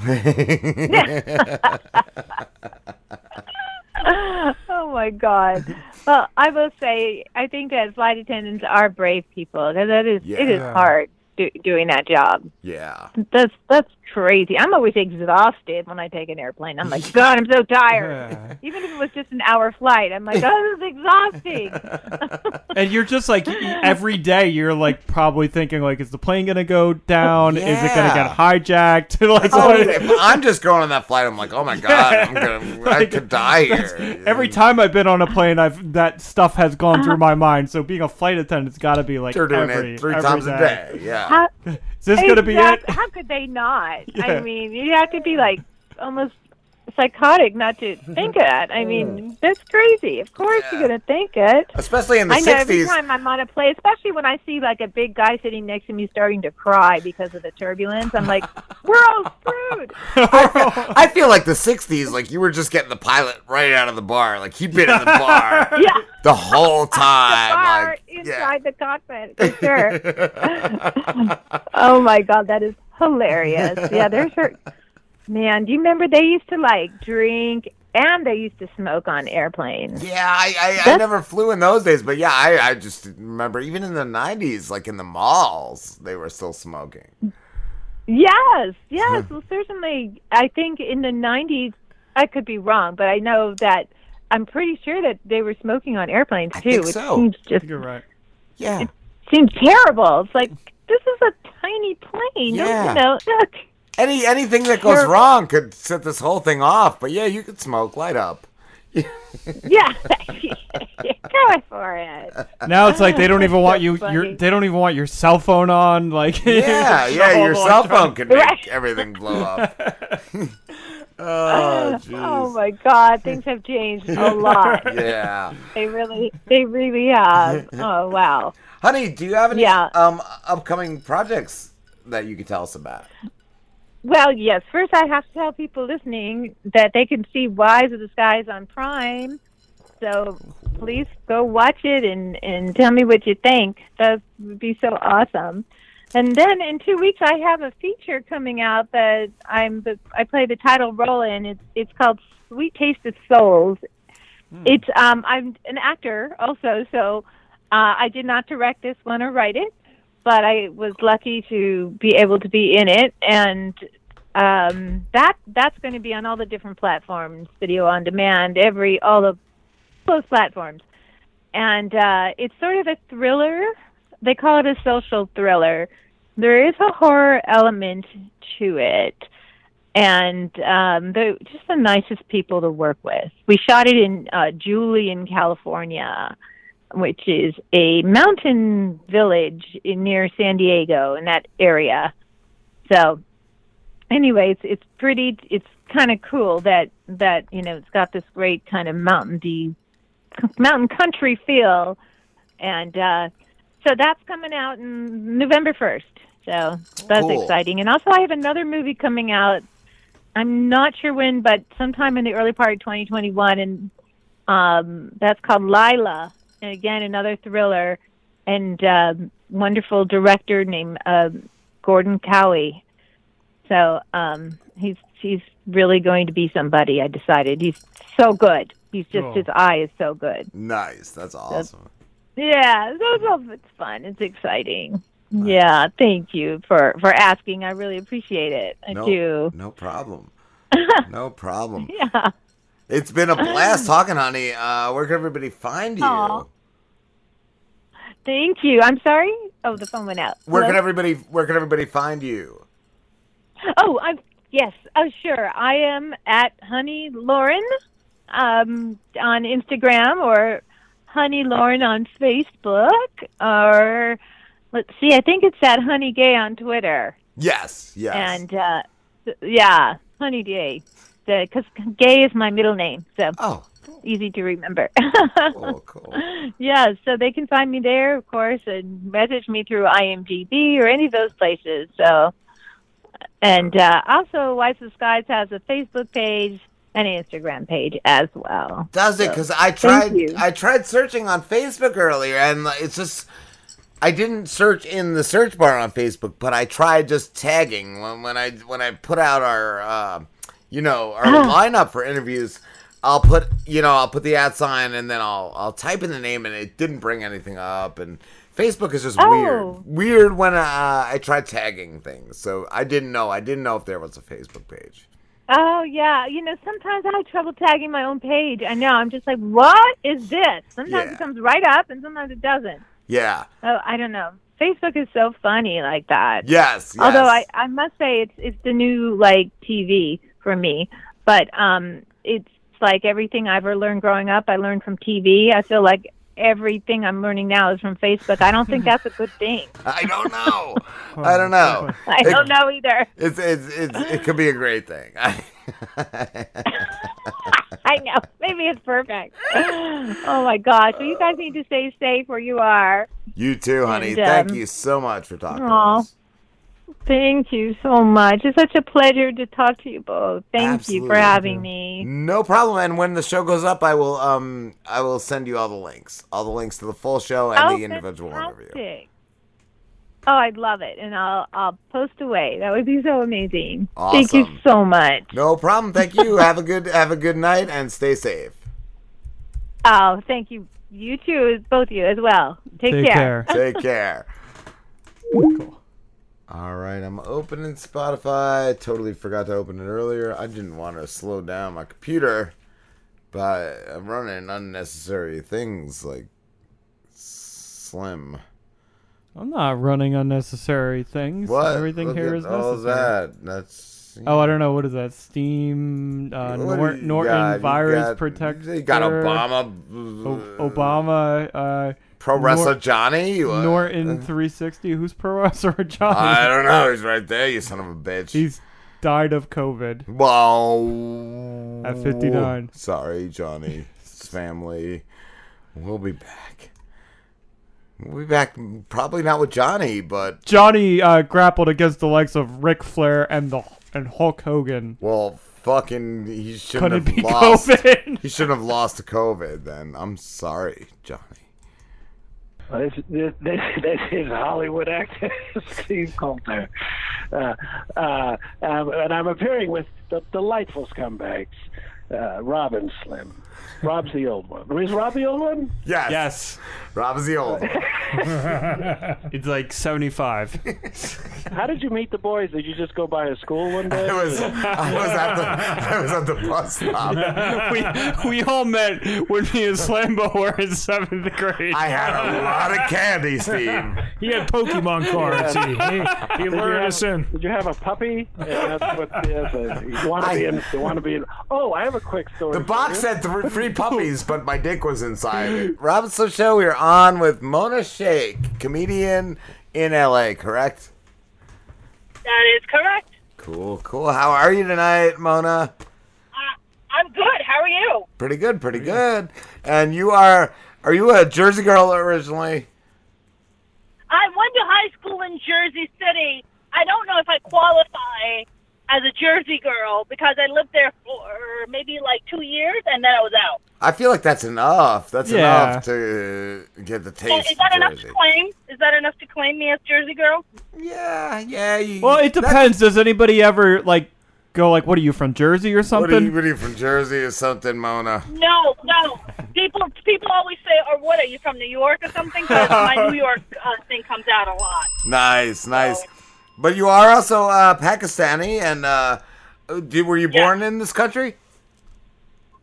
Speaker 42: oh my god. Well, I will say I think that flight attendants are brave people. That is, it is hard do, doing that job.
Speaker 4: yeah.
Speaker 42: That's that's crazy. I'm always exhausted when I take an airplane. I'm like, God, I'm so tired. Even if it was just an hour flight, I'm like, oh, this is exhausting.
Speaker 13: and you're just like every day you're like probably thinking like, is the plane gonna go down? Is it gonna get hijacked? like,
Speaker 4: Oh,
Speaker 13: what-
Speaker 4: if I'm just going on that flight. I'm like, oh my god, I'm gonna, I could die here.
Speaker 13: Every time I've been on a plane, I've that stuff has gone through uh-huh. my mind. So being a flight attendant's got to be like
Speaker 4: They're doing
Speaker 13: every,
Speaker 4: it three
Speaker 13: every
Speaker 4: times a day. Yeah.
Speaker 42: How,
Speaker 13: Is this gonna be it?
Speaker 42: How could they not?
Speaker 13: Yeah.
Speaker 42: I mean, you have to be like almost psychotic not to think of that. I mean, hmm. that's crazy. Of course you're gonna think it.
Speaker 4: Especially in the
Speaker 42: I know every time I'm on a plane, especially when I see like a big guy sitting next to me starting to cry because of the turbulence. I'm like, we're all screwed.
Speaker 4: I feel like the '60s, like you were just getting the pilot right out of the bar. Like he'd been in the bar
Speaker 42: Yeah.
Speaker 4: the whole time.
Speaker 42: Bar
Speaker 4: like,
Speaker 42: inside the cockpit for sure. oh my god, that is hilarious. Yeah, there's her. Man, do you remember they used to like drink and they used to smoke on airplanes?
Speaker 4: yeah, I, I, I never flew in those days, but yeah, I, I just remember even in the '90s, like in the malls, they were still smoking.
Speaker 42: Yes, yes. Hmm. well, certainly, I think in the '90s, I could be wrong, but I know that I'm pretty sure that they were smoking on airplanes too.
Speaker 4: think
Speaker 42: which
Speaker 4: so.
Speaker 42: seems just
Speaker 38: You're right.
Speaker 4: Yeah.
Speaker 42: It seems terrible. It's like this is a tiny plane. Don't
Speaker 4: Yeah.
Speaker 42: You know, look.
Speaker 4: Any anything that goes
Speaker 42: Terrible.
Speaker 4: wrong could set this whole thing off. But yeah, you could smoke. Light up.
Speaker 42: Yeah, go for it.
Speaker 13: Now it's like they don't even want you. Your they don't even want your cell phone on. Like
Speaker 4: Yeah, yeah, your cell phone
Speaker 13: electronic.
Speaker 4: could make everything blow up. oh, jeez.
Speaker 42: oh my God, things have changed a lot.
Speaker 4: Yeah.
Speaker 42: They really, they really have. Oh wow.
Speaker 4: Honey, do you have any
Speaker 42: Yeah.
Speaker 4: um upcoming projects that you could tell us about?
Speaker 42: Well, yes. First, I have to tell people listening that they can see Wives of the Skies on Prime. So please go watch it and and tell me what you think. That would be so awesome. And then in two weeks, I have a feature coming out that I'm the I play the title role in. It's it's called Sweet Taste of Souls. It's um I'm an actor also, so uh, I did not direct this one or write it, but I was lucky to be able to be in it, and um, that that's going to be on all the different platforms, video on demand, every all of those platforms, and uh, it's sort of a thriller. They call it a social thriller. There is a horror element to it, and um, they're just the nicest people to work with. We shot it in uh, Julian, California, which is a mountain village in, near San Diego in that area. So, anyway, it's it's pretty. It's kind of cool that that you know it's got this great kind of mountain mountain country feel, and uh, so that's coming out in November first. So that's
Speaker 43: Cool.
Speaker 42: exciting. And also, I have another movie coming out. I'm not sure when, but sometime in the early part of 2021, and um, that's called Lila. And again, another thriller, and um, wonderful director named um Gordon Cowie. So um, he's he's really going to be somebody. I decided he's so good. He's just
Speaker 4: Oh.
Speaker 42: his eye is so good.
Speaker 4: Nice. That's awesome.
Speaker 42: Yeah, so, so it's fun. It's exciting. Yeah, thank you for for asking. I really appreciate it. I
Speaker 4: no,
Speaker 42: do.
Speaker 4: No problem. no problem.
Speaker 42: Yeah.
Speaker 4: It's been a blast talking, honey. Uh, where can everybody find you?
Speaker 42: Aw. Thank you. I'm sorry. Oh, the phone went out.
Speaker 4: Where can everybody Where can everybody find you?
Speaker 42: Oh, I'm yes. Oh, sure. I am at Honey Lauren um, on Instagram or Honey Lauren on Facebook or let's see. I think it's at Honey Gay on Twitter.
Speaker 4: Yes. Yes.
Speaker 42: And uh, yeah, Honey Gay, because Gay is my middle name, so
Speaker 4: oh,
Speaker 42: easy to remember.
Speaker 4: cool, cool.
Speaker 42: yeah, so they can find me there, of course, and message me through IMDb or any of those places. So, and uh, also, Wives of Skies has a Facebook page and an Instagram page as well.
Speaker 4: Does it?
Speaker 42: So,
Speaker 4: Because I tried. I tried searching on Facebook earlier, and it's just. I didn't search in the search bar on Facebook, but I tried just tagging when, when I when I put out our, uh, you know, our lineup for interviews. I'll put you know I'll put the at sign and then I'll I'll type in the name and it didn't bring anything up and Facebook is just
Speaker 42: Oh.
Speaker 4: weird weird when uh, I tried tagging things so I didn't know I didn't know if there was a Facebook page.
Speaker 42: Oh yeah, you know sometimes I have trouble tagging my own page. I know I'm just like, what is this? Sometimes
Speaker 4: Yeah.
Speaker 42: it comes right up, and sometimes it doesn't.
Speaker 4: Yeah.
Speaker 42: Oh, I don't know. Facebook is so funny like that.
Speaker 4: Yes. yes.
Speaker 42: Although I, I must say it's it's the new like TV for me, but um, it's like everything I've ever learned growing up. I learned from TV. I feel like everything I'm learning now is from Facebook. I don't think that's a good thing.
Speaker 4: I don't know. I don't know.
Speaker 42: I don't know either.
Speaker 4: It's it's, it's it could be a great thing.
Speaker 42: I know. Maybe it's perfect. Oh my gosh! Well, you guys need to stay safe where you are.
Speaker 4: you too, honey.
Speaker 42: And,
Speaker 4: Thank
Speaker 42: um,
Speaker 4: you so much for talking. to
Speaker 42: Aw.
Speaker 4: Us.
Speaker 42: Thank you so much. It's such a pleasure to talk to you both. Thank you for having me.
Speaker 4: No problem. And when the show goes up, I will um I will send you all the links, all the links to the full show and
Speaker 42: oh,
Speaker 4: the individual interview.
Speaker 42: fantastic. Oh, I'd love it, and I'll I'll post away. That would be so amazing. Awesome. Thank you so much.
Speaker 4: No problem. Thank you. have a good have a good night and stay safe.
Speaker 42: Oh, thank you. You too, both of you as well. Take, care.
Speaker 4: Take care. All right, I'm opening Spotify. Totally forgot to open it earlier. I didn't want to slow down my computer, but I'm running unnecessary things like Slim.
Speaker 13: I'm not running unnecessary things.
Speaker 4: What?
Speaker 13: Everything
Speaker 4: Look
Speaker 13: here
Speaker 4: at
Speaker 13: is
Speaker 4: all
Speaker 13: necessary.
Speaker 4: that. That's
Speaker 13: Oh, I don't know. What is that? Steam, uh,
Speaker 4: What
Speaker 13: Nor-
Speaker 4: you
Speaker 13: Norton
Speaker 4: got? You
Speaker 13: virus
Speaker 4: got-
Speaker 13: protector.
Speaker 4: you got Obama,
Speaker 13: O- Obama. Uh,
Speaker 4: Pro Wrestler Johnny? What?
Speaker 13: Norton 360. Who's Pro Wrestler Johnny?
Speaker 4: I don't know. He's right there, you son of a bitch.
Speaker 13: He's died of COVID.
Speaker 4: Wow.
Speaker 13: At 59.
Speaker 4: Sorry, Johnny. His family. We'll be back. We'll be back. Probably not with Johnny, but
Speaker 13: Johnny uh, grappled against the likes of Ric Flair and the and Hulk Hogan.
Speaker 4: well, fucking, he shouldn't
Speaker 13: Couldn't
Speaker 4: have
Speaker 13: be
Speaker 4: lost.
Speaker 13: COVID.
Speaker 4: He shouldn't have lost to COVID. Then I'm sorry, Johnny.
Speaker 43: This, this, this, is Hollywood actor Steve Coulter. Uh, uh, um, and I'm appearing with the delightful scumbags, uh, Rob and Slim. Rob's the old one. Is Rob the old one?
Speaker 4: Yes.
Speaker 13: Yes.
Speaker 4: Rob is the old. one.
Speaker 13: it's like 75.
Speaker 43: How did you meet the boys? Did you just go by a school one day?
Speaker 4: I was, I was at the, I was at the bus stop.
Speaker 13: we we all met when me and Slambo were in seventh grade.
Speaker 4: I had a lot of candy, Steve.
Speaker 44: He had Pokemon cards. He, he, he
Speaker 43: Did you
Speaker 44: lured
Speaker 43: have-
Speaker 44: us in.
Speaker 43: Did you have a puppy? Yeah, that's what, yes, you want to be in. You want to be in. Oh, I have a quick story.
Speaker 4: The
Speaker 43: for
Speaker 4: box
Speaker 43: you.
Speaker 4: had th- three puppies, but my dick was inside it. Rob and Slim Show, we are on with Mona Shaikh, comedian in LA, correct?
Speaker 45: That is correct.
Speaker 4: Cool, cool. How are you tonight, Mona?
Speaker 45: Uh, I'm good. How are you?
Speaker 4: Pretty good, pretty good. And you are, are you a Jersey girl originally?
Speaker 45: I went to high school in Jersey City. I don't know if I qualify as a Jersey girl because I lived there for maybe like two years and then I was out.
Speaker 4: I feel like that's enough. That's
Speaker 13: Yeah.
Speaker 4: enough to get the
Speaker 45: So
Speaker 4: taste
Speaker 45: is that
Speaker 4: of
Speaker 45: enough to claim? Is that enough to claim me as Jersey girl?
Speaker 4: Yeah, yeah. You,
Speaker 13: Well, it depends. Does anybody ever like go like, "What are you from Jersey or
Speaker 4: what
Speaker 13: something?"
Speaker 4: are, you, what are you from Jersey or something, Mona?
Speaker 45: No, no. People people always say, "Or what are you from New York or something?" 'Cause my New York uh, thing comes out a lot.
Speaker 4: Nice, nice. But you are also uh, Pakistani, and uh, did, were you born in this country?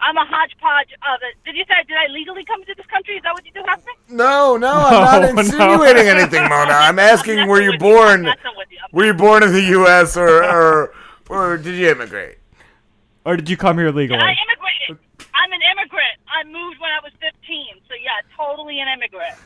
Speaker 45: I'm a hodgepodge of it. Did you say did I legally come to this country? Is that what you just asked me?
Speaker 4: No, no, I'm
Speaker 13: Oh,
Speaker 4: not insinuating anything, Mona. I'm asking, were you born? Were you born in the U.S. or or, or did you immigrate?
Speaker 13: Or did you come here legally?
Speaker 45: I immigrated. I'm an immigrant. I moved when I was 15. So yeah, totally an immigrant.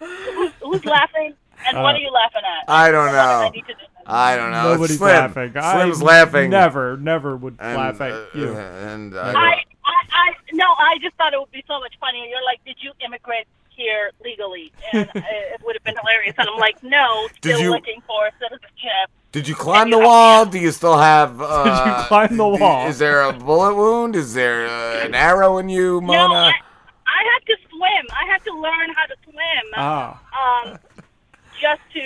Speaker 45: Who's, who's laughing? And what
Speaker 13: Uh,
Speaker 45: are you laughing at?
Speaker 4: I don't know.
Speaker 45: I need to do?
Speaker 4: I don't know.
Speaker 13: Nobody's
Speaker 4: Slim.
Speaker 13: laughing.
Speaker 4: Slim's
Speaker 13: I
Speaker 4: laughing.
Speaker 13: Never, never would
Speaker 4: And,
Speaker 13: laugh at
Speaker 4: uh,
Speaker 13: you.
Speaker 4: and
Speaker 45: I,
Speaker 4: uh,
Speaker 45: I, I, no, I just thought it would be so much funnier. You're like, did you immigrate here legally? And uh, it would have been hilarious. And I'm like, no,
Speaker 4: Did
Speaker 45: still
Speaker 4: you-
Speaker 45: looking for citizenship.
Speaker 4: Did you climb the wall? Do you still have? Uh, did you
Speaker 13: climb the wall?
Speaker 4: Is there a bullet wound? Is there uh, an arrow in you, Mona?
Speaker 45: No, I, I had to swim. I had to learn how to swim.
Speaker 4: Ah.
Speaker 45: Um, just to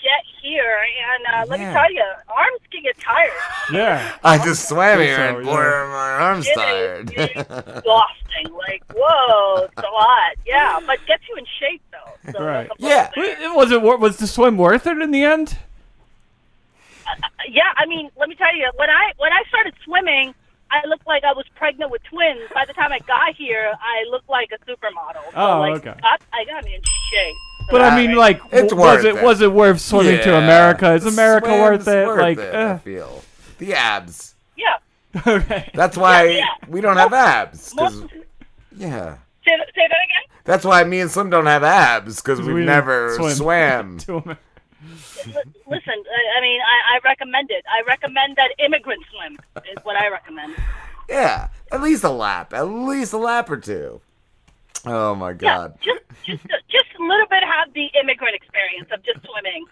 Speaker 45: get here, and uh, let me tell you, arms can get tired.
Speaker 13: Yeah.
Speaker 4: I just swam here,
Speaker 13: so,
Speaker 4: and
Speaker 13: yeah.
Speaker 4: boy, are my arms
Speaker 45: It is-
Speaker 4: tired.
Speaker 45: it is exhausting. Like, whoa, it's a lot. Yeah, but gets you in shape though. So
Speaker 13: Right.
Speaker 45: Yeah. a there.
Speaker 13: Was it? Was the swim worth it in the end?
Speaker 45: yeah, I mean, let me tell you, when I when I started swimming, I looked like I was pregnant with twins. By the time I got here, I looked like a supermodel. So,
Speaker 13: Oh,
Speaker 45: like,
Speaker 13: okay.
Speaker 45: Got, I got me in shape.
Speaker 13: But I mean, like,
Speaker 4: It's
Speaker 13: w- was it,
Speaker 4: it.
Speaker 13: was it worth swimming to America? Is America worth it?
Speaker 4: worth
Speaker 13: like,
Speaker 4: it,
Speaker 13: eh.
Speaker 4: I feel the abs.
Speaker 45: Yeah.
Speaker 13: okay.
Speaker 4: That's why
Speaker 45: Yeah, yeah.
Speaker 4: we don't have abs. 'cause-
Speaker 45: Most-
Speaker 4: yeah.
Speaker 45: Say, that- say that again.
Speaker 4: That's why me and Slim don't have abs because we've
Speaker 13: We
Speaker 4: never
Speaker 13: swim
Speaker 4: swam.
Speaker 13: To Amer-
Speaker 45: L- Listen, I, I mean, I, I recommend it. I recommend that immigrant swim is what I recommend.
Speaker 4: Yeah, at least a lap. At least a lap or two. Oh my
Speaker 45: Yeah,
Speaker 4: god.
Speaker 45: just just just a little bit have the immigrant experience of just swimming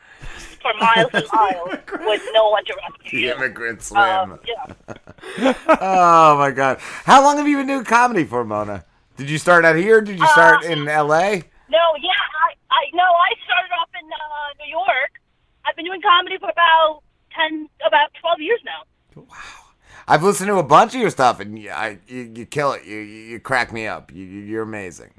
Speaker 45: for miles and miles with no one to rescue.
Speaker 4: The immigrant swim.
Speaker 45: Um, yeah.
Speaker 4: oh my god. How long have you been doing comedy for, Mona? Did you start out here? Did you start in L.A.?
Speaker 45: No, yeah, I I no, I started off in uh, New York. I've been doing comedy for about ten, about twelve years now. Wow.
Speaker 4: I've listened to a bunch of your stuff, and you, I, you, you kill it. You, you, crack me up. You, you- you're amazing.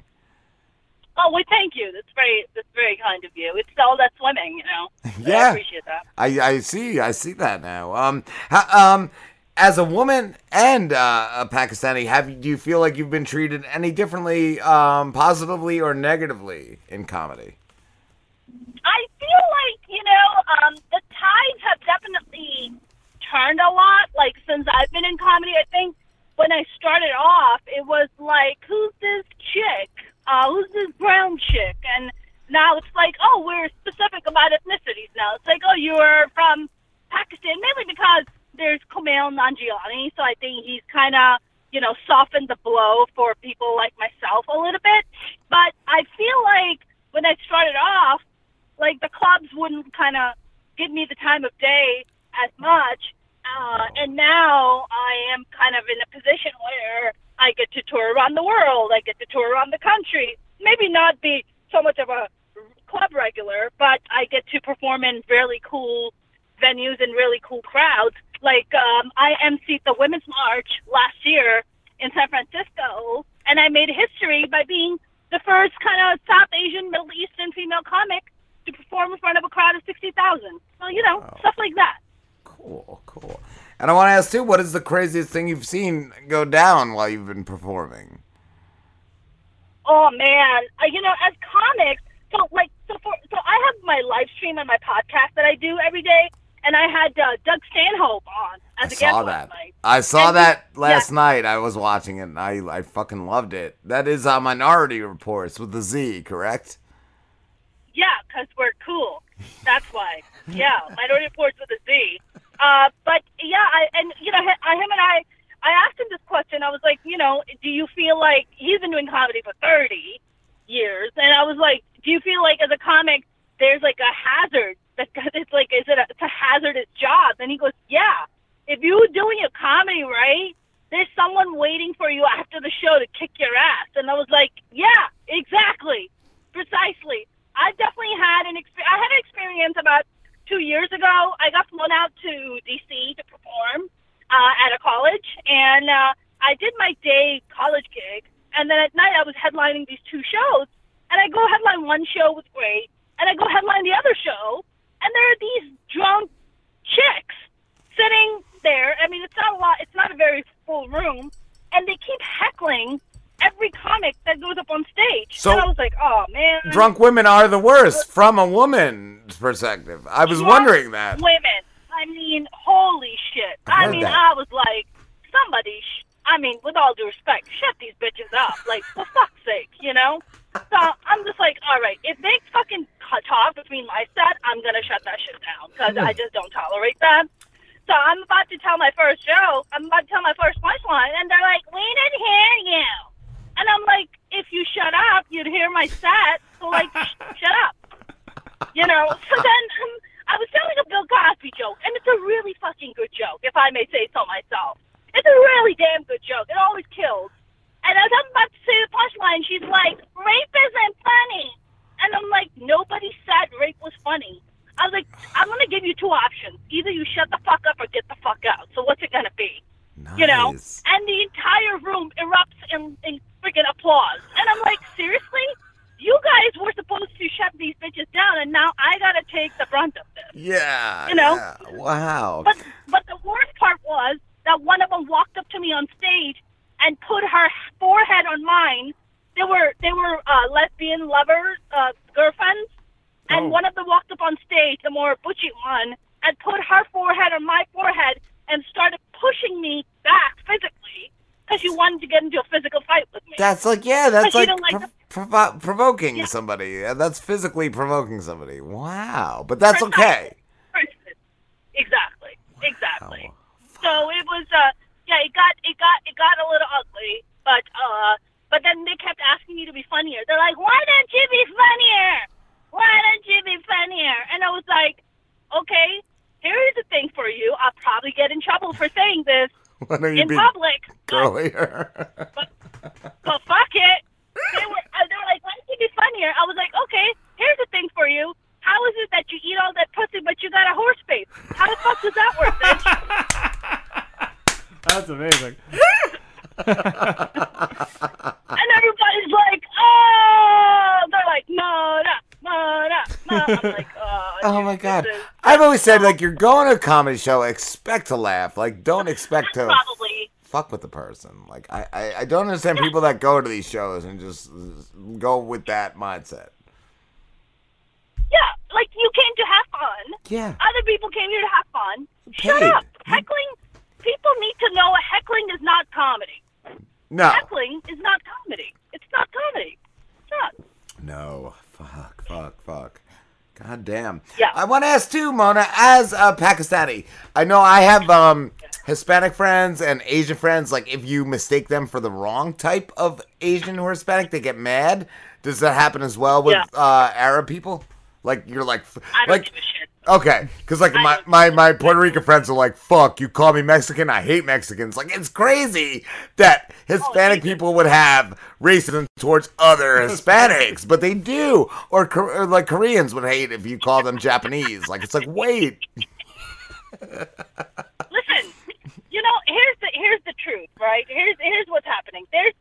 Speaker 45: Oh, well, thank you. That's very that's very kind of you. It's all that swimming, you know.
Speaker 4: Yeah, I
Speaker 45: appreciate that.
Speaker 4: I, I see. I see that now. Um, how, um, as a woman and uh, a Pakistani, have do you feel like you've been treated any differently, um, positively or negatively in comedy?
Speaker 45: I feel like you know um, the tides have definitely turned a lot. Like since I've been in comedy, I think when I started off, it was like, who's this chick? Uh, who's this brown chick? And now it's like, oh, we're specific about ethnicities now. It's like, oh, you're from Pakistan, mainly because there's Kumail Nanjiani, so I think he's kind of, you know, softened the blow for people like myself a little bit. But I feel like when I started off, like the clubs wouldn't kind of give me the time of day as much. Uh, and now I am kind of in a position where I get to tour around the world. I get to tour around the country. Maybe not be so much of a club regular, but I get to perform in really cool venues and really cool crowds. Like um, I emceed the Women's March last year in San Francisco, and I made history by being the first kind of South Asian, Middle Eastern female comic to perform in front of a crowd of sixty thousand. So you know, stuff like that.
Speaker 4: Cool, cool. And I want to ask too, what is the craziest thing you've seen go down while you've been performing?
Speaker 45: Oh man, uh, you know, as comics, so like, so for, so I have my live stream and my podcast that I do every day, and I had uh, Doug Stanhope on as
Speaker 4: I
Speaker 45: a guest
Speaker 4: saw
Speaker 45: last
Speaker 4: that.
Speaker 45: night.
Speaker 4: I saw
Speaker 45: And
Speaker 4: that
Speaker 45: he-
Speaker 4: last
Speaker 45: yeah.
Speaker 4: night. I was watching it, and I I fucking loved it. That is uh, Minority Reports with the Z, correct?
Speaker 45: Yeah, because we're cool. That's why. Yeah, Minority Reports with a Z. Uh, but yeah, I and you know, I, him and I, I asked him this question. I was like, you know, do you feel like he's been doing comedy for thirty years, and I was like, do you feel like as a comic, there's like a hazard that it's like, is it a, it's a hazardous job? And he goes, yeah. If you're doing a comedy right, there's someone waiting for you after the show to kick your ass. And I was like, yeah, exactly, precisely. I definitely had an experience. I had an experience about two years ago. I got flown out to DC to perform uh, at a college, and uh, I did my day college gig. And then at night, I was headlining these two shows. And I go headline one show was great, and I go headline the other show, and there are these drunk chicks sitting there. I mean, it's not a lot. It's not a very full room, and they keep heckling every comic that goes up on stage.
Speaker 4: So-
Speaker 45: and I was like, oh man,
Speaker 4: Drunk women are the worst from a woman's perspective. I was
Speaker 45: Drunk
Speaker 4: wondering that.
Speaker 45: Women. I mean, holy shit.
Speaker 4: I
Speaker 45: I mean,
Speaker 4: that.
Speaker 45: I was like, somebody. I mean, with all due respect, shut these bitches up. Like, for fuck's sake, you know. So I'm just like, all right, if they fucking talk between my set, I'm gonna shut that shit down because I just don't tolerate that. So I'm about to tell my first joke. I'm about to tell my first punchline, and they're like, "We didn't hear you," and I'm like, "If you shut up, you'd hear my set. So like, sh- shut up." You know. So then um, I was telling a Bill Cosby joke, and it's a really fucking good joke, if I may say so myself. It's a really damn good joke. It always kills. And as I'm about to say the punchline, she's like, "Rape isn't funny," and I'm like, "Nobody said rape was funny." I was like, "I'm gonna give you two options. Either you shut the fuck up or get the fuck out. So what's it gonna be?" Nice. You know? And the entire room erupts in, in freaking applause. And I'm like, seriously? You guys were supposed to shut these bitches down, and now I gotta take the brunt of this.
Speaker 4: Yeah.
Speaker 45: You know?
Speaker 4: yeah. Wow.
Speaker 45: But but the worst part was that one of them walked up to me on stage and put her forehead on mine. They were they were uh, lesbian lovers, uh, girlfriends, and
Speaker 46: Oh.
Speaker 45: one of them walked up on stage, the more butchy one, and put her forehead on my forehead and started pushing me back physically because she wanted to get into a physical fight with me.
Speaker 4: That's like yeah, that's like,
Speaker 45: like
Speaker 4: prov- provo- provoking somebody. Yeah, That's physically provoking somebody. Wow, but that's okay.
Speaker 45: Exactly. Exactly. So it was uh yeah, it got it got it got a little ugly, but uh But then they kept asking me to be funnier. They're like, "Why don't you be funnier? Why don't you be funnier?" And I was like, "Okay, here's the thing for you. I'll probably get in trouble for saying this
Speaker 4: Why don't you
Speaker 45: in
Speaker 4: be
Speaker 45: public,
Speaker 4: girlier?
Speaker 45: but fuck it." They were, uh, they were like, "Why don't you be funnier?" I was like, "Okay, here's the thing for you." How is it that you eat all that pussy but you got a horse face? How the fuck does that work, bitch?
Speaker 13: That's amazing.
Speaker 45: And everybody's like, oh, they're like, no, no, no, no, no. I'm like, oh,
Speaker 4: Oh my god! I've always said like you're going to a comedy show, expect to laugh. Like don't expect to
Speaker 45: probably.
Speaker 4: fuck with the person. Like I, I, I don't understand people that go to these shows and just go with that mindset.
Speaker 45: Yeah, like you came to have fun.
Speaker 4: Yeah.
Speaker 45: Other people came here to have fun. Shut up. Heckling, people need to know a heckling is not comedy.
Speaker 4: No.
Speaker 45: Heckling is not comedy. It's not comedy. It's not.
Speaker 4: No. Fuck. Fuck. Fuck. God damn.
Speaker 45: Yeah.
Speaker 4: I want to ask too, Mona, as a Pakistani. I know I have um Hispanic friends and Asian friends. Like, if you mistake them for the wrong type of Asian or Hispanic, they get mad. Does that happen as well with
Speaker 45: Yeah.
Speaker 4: uh, Arab people? Like, you're like, f-
Speaker 45: I don't
Speaker 4: like,
Speaker 45: give a shit.
Speaker 4: Okay, because like my, my my Puerto Rican friends are like, "Fuck, you call me Mexican? I hate Mexicans." Like it's crazy that oh, Hispanic people would have racism towards other Hispanics, but they do. Or, or like Koreans would hate if you call them Japanese. Like it's like, wait,
Speaker 45: Listen, you know, here's the here's the truth, right? Here's here's what's happening. There's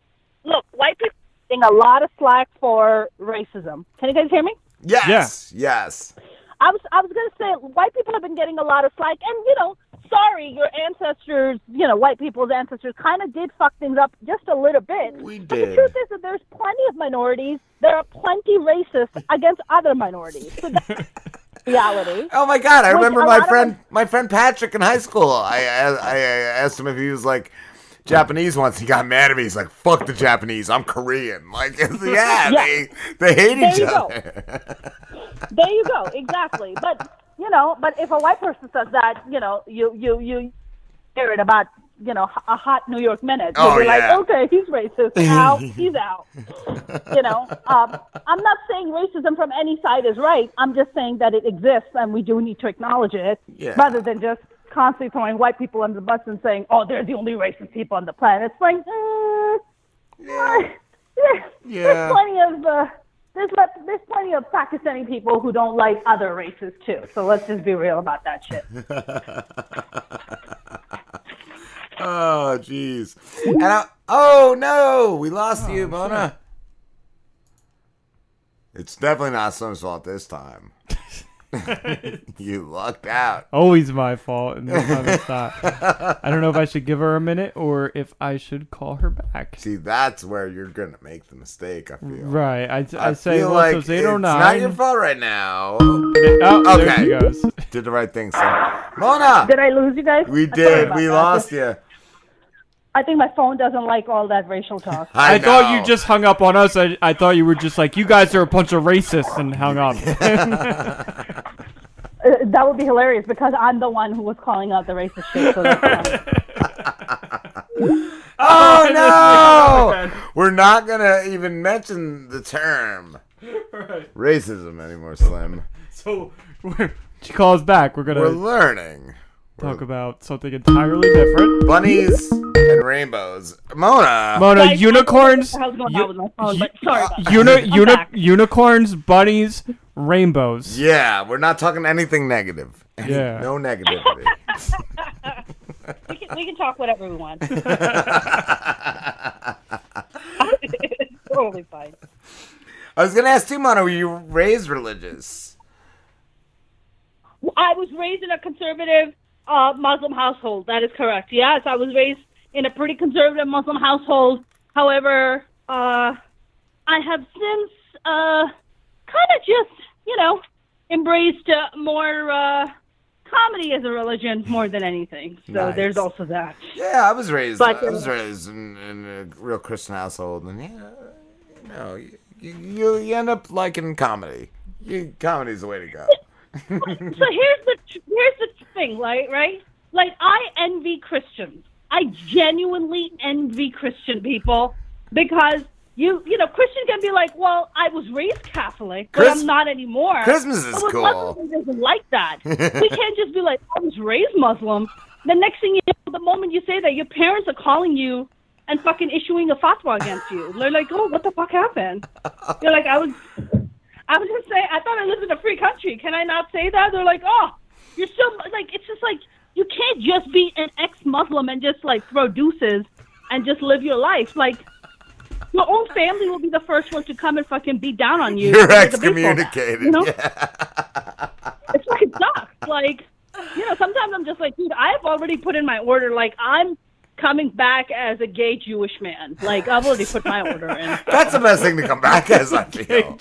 Speaker 45: look, white people are getting a lot of slack for racism. Can you guys hear me?
Speaker 4: Yes, yes,
Speaker 45: I was I was gonna say white people have been getting a lot of slack, and you know, sorry, your ancestors, you know, white people's ancestors, kind of did fuck things up just a little bit. We But the truth is that there's plenty of minorities. There are plenty racist against other minorities. So that's reality.
Speaker 4: Oh my god, I
Speaker 45: Which
Speaker 4: remember my
Speaker 45: lot of
Speaker 4: friend my friend Patrick in high school. I, I I asked him if he was like Japanese once. He got mad at me. He's like, "Fuck the Japanese. I'm Korean." Like, yeah,
Speaker 45: Yeah.
Speaker 4: they they hate
Speaker 45: There
Speaker 4: each
Speaker 45: you go.
Speaker 4: other.
Speaker 45: there you go exactly but you know but if a white person says that you know you you you hear it about you know a hot new york minute
Speaker 4: Oh,
Speaker 45: you'll be
Speaker 4: yeah.
Speaker 45: like okay he's racist out he's out you know um, i'm not saying racism from any side is right i'm just saying that it exists and we do need to acknowledge it
Speaker 4: Yeah.
Speaker 45: rather than just constantly throwing white people under the bus and saying oh they're the only racist people on the planet it's like uh, yeah.
Speaker 4: Yeah.
Speaker 45: there's plenty of uh, there's le- there's plenty of Pakistani people who don't like other races too. So let's just be real about that shit.
Speaker 4: oh, jeez. And I, oh no, we lost you, Mona. It's definitely not Slim's fault this time. you lucked out.
Speaker 13: Always my fault, and this time it's not. I don't know if I should give her a minute or if I should call her back.
Speaker 4: See, that's where you're gonna make the mistake. I feel.
Speaker 13: Right. I, I, say,
Speaker 4: feel
Speaker 13: well,
Speaker 4: like
Speaker 13: so it's 809.
Speaker 4: It's not your fault right now.
Speaker 13: Oh, there
Speaker 4: okay.
Speaker 13: she goes.
Speaker 4: Did the right thing, son. Mona.
Speaker 45: Did I lose you guys?
Speaker 4: We did.
Speaker 45: about
Speaker 4: We
Speaker 45: that.
Speaker 4: lost you.
Speaker 45: I think my phone doesn't like all that racial talk.
Speaker 13: I, thought you just hung up on us. I, I thought you were just like, you guys are a bunch of racists and hung up.
Speaker 45: Uh, that would be hilarious because I'm the one who was calling out the racist shit. So that's funny.
Speaker 4: Oh no! We're not gonna even mention the term racism anymore, Slim.
Speaker 13: So she calls back. We're gonna
Speaker 4: We're learning.
Speaker 13: talk about something entirely different.
Speaker 4: Bunnies and rainbows. Mona.
Speaker 13: Mona,
Speaker 45: Guys,
Speaker 13: unicorns.
Speaker 45: I don't know what the hell's going on with my phone, but sorry about that.
Speaker 13: Uni-
Speaker 45: I'm
Speaker 13: uni-
Speaker 45: back.
Speaker 13: unicorns, bunnies, rainbows.
Speaker 4: Yeah, we're not talking anything negative. Any-
Speaker 13: Yeah.
Speaker 4: No negativity.
Speaker 45: we, can, we can talk whatever we want. it's totally fine.
Speaker 4: I was gonna ask too, Mona, were you raised religious?
Speaker 45: I was raised in a conservative uh, Muslim household. That is correct. Yes, I was raised in a pretty conservative Muslim household. However, uh, I have since uh, kind of just, you know, embraced uh, more uh, comedy as a religion more than anything. So
Speaker 4: Nice.
Speaker 45: there's also that.
Speaker 4: Yeah, I was raised.
Speaker 45: But,
Speaker 4: I was
Speaker 45: uh,
Speaker 4: raised in, in a real Christian household, and yeah, you know, you, you, you end up liking comedy. You, comedy's the way to go.
Speaker 45: so here's the here's the thing, right? Right? Like I envy Christians. I genuinely envy Christian people because You you know Christians can be like, well, I was raised Catholic, but
Speaker 4: Chris-
Speaker 45: I'm not anymore.
Speaker 4: Christmas is
Speaker 45: But
Speaker 4: cool.
Speaker 45: Muslims, isn't like that. we can't just be like, I was raised Muslim. The next thing you know, the moment you say that, your parents are calling you and fucking issuing a fatwa against you. They're like, oh, what the fuck happened? You're like, I was, I was just saying, I thought I lived in a free country. Can I not say that? They're like, oh, you're still like, it's just like you can't just be an ex-Muslim and just like throw deuces and just live your life. Like your own family will be the first one to come and fucking beat down on you.
Speaker 4: You're
Speaker 45: with a baseball bat,
Speaker 4: excommunicated.
Speaker 45: You know?
Speaker 4: Yeah.
Speaker 45: It's fucking sucks. Like, you know, sometimes I'm just like, dude, I've already put in my order. Like, I'm coming back as a gay Jewish man. Like, I've already put my order in.
Speaker 4: That's the best thing to come back as, I feel.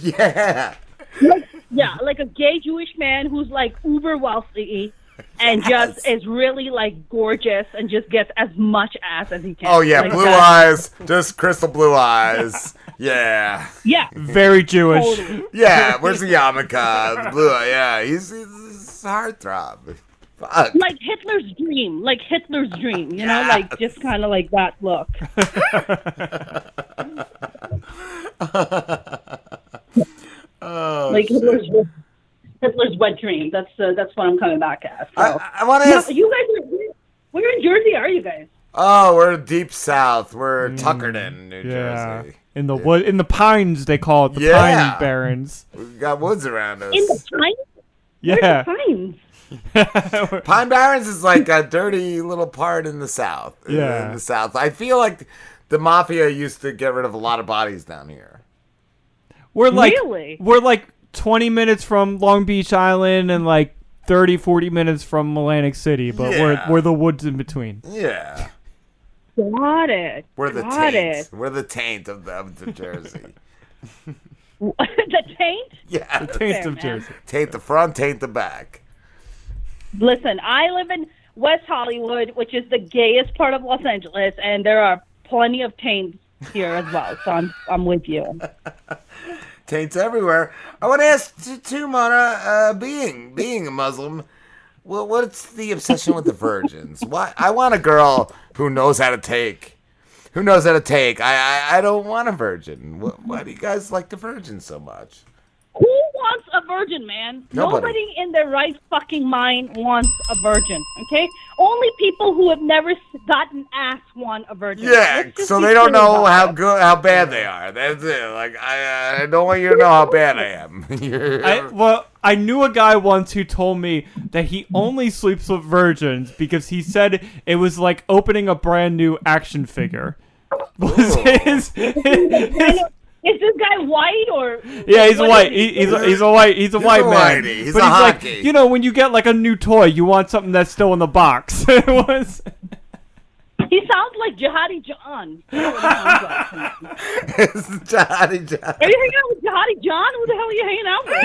Speaker 4: Yeah.
Speaker 45: Like, yeah, like a gay Jewish man who's like uber wealthy and just is really like gorgeous and just gets as much ass as he can.
Speaker 4: Oh, yeah.
Speaker 45: Like,
Speaker 4: blue
Speaker 45: that's-
Speaker 4: eyes. Just crystal blue eyes. Yeah.
Speaker 45: Yeah.
Speaker 13: Very Jewish.
Speaker 45: Totally.
Speaker 4: Yeah. Where's the yarmulke? The blue eye. Yeah. He's, he's a heartthrob. Fuck.
Speaker 45: Like Hitler's dream, like Hitler's dream, you know, like just kind of like that look.
Speaker 4: Oh,
Speaker 45: like
Speaker 4: shit.
Speaker 45: Hitler's Hitler's wet dream. That's uh, that's what I'm coming back as. So.
Speaker 4: I- I wanna
Speaker 45: No,
Speaker 4: ask-
Speaker 45: you guys. Are, where in Jersey are you guys?
Speaker 4: Oh, we're deep south. We're Tuckerton, New
Speaker 13: Yeah.
Speaker 4: Jersey.
Speaker 13: In the wood, in the pines, they call it the
Speaker 4: Yeah.
Speaker 13: pine barrens.
Speaker 4: We've got woods around us.
Speaker 45: In the pines?
Speaker 13: Yeah.
Speaker 45: Pines.
Speaker 4: Pine Barrens is like a dirty little part in the south.
Speaker 13: Yeah.
Speaker 4: In the south. I feel like the mafia used to get rid of a lot of bodies down here.
Speaker 13: We're like
Speaker 45: Really?
Speaker 13: we're like 20 minutes from Long Beach Island and like 30 40 minutes from Atlantic City, but
Speaker 4: Yeah.
Speaker 13: we're we're the woods in between.
Speaker 4: Yeah.
Speaker 45: Got it.
Speaker 4: We're the
Speaker 45: Got
Speaker 4: taint.
Speaker 45: it.
Speaker 4: We're the taint of, the, of the Jersey.
Speaker 45: the taint.
Speaker 4: Yeah.
Speaker 13: The taint
Speaker 45: Fair,
Speaker 13: of
Speaker 45: man.
Speaker 13: Jersey.
Speaker 4: Taint the front, taint the back.
Speaker 45: Listen, I live in West Hollywood, which is the gayest part of Los Angeles, and there are plenty of taints here as well. So I'm I'm with you.
Speaker 4: Taints everywhere. I want to ask t- too, Mona, uh, being being a Muslim, well, what's the obsession with the virgins? Why? I want a girl who knows how to take. Who knows how to take? I I, I don't want a virgin. Wh- Why do you guys like the virgin so much?
Speaker 45: Who wants a virgin, man?
Speaker 4: Nobody.
Speaker 45: in their right fucking mind wants a virgin. Okay, only people who have never gotten ass want a virgin.
Speaker 4: Yeah, so they don't know how
Speaker 45: that.
Speaker 4: good, how bad they are. That's it. Like I, uh, I don't want you to know how bad I am.
Speaker 13: I, well, I knew a guy once who told me that he only sleeps with virgins because he said it was like opening a brand new action figure. Was his, his-
Speaker 45: Is this guy white or?
Speaker 13: yeah, he's a white. He, he's, a, he's a white. He's a
Speaker 4: He's
Speaker 13: white
Speaker 4: a
Speaker 13: man.
Speaker 4: He's
Speaker 13: but
Speaker 4: a
Speaker 13: he's like, you know, when you get like a new toy, you want something that's still in the box. it was.
Speaker 45: He sounds like Jihadi John. You know what he sounds like.
Speaker 4: it's Johnny John.
Speaker 45: Are you hanging out with Jihadi John? Who the hell are you hanging out with?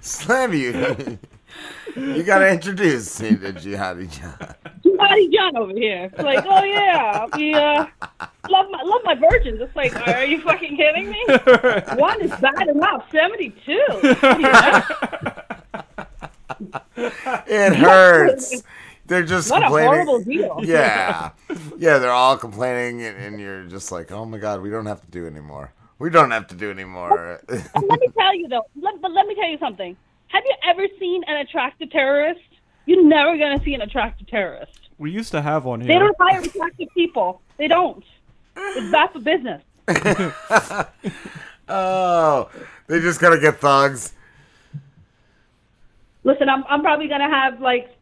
Speaker 45: Jesus
Speaker 4: Slam you. you gotta introduce me to Jihadi John.
Speaker 45: Jihadi John over here. It's like, oh yeah, we uh, love my love my virgins. It's like, are you fucking kidding me? One is bad enough. Seventy-two.
Speaker 4: It hurts. They're just
Speaker 45: What a horrible deal.
Speaker 4: Yeah, yeah. They're all complaining, and, and you're just like, oh my god, we don't have to do anymore. We don't have to do anymore.
Speaker 45: let me tell you though. Let, but let me tell you something. Have you ever seen an attractive terrorist? You're never gonna see an attractive terrorist.
Speaker 13: We used to have one here.
Speaker 45: They don't hire attractive people. They don't. It's bad for business.
Speaker 4: oh, they just gotta get thugs.
Speaker 45: Listen, I'm I'm probably gonna have like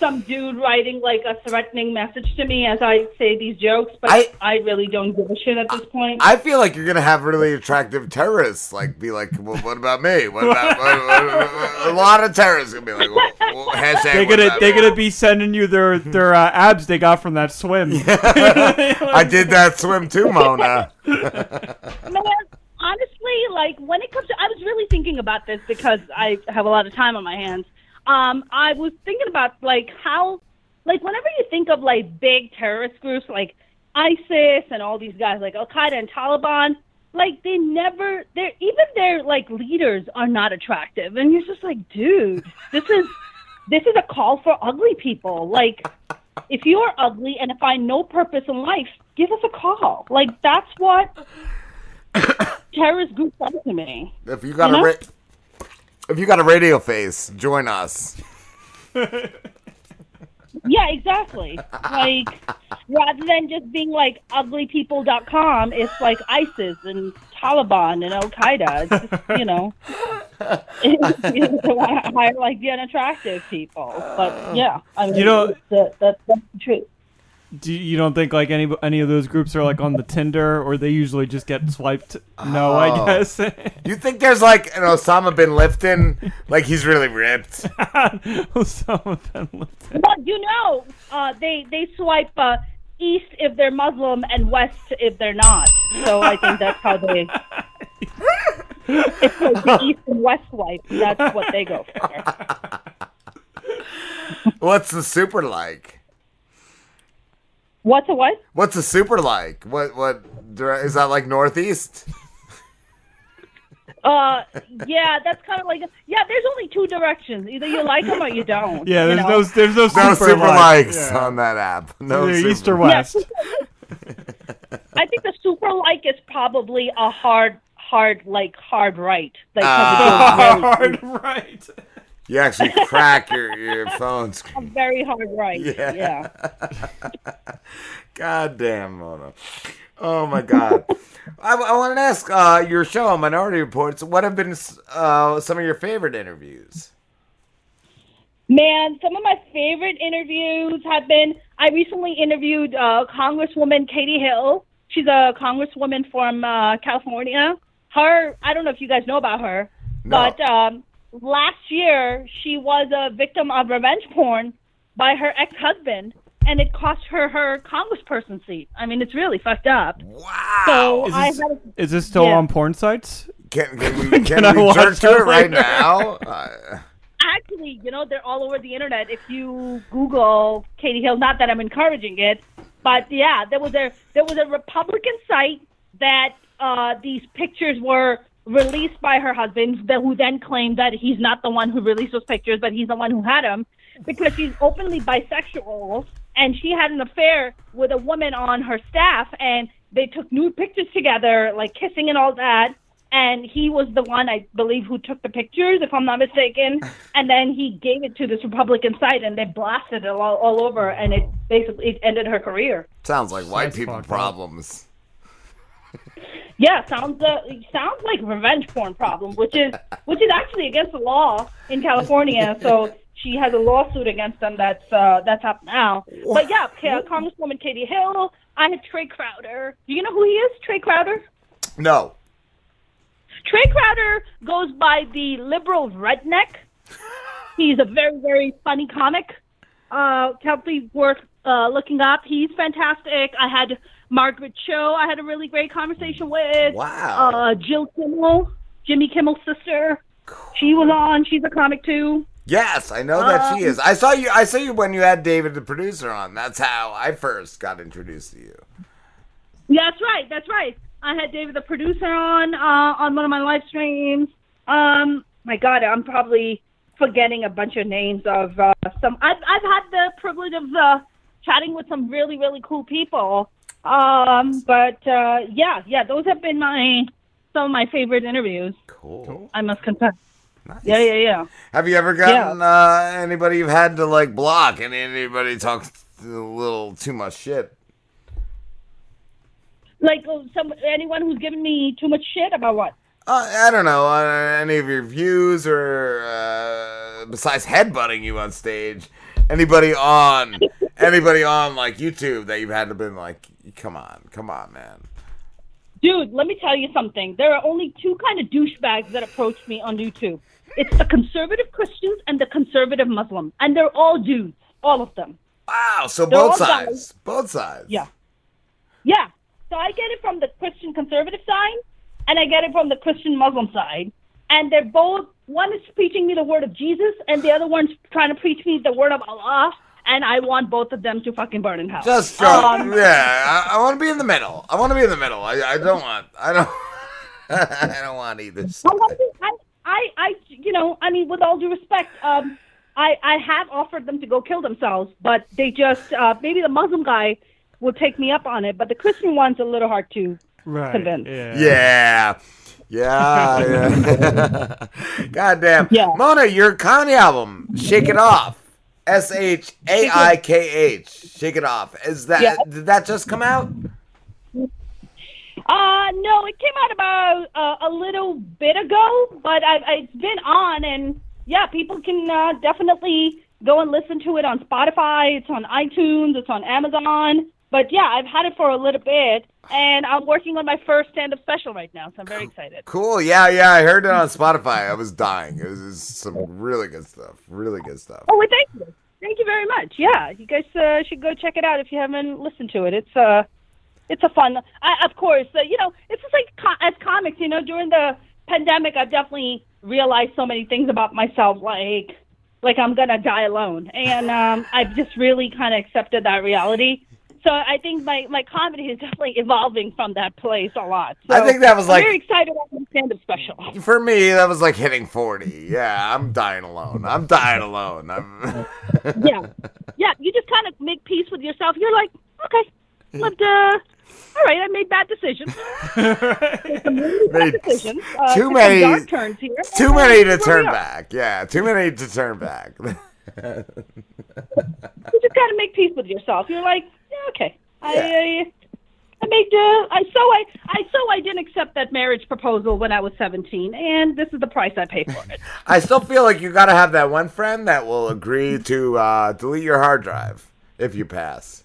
Speaker 45: some dude writing like a threatening message to me as I say these jokes, but
Speaker 4: I-
Speaker 45: I, really don't give a shit at this point.
Speaker 4: I feel like you're gonna have really attractive terrorists. Like, be like, well, what about me? What about what, what- what- a lot of terrorists gonna be like, well, well, hashtag.
Speaker 13: They're gonna they're
Speaker 4: me?
Speaker 13: gonna be sending you their their uh, abs they got from that swim.
Speaker 4: I did that swim too, Mona.
Speaker 45: Man, honestly, like when it comes to, I was really thinking about this because I have a lot of time on my hands. Um, I was thinking about like how, like whenever you think of like big terrorist groups like ISIS and all these guys like Al Qaeda and Taliban, like they never, they're even their like leaders are not attractive, and you're just like, dude, this is this is a call for ugly people. Like, if you're ugly and find no purpose in life, give us a call. Like that's what terrorist groups are to me.
Speaker 4: If you got
Speaker 45: You
Speaker 4: a
Speaker 45: know?
Speaker 4: Ra- if you got a radio face, join us.
Speaker 45: Yeah, exactly. Like rather than just being like uglypeople.com, it's like ISIS and Taliban and Al Qaeda. It's just, you know, it's, you know, to hire like the unattractive people. But yeah, I mean,
Speaker 13: You know-
Speaker 45: it's the, that, that's the truth.
Speaker 13: Do you, you don't think like any any of those groups are like on the Tinder, or they usually just get swiped? No, I
Speaker 4: Oh.
Speaker 13: guess.
Speaker 4: You think there's like an Osama bin Lifton? Like he's really ripped.
Speaker 13: Osama bin Laden.
Speaker 45: But you know, uh, they they swipe uh, east if they're Muslim and west if they're not. So I think that's how they. it's like the east and west swipe. That's what they go for.
Speaker 4: What's the super like?
Speaker 45: What's a what?
Speaker 4: What's a super like? What what dire- is that like northeast?
Speaker 45: Uh, yeah, that's kind of like yeah. There's only two directions. Either you like them or you don't.
Speaker 13: Yeah,
Speaker 45: you
Speaker 13: there's
Speaker 45: know?
Speaker 13: no there's no super,
Speaker 4: No super
Speaker 13: like.
Speaker 4: likes
Speaker 13: Yeah.
Speaker 4: on that app. No
Speaker 13: Either
Speaker 4: super
Speaker 13: east or
Speaker 4: likes.
Speaker 13: west.
Speaker 45: I think the super like is probably a hard, hard like hard right. Like 'cause
Speaker 4: Ah.
Speaker 45: it goes very-
Speaker 13: hard right.
Speaker 4: You actually crack your your phone screen.
Speaker 45: a very hard right.
Speaker 4: Yeah.
Speaker 45: yeah.
Speaker 4: God damn, Mona. Oh my god. I, I wanted to ask uh, your show, on Minority Reports. What have been uh, some of your favorite interviews?
Speaker 45: Man, some of my favorite interviews have been. I recently interviewed uh, Congresswoman Katie Hill. She's a congresswoman from uh, California. Her, I don't know if you guys know about her,
Speaker 4: No.
Speaker 45: but um, last year she was a victim of revenge porn by her ex-husband, and it cost her her congressperson seat. I mean, it's really fucked up.
Speaker 4: Wow.
Speaker 45: So
Speaker 13: Is
Speaker 45: I
Speaker 13: this,
Speaker 45: had.
Speaker 13: is this still
Speaker 45: Yeah.
Speaker 13: on porn sites?
Speaker 4: Can, can we, can
Speaker 13: Can I
Speaker 4: we
Speaker 13: watch
Speaker 4: jerk to it right
Speaker 13: later?
Speaker 4: now? Uh,
Speaker 45: actually, you know, they're all over the internet. If you Google Katie Hill, not that I'm encouraging it, but yeah, there was a there was a Republican site that uh, these pictures were released by her husband, who then claimed that he's not the one who released those pictures, but he's the one who had them, because she's openly bisexual and she had an affair with a woman on her staff, and they took nude pictures together, like kissing and all that and he was the one I believe who took the pictures, if I'm not mistaken. And then he gave it to this Republican site, and they blasted it all, all over, and it basically it ended her career.
Speaker 4: sounds like white
Speaker 13: That's
Speaker 4: people problems.
Speaker 45: Yeah, sounds uh, sounds like revenge porn problem, which is which is actually against the law in California. So she has a lawsuit against them that's uh, that's up now. But yeah, Congresswoman Katie Hill. I had Trae Crowder. Do you know who he is? Trae Crowder.
Speaker 4: No.
Speaker 45: Trae Crowder goes by the liberal redneck. He's a very, very funny comic. Uh, definitely worth uh, looking up. He's fantastic. I had Margaret Cho. I had a really great conversation with.
Speaker 4: Wow.
Speaker 45: Uh, Jill Kimmel, Jimmy Kimmel's sister. She was on. She's a comic too.
Speaker 4: Yes, I know that she
Speaker 45: Um,
Speaker 4: is. I saw you. I saw you when you had David, the producer, on. That's how I first got introduced to you.
Speaker 45: Yeah, that's right. That's right. I had David, the producer, on uh, on one of my live streams. Um, my God, I'm probably forgetting a bunch of names of uh, some. I've I've had the privilege of uh, chatting with some really really cool people. Um, but uh, yeah, yeah, those have been my some of my favorite interviews.
Speaker 4: Cool.
Speaker 45: I must confess. Nice. Yeah, yeah, yeah.
Speaker 4: Have you ever gotten uh, anybody you've had to like block and anybody talks a little too much shit?
Speaker 45: Like uh, some anyone who's given me too much shit about what?
Speaker 4: Uh, I don't know. Uh, any of your views or uh, besides headbutting you on stage, anybody on anybody on like YouTube that you've had to been like, come on, come on, man.
Speaker 45: Dude, let me tell you something. There are only two kind of douchebags that approach me on YouTube. It's the conservative Christians and the conservative Muslim, and they're all dudes, all of them.
Speaker 4: Wow. So
Speaker 45: They're
Speaker 4: both sides,
Speaker 45: guys.
Speaker 4: both sides.
Speaker 45: Yeah, yeah. So I get it from the Christian conservative side, and I get it from the Christian Muslim side, and they're both. One is preaching me the word of Jesus, and the other one's trying to preach me the word of Allah. And I want both of them to fucking burn in hell.
Speaker 4: Just go.
Speaker 45: Um,
Speaker 4: yeah, I, I want to be in the middle. I want to be in the middle. I, I don't want. I don't. I don't want either.
Speaker 45: I, want to- I, I, I, you know, I mean, with all due respect, um, I, I have offered them to go kill themselves, but they just, uh, maybe the Muslim guy will take me up on it, but the Christian one's a little hard to
Speaker 39: Right.
Speaker 45: convince.
Speaker 4: Yeah. Yeah. Yeah. God damn. Mona, your Kanye album, Shaikh It Off. S H A I K H. Shaikh It Off. Is that
Speaker 45: Yeah.
Speaker 4: did that just come out?
Speaker 45: Uh, no, it came out about uh, a little bit ago, but I, I, it's been on, and yeah, people can uh, definitely go and listen to it on Spotify. It's on iTunes. It's on Amazon. But yeah, I've had it for a little bit, and I'm working on my first stand-up special right now, so I'm very excited.
Speaker 4: Cool. Yeah, yeah. I heard it on Spotify. I was dying. It was, it was some really good stuff. Really good stuff.
Speaker 45: Oh, well, thank you. Thank you very much. Yeah, you guys uh, should go check it out if you haven't listened to it. It's uh, it's a fun. I, of course, uh, you know, it's just like co- as comics. You know, during the pandemic, I've definitely realized so many things about myself, like like I'm gonna die alone, and um, I've just really kind of accepted that reality. So I think my, my comedy is definitely evolving from that place a lot. So
Speaker 4: I think that was like I'm
Speaker 45: very excited about my stand-up special.
Speaker 4: For me, that was like hitting 40. Yeah, I'm dying alone. I'm dying alone. I'm
Speaker 45: yeah, yeah. You just kind of make peace with yourself. You're like, okay, but uh, all right, I made bad decisions. Made really bad decisions. Uh,
Speaker 4: too many
Speaker 45: dark turns here.
Speaker 4: Too many to turn back. Yeah, too many to turn back.
Speaker 45: You just gotta make peace with yourself. You're like, yeah, okay. I, I, I made. Uh, I so I, I so I didn't accept that marriage proposal when I was 17, and this is the price I pay for it.
Speaker 4: I still feel like you gotta have that one friend that will agree to uh, delete your hard drive if you pass.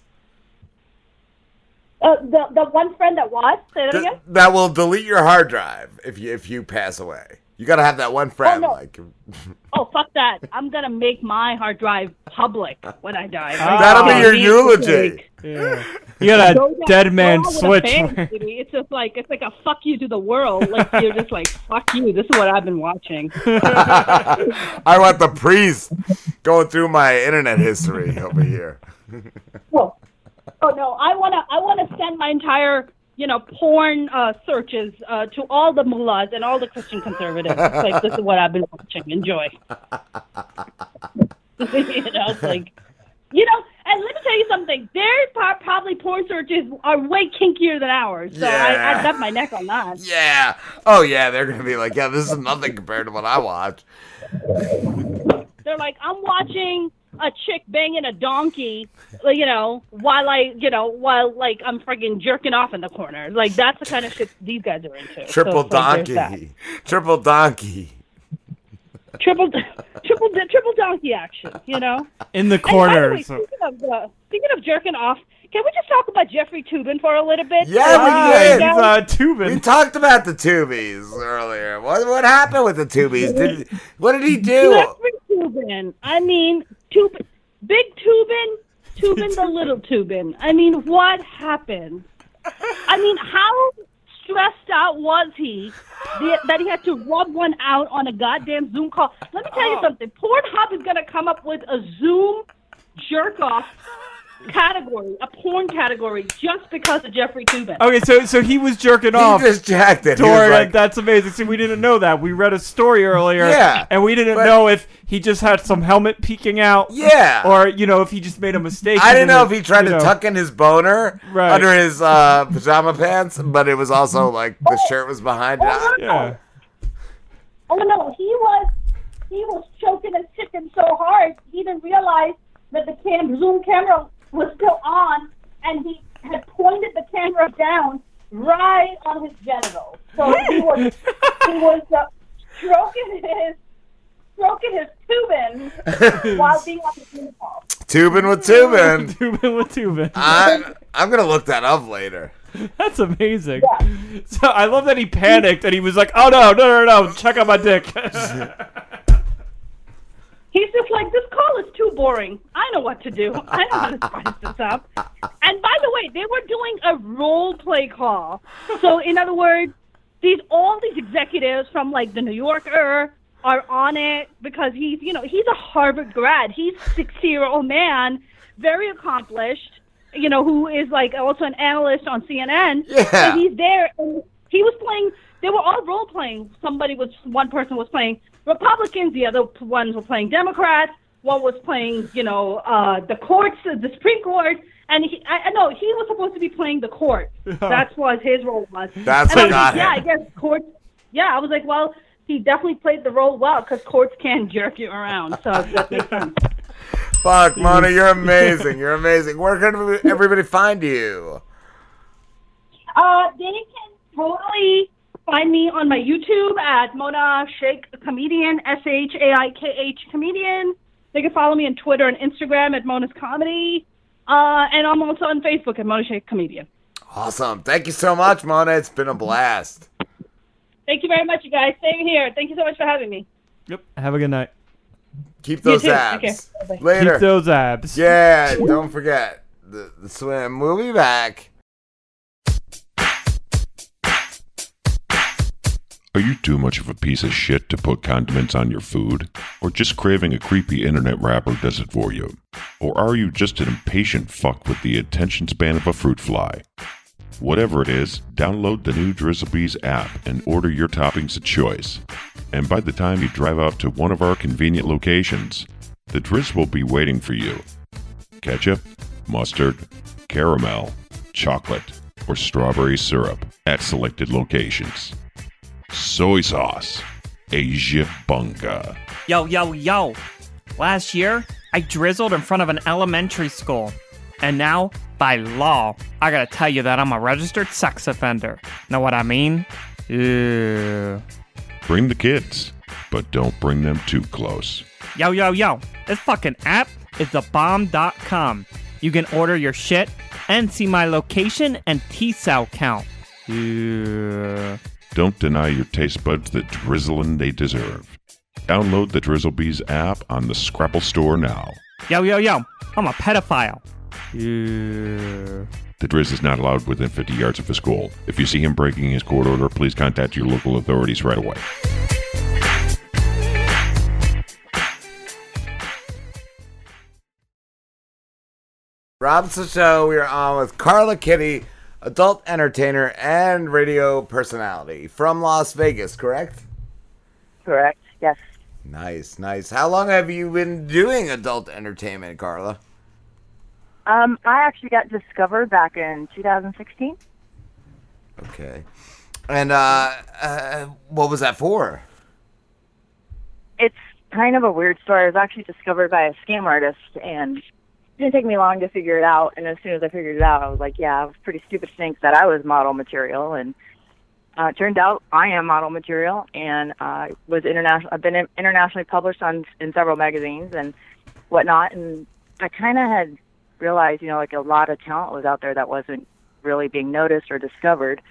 Speaker 45: Uh, the the one friend that was say that
Speaker 4: Th-
Speaker 45: again.
Speaker 4: that will delete your hard drive if you if you pass away. You gotta have that one friend.
Speaker 45: Oh, no.
Speaker 4: Like
Speaker 45: Oh fuck that! I'm gonna make my hard drive public when I die.
Speaker 4: That'll be your eulogy.
Speaker 39: Yeah. You got a
Speaker 45: Go down-
Speaker 39: dead man
Speaker 45: out with a
Speaker 39: switch.
Speaker 45: bang. It's just like it's like a fuck you to the world. Like you're just like fuck you. This is what I've been watching.
Speaker 4: I want the priest going through my internet history over here.
Speaker 45: Well, oh, oh no! I wanna I wanna send my entire you know porn uh, searches uh, to all the mullahs and all the Christian conservatives. It's like this is what I've been watching. Enjoy. you know, it's like you know. And let me tell you something. Their probably porn searches are way kinkier than ours. So I,
Speaker 4: Yeah.
Speaker 45: I'd bet my neck on that.
Speaker 4: Yeah. Oh yeah, they're gonna be like, yeah, this is nothing compared to what I watch.
Speaker 45: They're like, I'm watching a chick banging a donkey, you know, while I, you know, while like I'm freaking jerking off in the corner. Like that's the kind of shit these guys are into.
Speaker 4: Triple
Speaker 45: it's like, there's
Speaker 4: donkey. Triple donkey.
Speaker 45: Triple, triple, triple donkey action. You know.
Speaker 39: In the
Speaker 45: And by the way,
Speaker 39: corner. so-
Speaker 45: speaking of uh, speaking of jerking off, can we just talk about Jeffrey Toobin for a little bit?
Speaker 4: Yeah, we did.
Speaker 45: Now-
Speaker 39: Toobin.
Speaker 4: We talked about the tubies earlier. What what happened with the tubies? Did what did he do?
Speaker 45: Jeffrey Toobin. I mean, Toobin, big Toobin, Toobin the little Toobin. I mean, what happened? I mean, how stressed out was he that he had to rub one out on a goddamn Zoom call? Let me tell you oh. something. Pornhub is going to come up with a Zoom jerk off category, a porn category, just because of Jeffrey Toobin.
Speaker 39: Okay, so so he was jerking
Speaker 4: He
Speaker 39: off.
Speaker 4: just jacked it. He was
Speaker 39: Toward,
Speaker 4: like-
Speaker 39: that's amazing. See, we didn't know that. We read a story earlier.
Speaker 4: Yeah,
Speaker 39: And we didn't
Speaker 4: but-
Speaker 39: know if he just had some helmet peeking out.
Speaker 4: Yeah.
Speaker 39: Or, you know, if he just made a mistake.
Speaker 4: I didn't know if he tried to
Speaker 39: know.
Speaker 4: tuck in his boner
Speaker 39: Right.
Speaker 4: under his uh, pajama pants, but it was also like the shirt was behind it.
Speaker 39: Yeah.
Speaker 45: Oh no, he was he was choking his chicken so hard he didn't realize that the cam zoom camera was still on, and he had pointed the camera down right on his genitals. So he was he was uh, stroking his stroking his toobin while being on the Zoom call.
Speaker 4: Toobin with Toobin.
Speaker 39: Toobin with Toobin.
Speaker 4: I'm, I'm going to look that up later.
Speaker 39: That's amazing. So I love that he panicked and he was like, "Oh no, no, no, no! Check out my dick."
Speaker 45: He's just like, this call is too boring. I know what to do. I know how to spice this up. And by the way, they were doing a role play call. So in other words, these all these executives from like the New Yorker are on it because he's you know he's a Harvard grad. He's a sixty year old man, very accomplished. You know who is like also an analyst on CNN.
Speaker 4: Yeah.
Speaker 45: And he's there. And he was playing. They were all role playing. Somebody was one person was playing Republicans. The other ones were playing Democrats. one was playing, you know, uh, the courts, the Supreme Court, and he, I, I know he was supposed to be playing the court. That's what his role was.
Speaker 4: That's
Speaker 45: and I
Speaker 4: what
Speaker 45: was
Speaker 4: got
Speaker 45: like, Yeah, I guess courts. Yeah, I was like, well, he definitely played the role well because courts can jerk you around, so that makes sense.
Speaker 4: Fuck, Mona, you're amazing. You're amazing. Where can everybody find you?
Speaker 45: Uh, they can totally find me on my YouTube at Mona Shaikh Comedian, S H A I K H Comedian. They can follow me on Twitter and Instagram at Mona's Comedy. Uh, and I'm also on Facebook at Mona Shaikh Comedian.
Speaker 4: Awesome. Thank you so much, Mona. It's been a blast.
Speaker 45: Thank you very much, you guys. Same here. Thank you so much for having me. Yep.
Speaker 13: Have a good night.
Speaker 4: Keep those
Speaker 45: too.
Speaker 4: abs.
Speaker 45: Okay.
Speaker 4: Later.
Speaker 13: Keep those abs.
Speaker 4: Yeah, don't forget the, the swim. We'll be back.
Speaker 36: Are you too much of a piece of shit to put condiments on your food? Or just craving a creepy internet rapper does it for you? Or are you just an impatient fuck with the attention span of a fruit fly? Whatever it is, download the new Drizzlebees app and order your toppings of choice. And by the time you drive out to one of our convenient locations, the Drizz will be waiting for you. Ketchup, mustard, caramel, chocolate, or strawberry syrup at selected locations. Soy sauce, Asia Bunga.
Speaker 13: Yo, yo, yo. Last year, I drizzled in front of an elementary school. And now, by law, I gotta tell you that I'm a registered sex offender. Know what I mean? Ew.
Speaker 36: Bring the kids, but don't bring them too close.
Speaker 13: Yo, yo, yo. This fucking app is thebomb.com. You can order your shit and see my location and T cell count. Ew.
Speaker 36: Don't deny your taste buds the drizzling they deserve. Download the Drizzlebees app on the Scrapple store now.
Speaker 13: Yo, yo, yo. I'm a pedophile. Ew.
Speaker 36: The Drizz is not allowed within 50 yards of a school. If you see him breaking his court order, please contact your local authorities right away.
Speaker 4: Rob and Slim Show. We are on with Karla Kitty, adult entertainer and radio personality from Las Vegas, correct?
Speaker 47: Correct. Yes.
Speaker 4: Nice, nice. How long have you been doing adult entertainment, Karla?
Speaker 47: Um, I actually got discovered back in 2016.
Speaker 4: Okay. And uh, uh what was that for?
Speaker 47: It's kind of a weird story. I was actually discovered by a scam artist, and didn't take me long to figure it out. And as soon as I figured it out, I was like, yeah, I was pretty stupid to think that I was model material. And uh, it turned out I am model material, and uh, was international. I've been in- internationally published on in several magazines and whatnot. And I kind of had realized, you know, like a lot of talent was out there that wasn't really being noticed or discovered.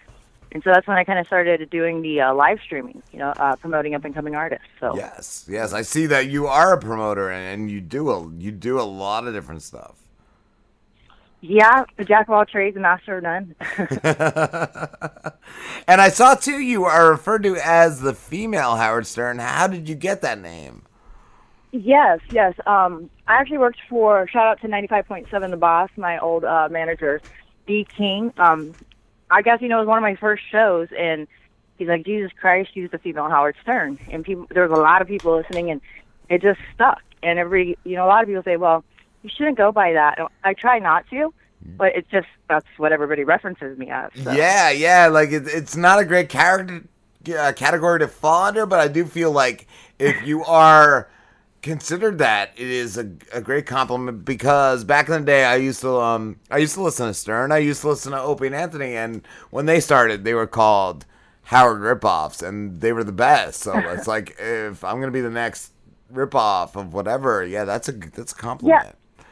Speaker 47: And so that's when I kind of started doing the uh, live streaming, you know, uh, promoting up and coming artists. So
Speaker 4: Yes, yes. I see that you are a promoter and, and you do a you do a lot of different stuff.
Speaker 47: yeah, the jack of all trades, the master of none.
Speaker 4: And I saw too you are referred to as the female Howard Stern. How did you get that name?
Speaker 47: Yes, yes. Um, I actually worked for shout out to ninety five point seven, the boss, my old uh, manager, D King. Um, I guess you know it was one of my first shows, and he's like, Jesus Christ, she's the female Howard Stern, and people there was a lot of people listening, and it just stuck. And every you know a lot of people say, well, you shouldn't go by that. I try not to, but it's just that's what everybody references me as. So.
Speaker 4: Yeah, yeah. Like it, it's not a great character uh, category to fall under, but I do feel like if you are considered that, it is a, a great compliment because back in the day, I used to um I used to listen to Stern. I used to listen to Opie and Anthony, and when they started, they were called Howard ripoffs, and they were the best. So it's like if I'm gonna be the next ripoff of whatever, yeah, that's a that's a compliment.
Speaker 47: Yeah.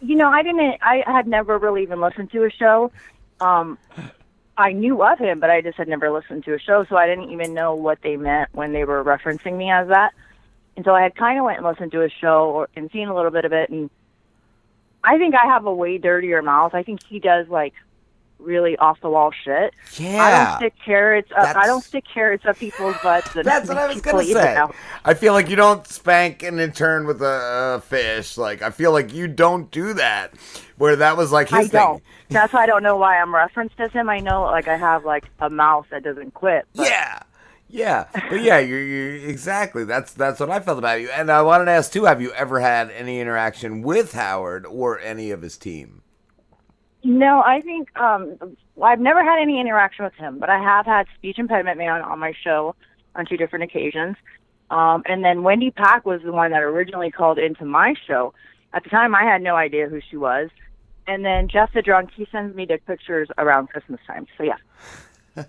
Speaker 47: You know, I didn't. I had never really even listened to a show. Um, I knew of him, but I just had never listened to a show, so I didn't even know what they meant when they were referencing me as that. And so I had kind of went and listened to his show or, and seen a little bit of it, and I think I have a way dirtier mouth. I think he does like really off the wall shit.
Speaker 4: Yeah.
Speaker 47: I don't stick carrots. Up, I don't stick carrots up people's butts.
Speaker 4: That's what I was gonna
Speaker 47: people eat it
Speaker 4: say.
Speaker 47: out.
Speaker 4: I feel like you don't spank an intern with a, a fish. Like I feel like you don't do that. Where that was like his
Speaker 47: I
Speaker 4: thing.
Speaker 47: don't. That's why I don't know why I'm referenced as him. I know like I have like a mouth that doesn't quit. But
Speaker 4: Yeah. Yeah, but yeah, you're, you're exactly. That's that's what I felt about you. And I wanted to ask too: Have you ever had any interaction with Howard or any of his team?
Speaker 47: No, I think um, I've never had any interaction with him, but I have had speech impediment man on my show on two different occasions. Um, and then Wendy Pack was the one that originally called into my show. At the time, I had no idea who she was. And then Jeff the drunk, he sends me dick pictures around Christmas time. So yeah,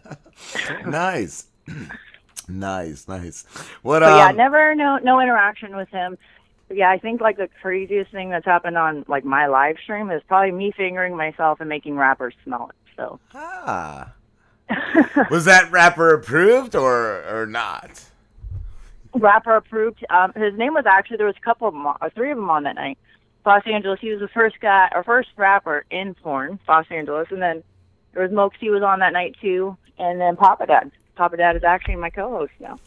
Speaker 4: nice, nice, nice. What?
Speaker 47: but
Speaker 4: um,
Speaker 47: yeah, never no no interaction with him. But yeah, I think like the craziest thing that's happened on like my live stream is probably me fingering myself and making rappers smell it. So
Speaker 4: Ah. was that rapper approved or or not?
Speaker 47: rapper approved. Um, his name was actually there was a couple of them, uh, three of them on that night. Los Angeles. He was the first guy or first rapper in porn, Los Angeles, and then there was Mokesy was on that night too, and then Papa Dad. Papa Dad is actually my co-host now.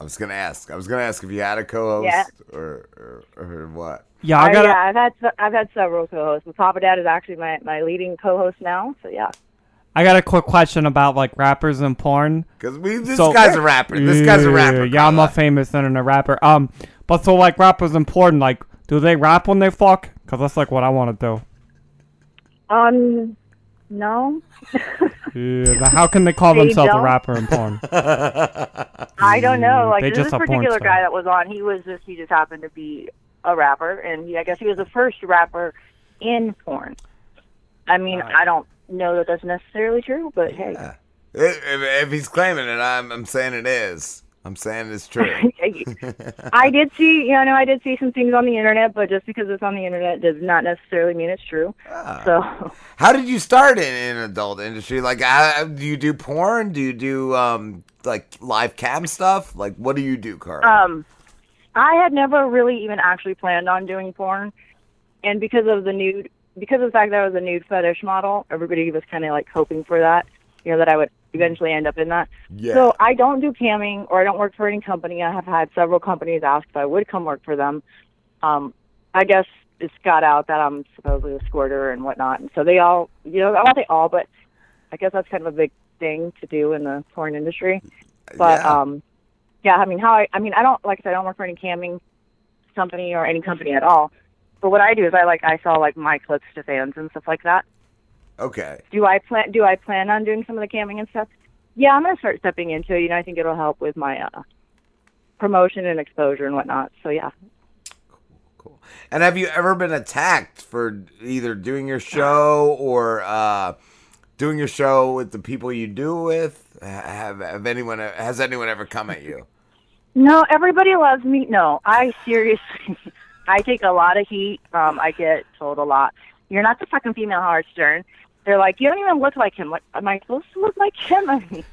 Speaker 4: I was gonna ask. I was gonna ask if you had a co-host
Speaker 47: Yeah.
Speaker 4: or, or or what.
Speaker 13: Yeah, I
Speaker 47: Uh,
Speaker 13: gotta.
Speaker 47: yeah, I've had I've had several co-hosts, but Papa Dad is actually my my leading co-host now. So yeah.
Speaker 13: I got a quick question about like rappers and porn.
Speaker 4: Cause we- this guy's a rapper. This guy's a rapper,
Speaker 13: Yeah, I'm a famous internet rapper. Um, but so like rappers and porn, like, do they rap when they fuck? Cause that's like what I want to do.
Speaker 47: Um, no.
Speaker 13: Yeah, but how can they call
Speaker 47: They
Speaker 13: themselves a
Speaker 47: don't.
Speaker 13: rapper in porn?
Speaker 47: I don't mm, know. Like
Speaker 13: They
Speaker 47: this
Speaker 13: just
Speaker 47: particular guy that was on, he was just he just happened to be a rapper, and he, I guess he was the first rapper in porn. I mean, I don't know that that's necessarily true, but hey,
Speaker 4: If, if- if he's claiming it, I'm I'm saying it is. I'm saying it's true.
Speaker 47: I did see, you know, I did see some things on the internet, but just because it's on the internet does not necessarily mean it's true.
Speaker 4: Ah.
Speaker 47: So,
Speaker 4: How did you start in, in adult industry? Like, how, do you do porn? Do you do um like live cam stuff? Like, what do you do, Carl?
Speaker 47: um, I had never really even actually planned on doing porn, and because of the nude, because of the fact that I was a nude fetish model, everybody was kind of like hoping for that, you know, that I would eventually end up in that.
Speaker 4: Yeah.
Speaker 47: So I don't do camming or I don't work for any company. I have had several companies ask if I would come work for them. Um, I guess it's got out that I'm supposedly a squirter and whatnot, and so they all, you know, I won't say all, but I guess that's kind of a big thing to do in the porn industry. But
Speaker 4: Yeah.
Speaker 47: um, yeah, I mean, how I, I mean, I don't like I said, I don't work for any camming company or any company at all. But what I do is I like I sell like my clips to fans and stuff like that.
Speaker 4: Okay.
Speaker 47: Do I plan? Do I plan on doing some of the camming and stuff? Yeah, I'm gonna start stepping into it. You know, I think it'll help with my uh, promotion and exposure and whatnot. So yeah. Cool, cool.
Speaker 4: And have you ever been attacked for either doing your show or uh, doing your show with the people you do with? Have, have anyone has anyone ever come at you?
Speaker 47: No, everybody loves me. No, I seriously, I take a lot of heat. Um, I get told a lot. You're not the fucking female Howard Stern. They're like, you don't even look like him. Like, am I supposed to look like him? I mean,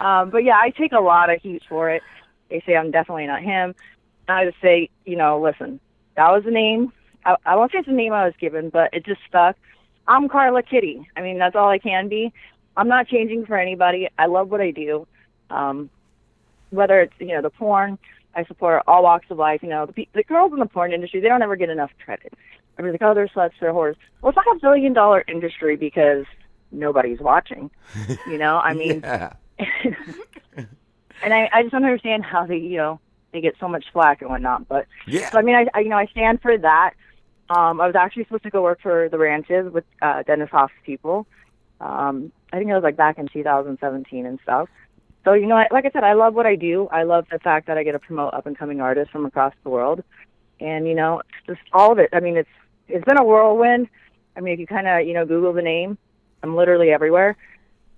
Speaker 47: um, but yeah, I take a lot of heat for it. They say I'm definitely not him. I just say, you know, listen, that was the name. I, I won't say it's the name I was given, but it just stuck. I'm Karla Kitty. I mean, that's all I can be. I'm not changing for anybody. I love what I do. Um, whether it's you know the porn, I support all walks of life. You know the, the girls in the porn industry, they don't ever get enough credit. I mean, like oh, they're sluts, they're whores. Well, it's not a billion dollar industry because nobody's watching. You know, I mean,
Speaker 4: Yeah.
Speaker 47: and I, I just don't understand how they you know they get so much flack and whatnot. But
Speaker 4: Yeah.
Speaker 47: so I mean, I, I you know I stand for that. Um, I was actually supposed to go work for the ranches with uh, Dennis Hof's people. Um, I think it was like back in 2017 and stuff. So you know, I, like I said, I love what I do. I love the fact that I get to promote up and coming artists from across the world, and you know, it's just all of it. I mean, it's it's been a whirlwind. I mean, if you kind of you know Google the name, I'm literally everywhere.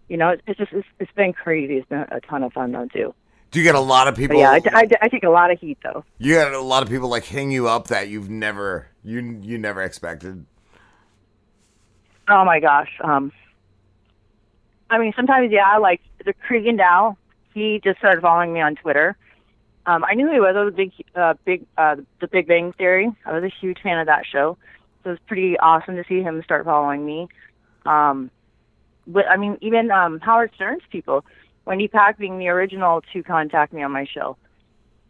Speaker 47: You know, it's, it's just it's, it's been crazy. It's been a ton of fun though too.
Speaker 4: Do you get a lot of
Speaker 47: But
Speaker 4: people?
Speaker 47: yeah, I, I, I take a lot of heat though.
Speaker 4: you get a lot of people like hitting you up that you've never you you never expected.
Speaker 47: Oh my gosh. Um, I mean, sometimes yeah, like the Cregan Dow. He just started following me on Twitter. Um, I knew he was. I was a big, uh, big, uh, the Big Bang Theory. I was a huge fan of that show, so it was pretty awesome to see him start following me. Um, but I mean, even um, Howard Stern's people, Wendy Pack being the original to contact me on my show.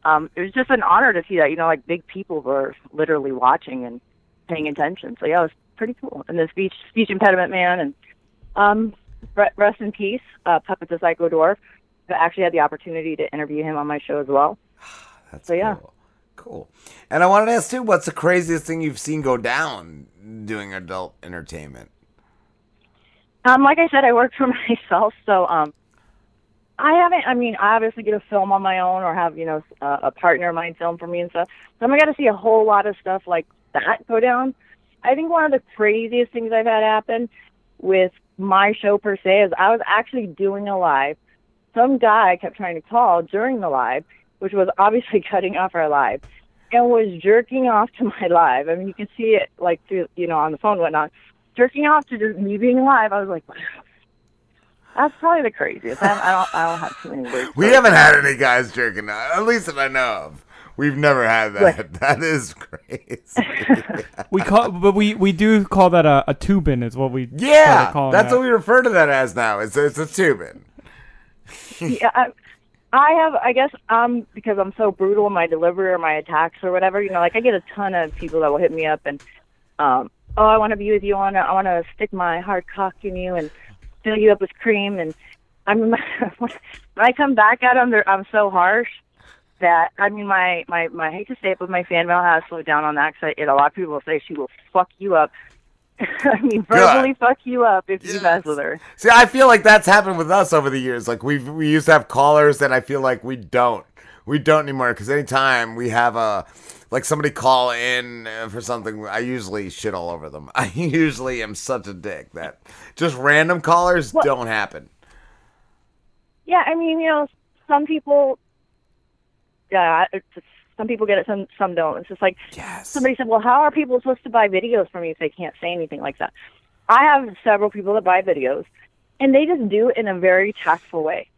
Speaker 47: Um, it was just an honor to see that. You know, like big people were literally watching and paying attention. So yeah, it was pretty cool. And the speech speech impediment man and um rest in peace, uh Puppet the Psycho Dwarf. I actually had the opportunity to interview him on my show as well.
Speaker 4: That's
Speaker 47: so yeah.
Speaker 4: Cool. And I wanted to ask too, what's the craziest thing you've seen go down doing adult entertainment?
Speaker 47: Um, like I said, I work for myself, so um, I haven't. I mean, I obviously get a film on my own, or have you know a, a partner of mine film for me and stuff. So I'm not gonna see a whole lot of stuff like that go down. I think one of the craziest things I've had happen with my show per se is I was actually doing a live. Some guy kept trying to call during the live, which was obviously cutting off our live, and was jerking off to my live. I mean, you can see it like through you know on the phone and whatnot, jerking off to just me being live. I was like, wow. That's probably the craziest. I, I don't. I don't have too many words.
Speaker 4: We haven't had any guys jerking off, at least that I know of. We've never had that. That is crazy.
Speaker 13: We call, but we we do call that a, a toobin, is what we
Speaker 4: yeah,
Speaker 13: started
Speaker 4: that's
Speaker 13: that.
Speaker 4: what we refer to that as now. It's it's a toobin.
Speaker 47: yeah, I, I have. I guess um because I'm so brutal in my delivery or my attacks or whatever. You know, like I get a ton of people that will hit me up and um oh I want to be with you. I want to I want to stick my hard cock in you and fill you up with cream and I'm when I come back at them, they're, I'm so harsh that I mean my my my I hate to say it, but my fan mail has slowed down on that because a lot of people will say she will fuck you up. I mean, verbally fuck you up if you mess with her.
Speaker 4: See, I feel like that's happened with us over the years. Like we we used to have callers, and I feel like we don't. We don't anymore because anytime we have a like somebody call in for something, I usually shit all over them. I usually am such a dick that just random callers
Speaker 47: Well-
Speaker 4: don't happen.
Speaker 47: Yeah, I mean, you know, some people, yeah, just, some people get it, some some don't. It's just like somebody said, well, how are people supposed to buy videos from you if they can't say anything like that? I have several people that buy videos, and they just do it in a very tactful way.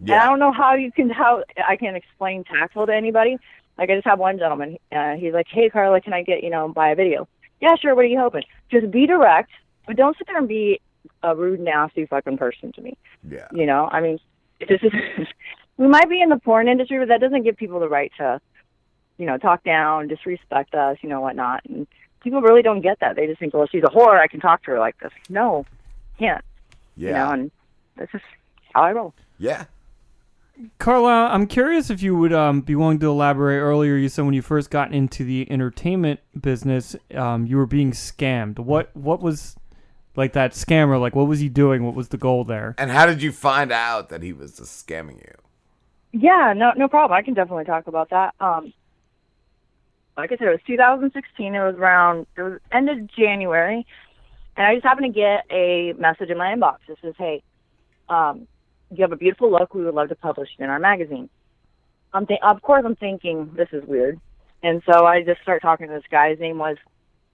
Speaker 47: And I don't know how you can how I can explain tactful to anybody. Like I just have one gentleman. Uh, he's like, "Hey, Karla, can I get you know buy a video?" Yeah, sure. What are you hoping? Just be direct, but don't sit there and be a rude, nasty fucking person to me.
Speaker 4: Yeah.
Speaker 47: You know, I mean, this is we might be in the porn industry, but that doesn't give people the right to, you know, talk down, disrespect us, you know, whatnot. And people really don't get that. They just think, well, she's a whore. I can talk to her like this. No, can't. Yeah. You
Speaker 4: Yeah.
Speaker 47: know, and that's just how I roll.
Speaker 4: Yeah.
Speaker 13: Karla, I'm curious if you would um, be willing to elaborate. Earlier, you said when you first got into the entertainment business, um, you were being scammed. What what was like that scammer? Like, what was he doing? What was the goal there?
Speaker 4: And how did you find out that he was just scamming you?
Speaker 47: Yeah, no, no problem. I can definitely talk about that. Um, like I said, it was 2016. It was around it was end of January, and I just happened to get a message in my inbox. It says, "Hey, um, you have a beautiful look. We would love to publish it in our magazine." I'm th- of course I'm thinking this is weird, and so I just start talking to this guy. His name was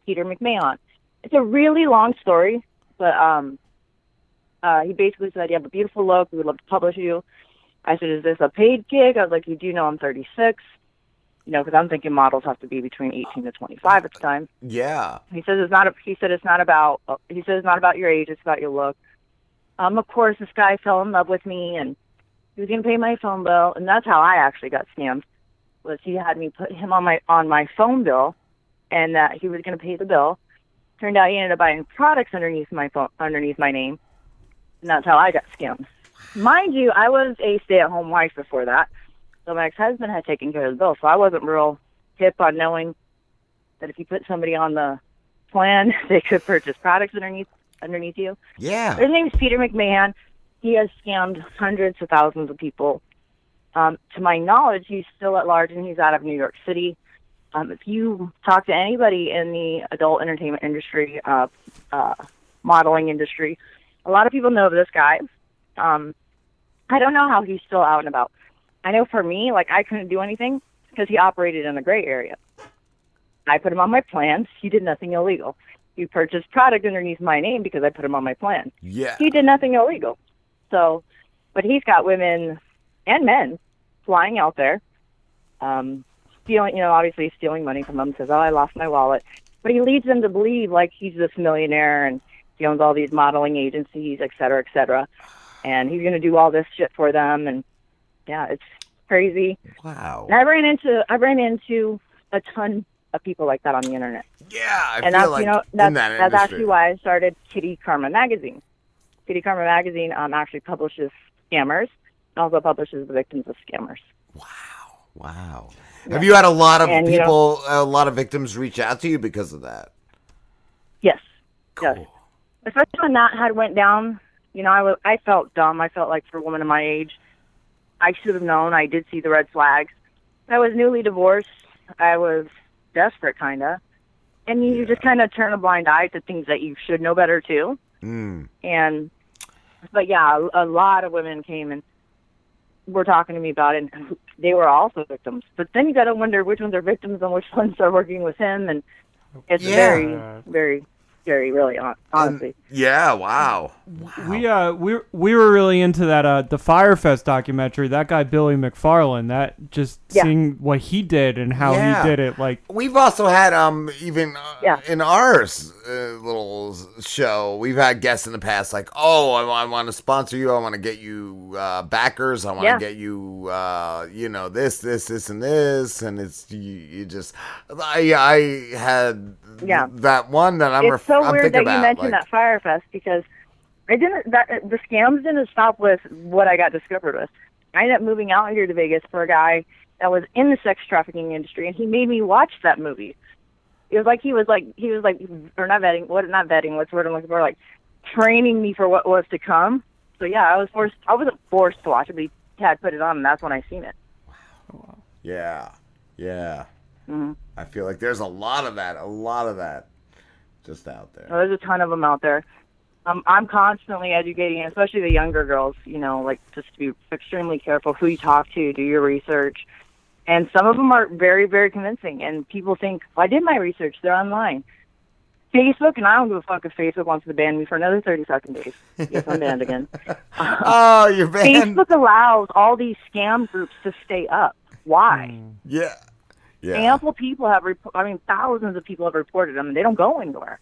Speaker 47: Peter McMahon. It's a really long story, but um, uh, he basically said, "You have a beautiful look. We would love to publish you." I said, "Is this a paid gig?" I was like, "You do know I'm 36." You know, because I'm thinking models have to be between 18 to 25 at the time.
Speaker 4: Yeah.
Speaker 47: He says it's not. A, he said it's not about. uh, He says it's not about your age. It's about your look. Um, of course, this guy fell in love with me, and he was gonna pay my phone bill, and that's how I actually got scammed. Was he had me put him on my on my phone bill, and that he was gonna pay the bill. Turned out he ended up buying products underneath my phone underneath my name, and that's how I got scammed. Mind you, I was a stay-at-home wife before that, so my ex-husband had taken care of the bill, so I wasn't real hip on knowing that if you put somebody on the plan, they could purchase products underneath underneath you.
Speaker 4: Yeah.
Speaker 47: His name's Peter McMahon. He has scammed hundreds of thousands of people. Um, to my knowledge, he's still at large, and he's out of New York City. Um, if you talk to anybody in the adult entertainment industry, uh, uh, modeling industry, a lot of people know this guy. Um, I don't know how he's still out and about. I know for me, like I couldn't do anything because he operated in a gray area. I put him on my plans. He did nothing illegal. He purchased product underneath my name because I put him on my plan.
Speaker 4: Yeah.
Speaker 47: He did nothing illegal. So, but he's got women and men flying out there, um, stealing, you know, obviously stealing money from them. Says, "Oh, I lost my wallet," but he leads them to believe like he's this millionaire and he owns all these modeling agencies, et cetera, et cetera, and he's going to do all this shit for them. And yeah, it's crazy.
Speaker 4: Wow.
Speaker 47: And I ran into I ran into a ton of people like that on the internet.
Speaker 4: Yeah, I
Speaker 47: and
Speaker 4: feel
Speaker 47: that's
Speaker 4: like
Speaker 47: you know that's,
Speaker 4: that
Speaker 47: that's actually why I started Kitty Karma magazine. Kitty Karma magazine um, actually publishes scammers, also publishes the victims of scammers.
Speaker 4: Wow. Wow. Have you had a lot of
Speaker 47: And, you know-
Speaker 4: people, a lot of victims reach out to you because of that?
Speaker 47: Yes. Yes. Especially when that had went down, you know, I was I felt dumb. I felt like for a woman of my age, I should have known. I did see the red flags. I was newly divorced. I was desperate, kind of, and you just kind of turn a blind eye to things that you should know better too.
Speaker 4: Mm.
Speaker 47: And but yeah, a, a lot of women came and were talking to me about it. And they were also victims. But then you got to wonder which ones are victims and which ones are working with him. And it's
Speaker 4: Yeah.
Speaker 47: very, very, very, really hon- honestly.
Speaker 4: Yeah, wow.
Speaker 13: We uh we we were really into that uh the Fyre Fest documentary. That guy Billy McFarland. That just
Speaker 4: Yeah.
Speaker 13: seeing what he did and how
Speaker 4: Yeah.
Speaker 13: he did it. Like
Speaker 4: We've also had um even uh, in our uh, little show, we've had guests in the past like, oh, I, want to sponsor you, I want to get you uh, backers, I want to
Speaker 47: Yeah.
Speaker 4: get you, uh, you know, this, this, this, and this, and it's you, you just, I, I had
Speaker 47: Yeah.
Speaker 4: that one that I'm,
Speaker 47: it's
Speaker 4: ref-
Speaker 47: so
Speaker 4: I'm
Speaker 47: weird
Speaker 4: thinking
Speaker 47: that you
Speaker 4: about,
Speaker 47: mentioned
Speaker 4: like,
Speaker 47: that Fyre Fest because I didn't. That the scams didn't stop with what I got discovered with. I ended up moving out here to Vegas for a guy that was in the sex trafficking industry, and he made me watch that movie. It was like he was like he was like or not vetting what not vetting what's the word I'm looking for like training me for what was to come. So yeah, I was forced. I wasn't forced to watch it, but he had put it on, and that's when I seen it. Wow.
Speaker 4: Yeah, yeah.
Speaker 47: hmm
Speaker 4: I feel like there's a lot of that, a lot of that, just out there.
Speaker 47: Well, there's a ton of them out there. Um, I'm constantly educating, especially the younger girls. You know, like just to be extremely careful who you talk to, do your research, and some of them are very, very convincing. And people think, well, I did my research; they're online. Facebook, and I don't give a fuck if Facebook wants to ban me for another 30 fucking days. Yes, I'm banned again.
Speaker 4: oh, you're banned.
Speaker 47: Facebook allows all these scam groups to stay up. Why?
Speaker 4: Yeah. Yeah.
Speaker 47: Ample people have, rep- I mean, thousands of people have reported them, and they don't go anywhere.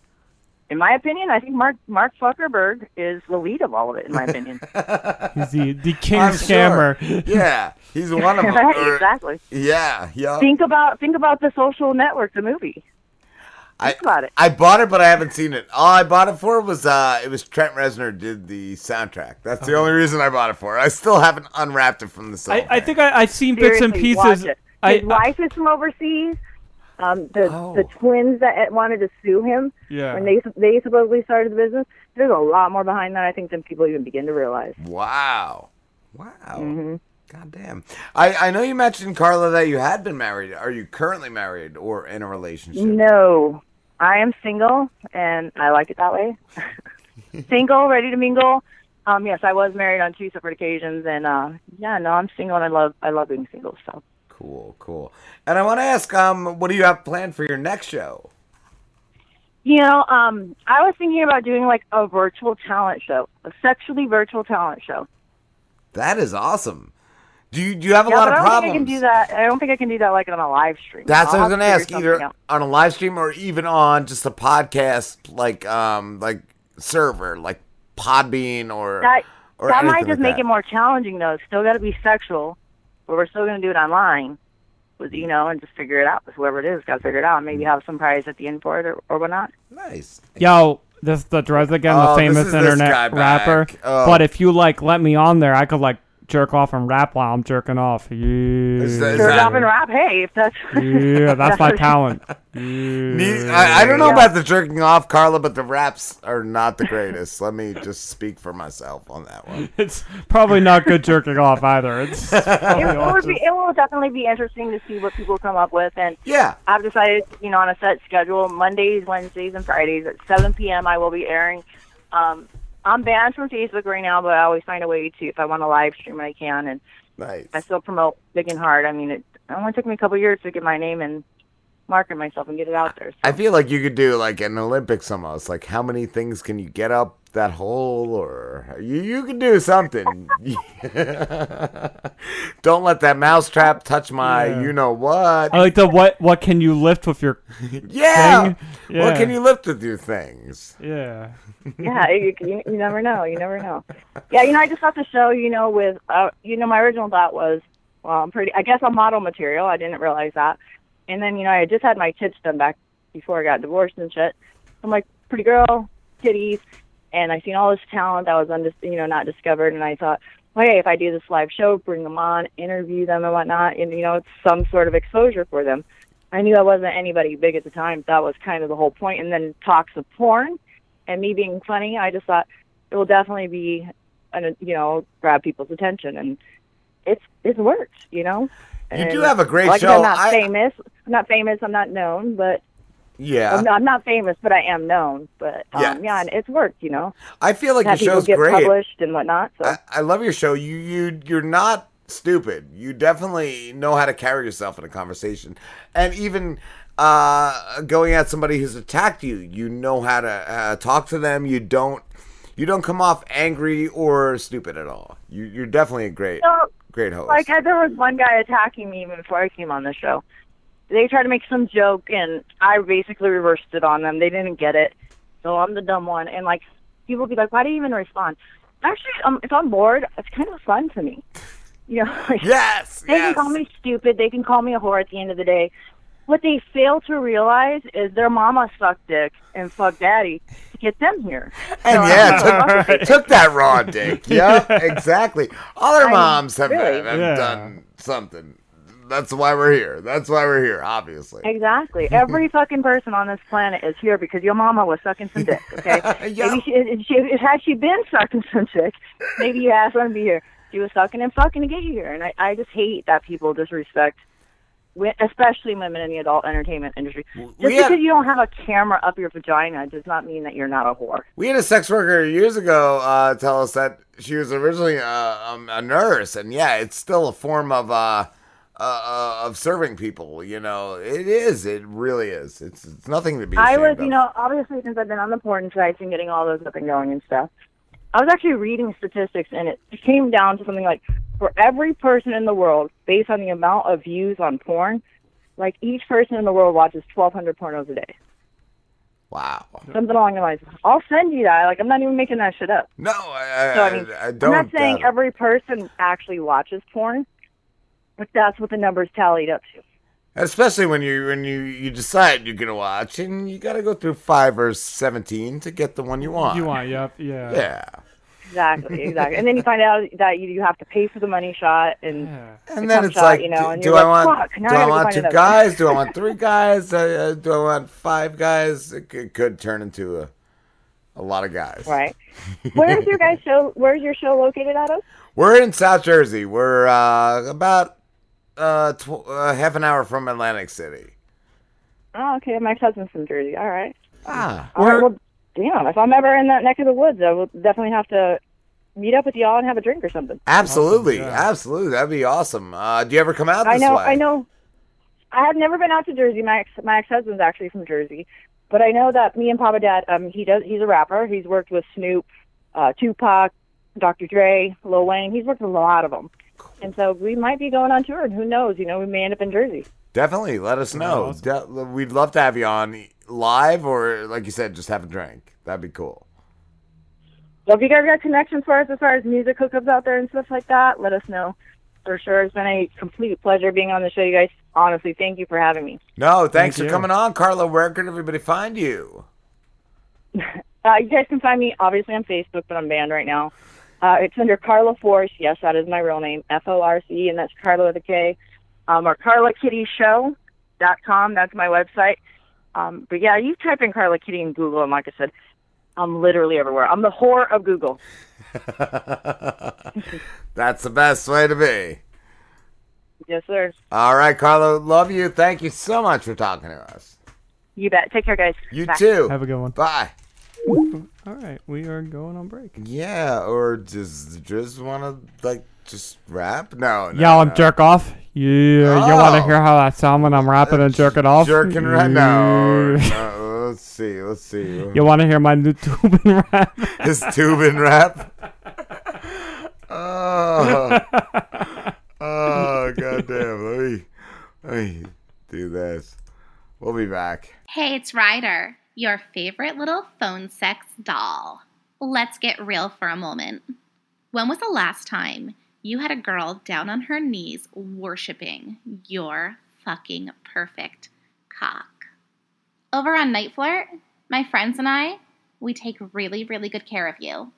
Speaker 47: In my opinion, I think Mark Mark Zuckerberg is the lead of all of it. In my opinion,
Speaker 13: he's the the king
Speaker 4: I'm
Speaker 13: scammer.
Speaker 4: sure. Yeah, he's one of them.
Speaker 47: Right,
Speaker 4: Or-
Speaker 47: exactly.
Speaker 4: Yeah, yeah.
Speaker 47: Think about think about the Social Network, the movie.
Speaker 4: I,
Speaker 47: about it.
Speaker 4: I bought it, but I haven't seen it. All I bought it for was uh, it was Trent Reznor did the soundtrack. That's the only reason I bought it for. I still haven't unwrapped it from the
Speaker 13: I. I think I, I've seen bits and
Speaker 47: Seriously, watch
Speaker 13: pieces.
Speaker 47: it.
Speaker 13: I,
Speaker 47: His wife is from overseas. Um, the
Speaker 4: Oh.
Speaker 47: the twins that wanted to sue him
Speaker 13: Yeah.
Speaker 47: when they they supposedly started the business. There's a lot more behind that I think than people even begin to realize.
Speaker 4: Wow. Wow.
Speaker 47: Mhm.
Speaker 4: God damn. I, I know you mentioned, Karla, that you had been married. Are you currently married or in a relationship?
Speaker 47: No, I am single, and I like it that way. single, ready to mingle. Um, yes, I was married on two separate occasions, and uh, yeah, no, I'm single, and I love I love being single. So
Speaker 4: Cool, cool. And I want to ask, um, what do you have planned for your next show?
Speaker 47: you know, um, I was thinking about doing like a virtual talent show, a sexually virtual talent show.
Speaker 4: That is awesome. Do you do you have a
Speaker 47: yeah,
Speaker 4: lot
Speaker 47: but
Speaker 4: of
Speaker 47: I don't
Speaker 4: problems?
Speaker 47: think I can do that. I don't think I can do that like on a live stream.
Speaker 4: That's
Speaker 47: I'll
Speaker 4: what I was gonna ask. Either
Speaker 47: out.
Speaker 4: on a live stream or even on just a podcast, like um, like server, like Podbean or
Speaker 47: That
Speaker 4: or
Speaker 47: that might just
Speaker 4: like
Speaker 47: make
Speaker 4: that.
Speaker 47: it more challenging though. It's still got to be sexual, but we're still going to do it online. With you know, and just figure it out with whoever it is. Got to figure it out. and Maybe mm. have some prize at the end for it or, or whatnot.
Speaker 4: Nice.
Speaker 13: Yo, this is the Driz again,
Speaker 4: Oh,
Speaker 13: the famous internet rapper.
Speaker 4: Oh.
Speaker 13: But if you like let me on there, I could like jerk off and rap while I'm jerking off. Yeah,
Speaker 47: Jerk off and rap. Hey, if that's
Speaker 13: yeah, that's my talent.
Speaker 4: Ne- I, I don't know about the jerking off, Karla, but the raps are not the greatest. Let me just speak for myself on that one.
Speaker 13: It's probably not good jerking off either. It's
Speaker 47: it, it would be, it will definitely be interesting to see what people come up with. And
Speaker 4: yeah,
Speaker 47: I've decided, you know, on a set schedule, Mondays, Wednesdays, and Fridays at 7 p.m. I will be airing. Um, I'm banned from Facebook right now, but I always find a way to. If I want to live stream, I can, and
Speaker 4: nice.
Speaker 47: I still promote big and hard. I mean, it, only took me a couple years to get my name and market myself and get it out there. So.
Speaker 4: I feel like you could do like an Olympics almost. Like, how many things can you get up that hole, or you you can do something. Don't let that mousetrap touch my
Speaker 13: Yeah.
Speaker 4: you know what.
Speaker 13: I like the what what can you lift with your
Speaker 4: yeah.
Speaker 13: thing?
Speaker 4: What can you lift with your things?
Speaker 13: Yeah.
Speaker 47: yeah, you, you, you never know. You never know. Yeah, you know, I just got the show. You know, with uh, you know, my original thought was, well, I'm pretty. I guess I'm model material. I didn't realize that. And then you know, I just had my tits done back before I got divorced and shit. I'm like, pretty girl, titties, and I seen all this talent that was undis- you know not discovered, and I thought, hey, if I do this live show, bring them on, interview them and whatnot, and you know, it's some sort of exposure for them. I knew I wasn't anybody big at the time. That was kind of the whole point. And then talks of porn and me being funny, I just thought it will definitely be, an, you know, grab people's attention, and it's it's worked, you know.
Speaker 4: You do have a great
Speaker 47: like
Speaker 4: show.
Speaker 47: I'm not
Speaker 4: I-
Speaker 47: famous. I'm not famous. I'm not known, but
Speaker 4: Yeah.
Speaker 47: I'm, not, I'm not famous, but I am known. But um,
Speaker 4: Yes.
Speaker 47: yeah, and it's worked, you know.
Speaker 4: I feel like your show's
Speaker 47: get
Speaker 4: great.
Speaker 47: published and whatnot. So
Speaker 4: I, I love your show. You you you're not stupid. You definitely know how to carry yourself in a conversation, and even uh, going at somebody who's attacked you, you know how to uh, talk to them. You don't you don't come off angry or stupid at all. You you're definitely a great
Speaker 47: So,
Speaker 4: great host.
Speaker 47: like there was one guy attacking me even before I came on the show. They tried to make some joke, and I basically reversed it on them. They didn't get it, so I'm the dumb one. And like people would be like, "Why do you even respond?" Actually, um, if I'm bored, it's kind of fun to me. You know, like,
Speaker 4: yes,
Speaker 47: they can call me stupid. They can call me a whore at the end of the day. What they fail to realize is their mama sucked dick and fucked daddy to get them here.
Speaker 4: And
Speaker 47: So,
Speaker 4: yeah,
Speaker 47: I mean,
Speaker 4: took, took that raw dick. Yeah, exactly. Other
Speaker 47: I-
Speaker 4: moms have,
Speaker 47: really?
Speaker 4: have
Speaker 47: Yeah.
Speaker 4: done something. That's why we're here. That's why we're here. Obviously.
Speaker 47: Exactly. Every fucking person on this planet is here because your mama was sucking some dick. Okay. Maybe she, she, had she been sucking some dick, maybe your ass wouldn't be here. She was sucking and fucking to get you here, and I, I just hate that people disrespect, especially women in the adult entertainment industry. Just
Speaker 4: we had-
Speaker 47: because you don't have a camera up your vagina does not mean that you're not a whore.
Speaker 4: We had a sex worker years ago uh, tell us that she was originally uh, um, a nurse, and yeah, it's still a form of uh, uh, uh, of serving people. You know, it is. It really is. It's it's nothing to be.
Speaker 47: I was,
Speaker 4: of.
Speaker 47: you know, obviously since I've been on the porn sites and getting all those up and going and stuff, I was actually reading statistics and it came down to something like for every person in the world, based on the amount of views on porn, like each person in the world watches 1,200 pornos a day.
Speaker 4: Wow.
Speaker 47: Something along the lines. I'll send you that. Like I'm not even making that shit up.
Speaker 4: No, I,
Speaker 47: So I mean,
Speaker 4: I, I
Speaker 47: I'm
Speaker 4: don't.
Speaker 47: saying every person actually watches porn, but that's what the numbers tallied up to.
Speaker 4: Especially when you when you you decide you're gonna watch, and you got to go through five or seventeen to get the one you want.
Speaker 48: You want, yep, yeah.
Speaker 4: Yeah.
Speaker 47: Exactly, exactly. and then you find out that you, you have to pay for the money shot and the
Speaker 4: And then it's
Speaker 47: shot,
Speaker 4: like,
Speaker 47: you know,
Speaker 4: do,
Speaker 47: and
Speaker 4: do
Speaker 47: you're
Speaker 4: I
Speaker 47: like,
Speaker 4: want
Speaker 47: Fuck,
Speaker 4: do
Speaker 47: I
Speaker 4: I want two guys? do I want three guys? Uh, uh, do I want five guys? It could, could turn into a a lot of guys.
Speaker 47: Right. Where's your guys' show? Where's your show located out of?
Speaker 4: We're in South Jersey. We're uh, about uh, tw- uh, half an hour from Atlantic City.
Speaker 47: Oh, okay. My cousin's from Jersey. All right.
Speaker 4: Ah.
Speaker 47: All right. Well, damn. If I'm ever in that neck of the woods, I will definitely have to meet up with y'all and have a drink or something.
Speaker 4: Absolutely, absolutely. That'd be awesome. Uh, do you ever come out
Speaker 47: I know.
Speaker 4: way?
Speaker 47: I know. I have never been out to Jersey. My ex, my ex husband's actually from Jersey, but I know that me and Papa Dad. Um, he does. He's a rapper. He's worked with Snoop, uh, Tupac, Dr. Dre, Lil Wayne. He's worked with a lot of them. And so we might be going on tour, and who knows? You know, we may end up in Jersey.
Speaker 4: Definitely, let us know. De- we'd love to have you on live, or like you said, just have a drink. That'd be cool.
Speaker 47: Well, if you guys got connections for us as far as music hookups out there and stuff like that, let us know. For sure, it's been a complete pleasure being on the show, you guys. Honestly, thank you for having me.
Speaker 4: No, thanks
Speaker 47: Thank
Speaker 4: for
Speaker 47: you.
Speaker 4: coming on, Karla. Where can everybody find you?
Speaker 47: Uh, you guys can find me obviously on Facebook, but I'm banned right now. Uh, it's under Karla Force. Yes, that is my real name, F O R C, and that's Karla with a K. Um, or KarlaKittyShow.com. That's my website. Um, but yeah, you type in Karla Kitty in Google, and like I said, I'm literally everywhere. I'm the whore of Google.
Speaker 4: That's the best way to be.
Speaker 47: Yes, sir.
Speaker 4: All right, Karla. Love you. Thank you so much for talking to us.
Speaker 47: You bet. Take care, guys.
Speaker 4: You
Speaker 47: Bye.
Speaker 4: too.
Speaker 48: Have a good one.
Speaker 4: Bye.
Speaker 48: All right, we are going on break.
Speaker 4: Yeah, or just just want to like just rap? No, no.
Speaker 13: Y'all
Speaker 4: no.
Speaker 13: jerk off? Yeah, you want to
Speaker 4: Oh.
Speaker 13: hear how I sound when I'm rapping and jerking off?
Speaker 4: Jerking right now. No, let's see. Let's see.
Speaker 13: You want to hear my new Toobin rap?
Speaker 4: His Toobin rap. Oh, oh, goddamn! Let me, let me do this. We'll be back.
Speaker 49: Hey, it's Ryder, your favorite little phone sex doll. Let's get real for a moment. When was the last time you had a girl down on her knees worshiping your fucking perfect cock? Over on Night Flirt, my friends and I, we take really, really good care of you.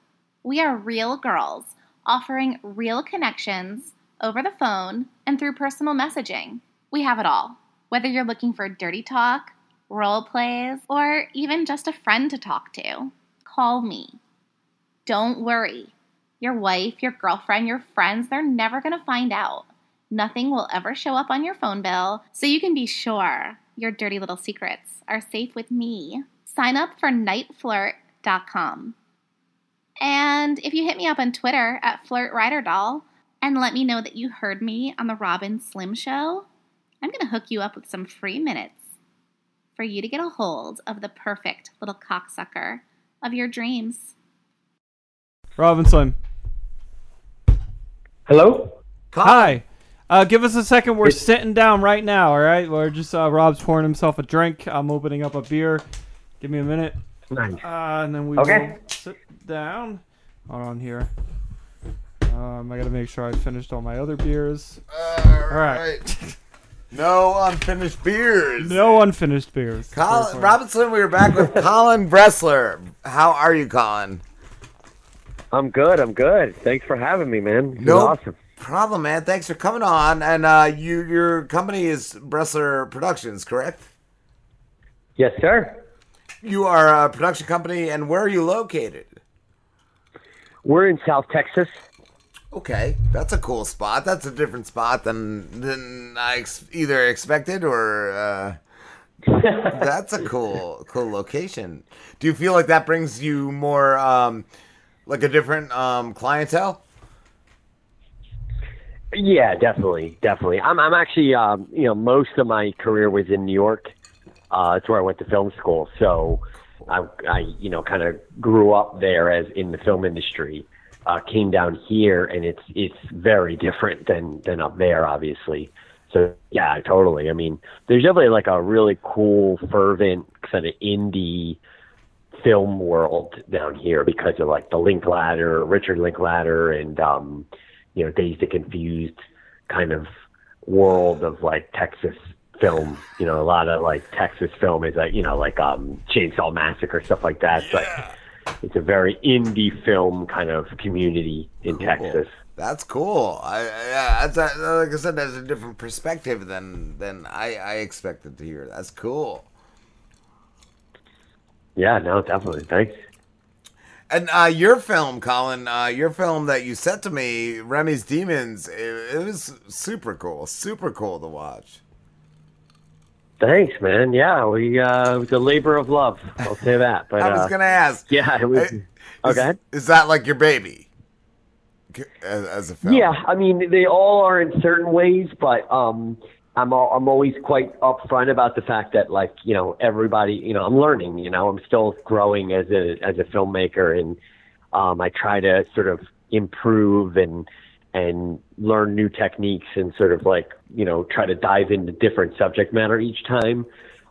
Speaker 49: We are real girls,
Speaker 21: offering real connections over the phone and through personal messaging. We have it all. Whether you're looking for dirty talk, role plays, or even just a friend to talk to, call me. Don't worry. Your wife, your girlfriend, your friends, they're never going to find out. Nothing will ever show up on your phone bill, so you can be sure your dirty little secrets are safe with me. Sign up for nightflirt.com. And if you hit me up on Twitter at FlirtRyderDoll and let me know that you heard me on the Rob and Slim Show, I'm going to hook you up with some free minutes for you to get a hold of the perfect little cocksucker of your dreams.
Speaker 13: Robinson.
Speaker 50: Hello?
Speaker 13: Hi. Uh, give us a second. We're sitting down right now, all right? We're just, uh, Rob's pouring himself a drink. I'm opening up a beer. Give me a minute.
Speaker 50: Nice.
Speaker 13: Uh, and then we
Speaker 50: Okay.
Speaker 13: will sit down. Hold on here. Um, I gotta make sure I finished all my other beers. all right.
Speaker 4: No unfinished beers.
Speaker 13: No unfinished beers.
Speaker 4: Colin Robinson, we are back with Colin Bressler. How are you, Colin?
Speaker 50: I'm good. I'm good. Thanks for having me, man. This is
Speaker 4: No
Speaker 50: awesome.
Speaker 4: problem, man. Thanks for coming on. And uh, you, your company is Bressler Productions, correct?
Speaker 50: Yes, sir.
Speaker 4: You are a production company, and where are you located?
Speaker 50: We're in South Texas.
Speaker 4: Okay, that's a cool spot. That's a different spot than than I ex- either expected or. Uh, that's a cool cool location. Do you feel like that brings you more um, like a different um, clientele?
Speaker 50: Yeah, definitely, definitely. I'm, I'm actually, um, you know, most of my career was in New York. Uh, it's where I went to film school. So, I, I you know, kind of grew up there as in the film industry. Uh, came down here, and it's it's very different than than up there, obviously. So yeah, totally. I mean, there's definitely like a really cool, fervent kind of indie film world down here because of like the Linklater, Richard Linklater, and um, you know, Dazed and Confused kind of world of like Texas film. You know, a lot of like Texas film is like you know like um Chainsaw Massacre stuff like that. But it's a very indie film kind of community in Texas.
Speaker 4: That's cool. I, I- yeah, that's a, like I said, that's a different perspective than than I, I expected to hear. That's cool.
Speaker 50: Yeah, no, definitely. Thanks.
Speaker 4: And uh, your film, Colin, uh, your film that you sent to me, Remy's Demons, it, it was super cool, super cool to watch.
Speaker 50: Thanks, man. Yeah, we uh, it was a labor of love. I'll say that. But
Speaker 4: I was
Speaker 50: uh,
Speaker 4: gonna ask.
Speaker 50: Yeah, it was.
Speaker 4: Is,
Speaker 50: okay.
Speaker 4: Is that like your baby? As, as a film.
Speaker 50: Yeah, I mean they all are in certain ways, but um, I'm I'm always quite upfront about the fact that like you know everybody you know I'm learning you know I'm still growing as a as a filmmaker and um, I try to sort of improve and and learn new techniques and sort of like you know try to dive into different subject matter each time.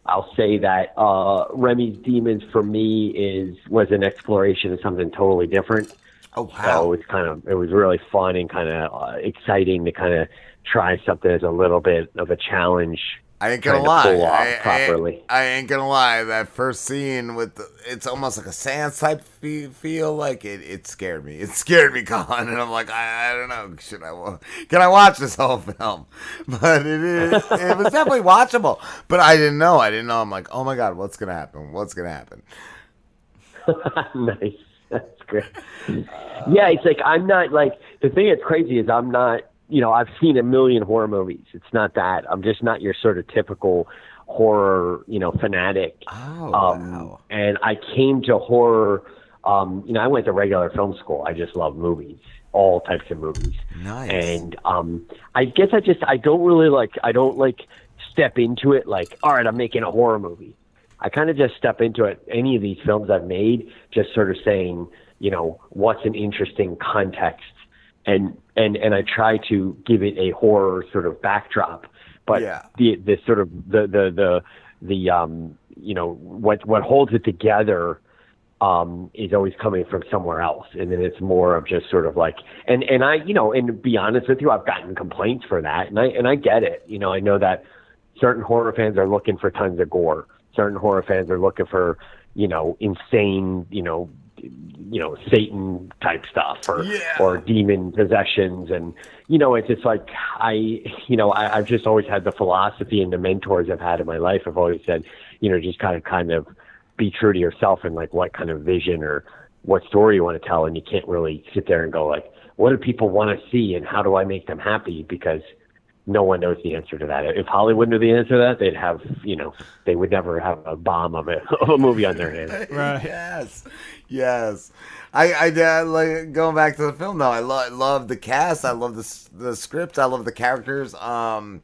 Speaker 50: I'll say that uh, Remy's Demons for me is was an exploration of something totally different.
Speaker 4: Oh wow!
Speaker 50: So it's kind of it was really fun and kind of uh, exciting to kind of try something as a little bit of a challenge.
Speaker 4: I ain't gonna lie.
Speaker 50: to pull off
Speaker 4: I, I-
Speaker 50: properly.
Speaker 4: I, ain't gonna lie. That first scene with the, it's almost like a seance type feel. Like it, it scared me. It scared me, Colin. And I'm like, I, I don't know. Should I? Can I watch this whole film? But it is. it was definitely watchable. But I didn't know. I didn't know. I'm like, oh my god, what's gonna happen? What's gonna happen?
Speaker 50: nice. That's great. yeah, it's like I'm not like the thing that's crazy is I'm not. You know, I've seen a million horror movies. It's not that. I'm just not your sort of typical horror, you know, fanatic.
Speaker 4: Oh,
Speaker 50: um, And I came to horror. Um, you know, I went to regular film school. I just love movies, all types of movies.
Speaker 4: Nice.
Speaker 50: And um, I guess I just I don't really like I don't like step into it like all right I'm making a horror movie. I kind of just step into it. Any of these films I've made, just sort of saying, you know, what's an interesting context, and and and I try to give it a horror sort of backdrop. But
Speaker 4: Yeah.
Speaker 50: the the sort of the the the the um you know what what holds it together um is always coming from somewhere else and then it's more of just sort of like and and I you know and to be honest with you I've gotten complaints for that and I and I get it you know I know that certain horror fans are looking for tons of gore certain horror fans are looking for you know insane you know you know Satan type stuff or
Speaker 4: Yeah.
Speaker 50: or demon possessions. And you know it's just like I you know I, I've just always had the philosophy and the mentors I've had in my life have always said you know just kind of kind of be true to yourself and like what kind of vision or what story you want to tell. And you can't really sit there and go like what do people want to see and how do I make them happy? Because no one knows the answer to that. If Hollywood knew the answer to that, they'd have, you know, they would never have a bomb of a, of a movie on their hands. right.
Speaker 4: Yes. Yes. I, I uh, like going back to the film though. I love love the cast. I love the the script. I love the characters. Um,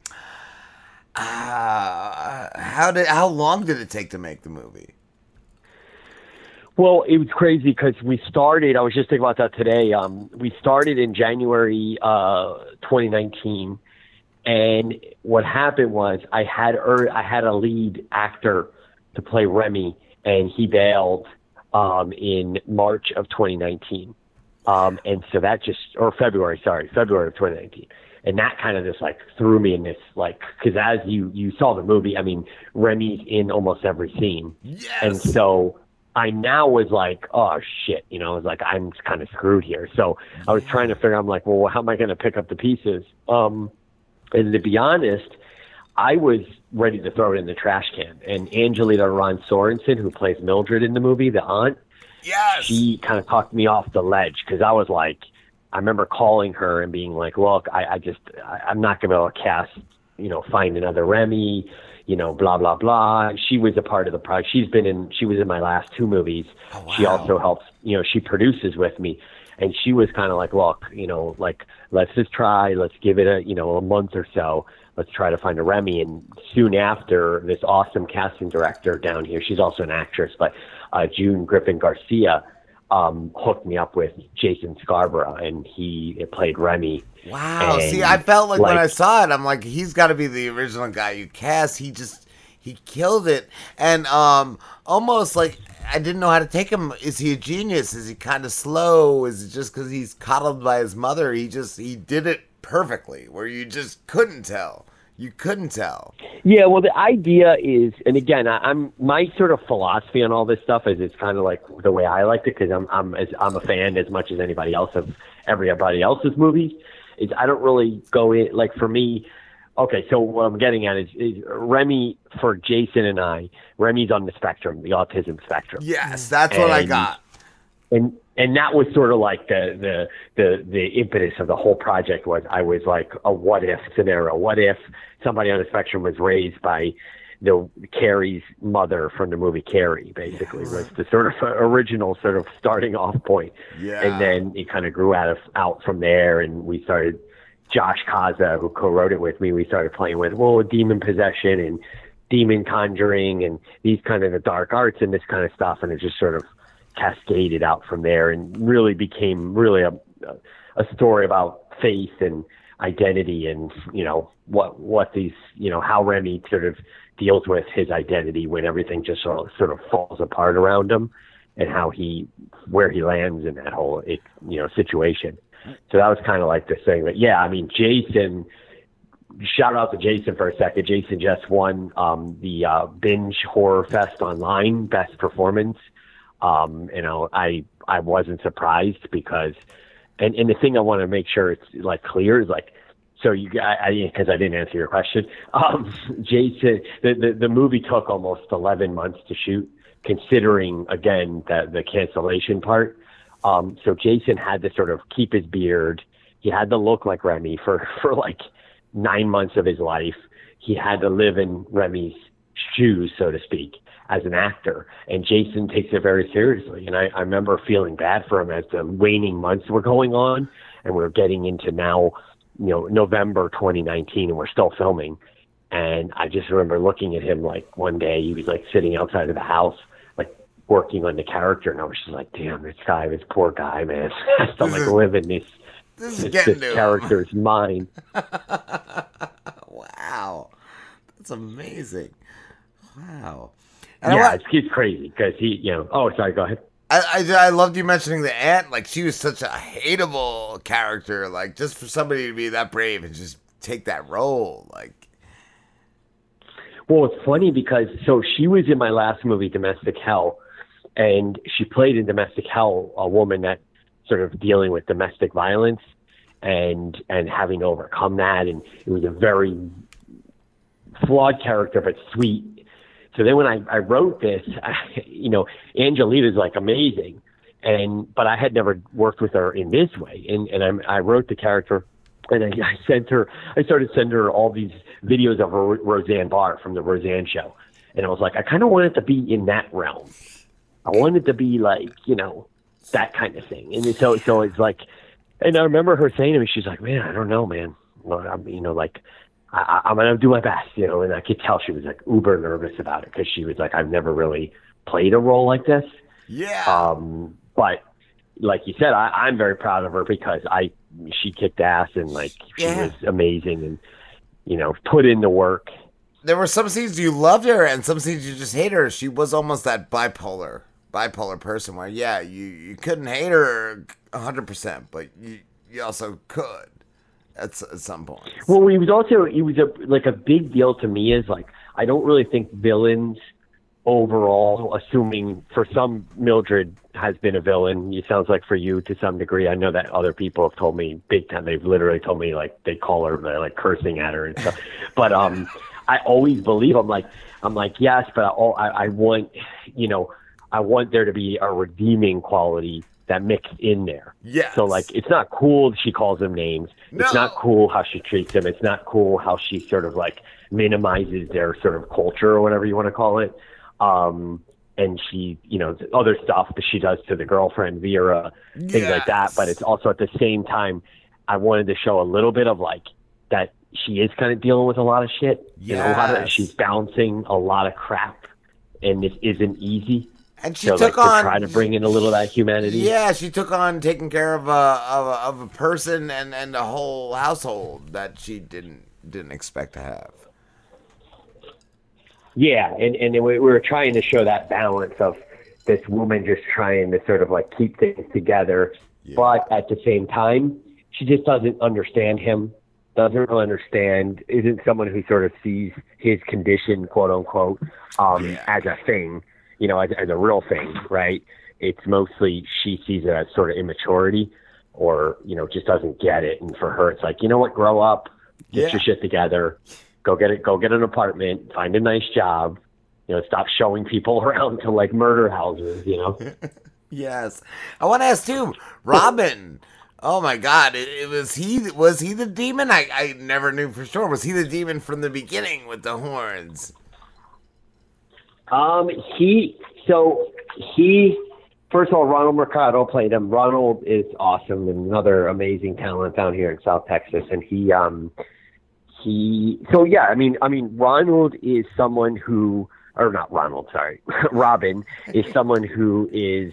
Speaker 4: uh, how did how long did it take to make the movie?
Speaker 50: Well, it was crazy because we started. I was just thinking about that today. Um, we started in January uh, 2019, and what happened was I had er, I had a lead actor to play Remy, and he bailed um, in March of 2019, um, and so that just or February, sorry, February of 2019. And that kind of just like threw me in this like because as you you saw the movie, I mean Remy's in almost every scene, Yes. and so I now was like, oh shit, you know, I was like, I'm kind of screwed here. So I was trying to figure. I'm like, well, how am I going to pick up the pieces? Um, and to be honest, I was ready to throw it in the trash can. And Angelita Ron Sorensen, who plays Mildred in the movie, the aunt,
Speaker 4: yes,
Speaker 50: she kind of talked me off the ledge because I was like, I remember calling her and being like, look, I, I just, I, I'm not going to be able to cast, you know, find another Remy, you know, blah blah blah. She was a part of the project. She's been in. She was in my last two movies. Oh, she also helps. You know, she produces with me, and she was kind of like, look, you know, like let's just try. Let's give it a, you know, a month or so. Let's try to find a Remy. And soon after, this awesome casting director down here. She's also an actress, but uh, June Griffin Garcia um, hooked me up with Jason Scarborough, and he played Remy.
Speaker 4: Wow. See, I felt like, when I saw it, I'm like, he's got to be the original guy you cast. He just he killed it, and um, almost like I didn't know how to take him. Is he a genius? Is he kind of slow? Is it just because he's coddled by his mother? He just he did it perfectly, where you just couldn't tell. You couldn't tell.
Speaker 50: Yeah, well, the idea is, and again, I, I'm my sort of philosophy on all this stuff is it's kind of like the way I liked it because I'm I'm as I'm a fan as much as anybody else of everybody else's movies. Is I don't really go in like for me. Okay, so what I'm getting at is, is Remy for Jason and I. Remy's on the spectrum, the autism spectrum.
Speaker 4: Yes, that's what I got.
Speaker 50: and and that was sort of like the the the the impetus of the whole project was I was like a what if scenario. What if somebody on the spectrum was raised by the Carrie's mother from the movie Carrie, basically was the sort of original sort of starting off point.
Speaker 4: Yeah.
Speaker 50: And then it kind of grew out of out from there, and we started. Josh Kaza, who co-wrote it with me, we started playing with well, demon possession and demon conjuring and these kind of the dark arts and this kind of stuff, and it just sort of cascaded out from there and really became really a a story about faith and identity and you know what what these you know how Remy sort of deals with his identity when everything just sort of, sort of falls apart around him and how he where he lands in that whole you know situation. So that was kind of like the thing. But yeah, I mean Jason shout out to Jason for a second. Jason just won um, the uh, Binge Horror Fest online best performance. Um, you know, I I wasn't surprised because, and and the thing I want to make sure it's like clear is like. So you, I because I, didn't answer your question. Um, Jason, the, the the movie took almost eleven months to shoot, considering again the the cancellation part. Um, so Jason had to sort of keep his beard. He had to look like Remy for for like nine months of his life. He had to live in Remy's shoes, so to speak, as an actor. And Jason takes it very seriously. And I, I remember feeling bad for him as the waning months were going on, and we're getting into now, you know, November 2019, and we're still filming. And I just remember looking at him like one day, he was like sitting outside of the house, working on the character, and I was just like, damn, this guy, this poor guy, man, has to like live in this
Speaker 4: This is
Speaker 50: this,
Speaker 4: getting
Speaker 50: this character's mind.
Speaker 4: Wow, that's amazing. Wow. And
Speaker 50: yeah,
Speaker 4: wa-
Speaker 50: it's, it's crazy because he, you know. Oh, sorry. Go ahead.
Speaker 4: I, I, I loved you mentioning the aunt. Like she was such a hateable character. Like just for somebody to be that brave and just take that role. Like
Speaker 50: Well, it's funny because so she was in my last movie, Domestic Hell, and she played in Domestic Hell a woman that sort of dealing with domestic violence and and having to overcome that, and it was a very flawed character but sweet. So then when I, I wrote this, I, you know, Angelita's like amazing, and but I had never worked with her in this way, and and I, I wrote the character, and I, I sent her, I started sending her all these videos of Ro- Roseanne Barr from the Roseanne Show, and I was like, I kind of wanted to be in that realm. I wanted to be like, you know, that kind of thing, and so so it's like, and I remember her saying to me, she's like, man, I don't know, man, well, I'm, you know, like. I, I'm gonna do my best, you know, and I could tell she was like uber nervous about it because she was like, I've never really played a role like this.
Speaker 4: Yeah.
Speaker 50: Um, but like you said, I, I'm very proud of her because I she kicked ass and like she
Speaker 4: Yeah.
Speaker 50: was amazing and you know put in the work.
Speaker 4: There were some scenes you loved her and some scenes you just hate her. She was almost that bipolar bipolar person where yeah, you, you couldn't hate her hundred percent, but you you also could at, at some point.
Speaker 50: Well, he was also he was a like a big deal to me is like I don't really think villains overall, assuming for some Mildred has been a villain. It sounds like for you to some degree. I know that other people have told me big time. They've literally told me like they call her, they're like cursing at her and stuff. but um, I always believe I'm like I'm like yes, but I, I, I want you know I want there to be a redeeming quality that mixed in there.
Speaker 4: Yes.
Speaker 50: So like it's not cool that she calls them names. No. It's not cool how she treats them. It's not cool how she sort of like minimizes their sort of culture or whatever you want to call it. Um and she, you know, other stuff that she does to the girlfriend Vera, things like that. But it's also at the same time, I wanted to show a little bit of like that she is kind of dealing with a lot of shit. You know, a lot of she's bouncing a lot of crap, and this isn't easy.
Speaker 4: And she
Speaker 50: so,
Speaker 4: took
Speaker 50: like,
Speaker 4: on-
Speaker 50: trying to bring in a little of that humanity.
Speaker 4: Yeah, she took on taking care of a of a, of a person and, and a whole household that she didn't didn't expect to have.
Speaker 50: Yeah, and and we we were trying to show that balance of this woman just trying to sort of like keep things together, but at the same time, she just doesn't understand him, doesn't really understand, isn't someone who sort of sees his condition, quote unquote, um, as a thing, you know, as, as a real thing, right? It's mostly she sees it as sort of immaturity, or you know, just doesn't get it, and for her, it's like, you know what, grow up, get
Speaker 4: Yeah.
Speaker 50: your shit together go get it go get an apartment find a nice job you know stop showing people around to like murder houses you know
Speaker 4: Yes, I want to ask too, Robin. oh my God, it, it was he. Was he the demon? I I never knew for sure. Was he the demon from the beginning with the horns?
Speaker 50: Um he so he first of all ronald mercado played him. Ronald is awesome and another amazing talent down here in south texas. And he um he so yeah i mean i mean ronald is someone who or not ronald sorry robin is someone who is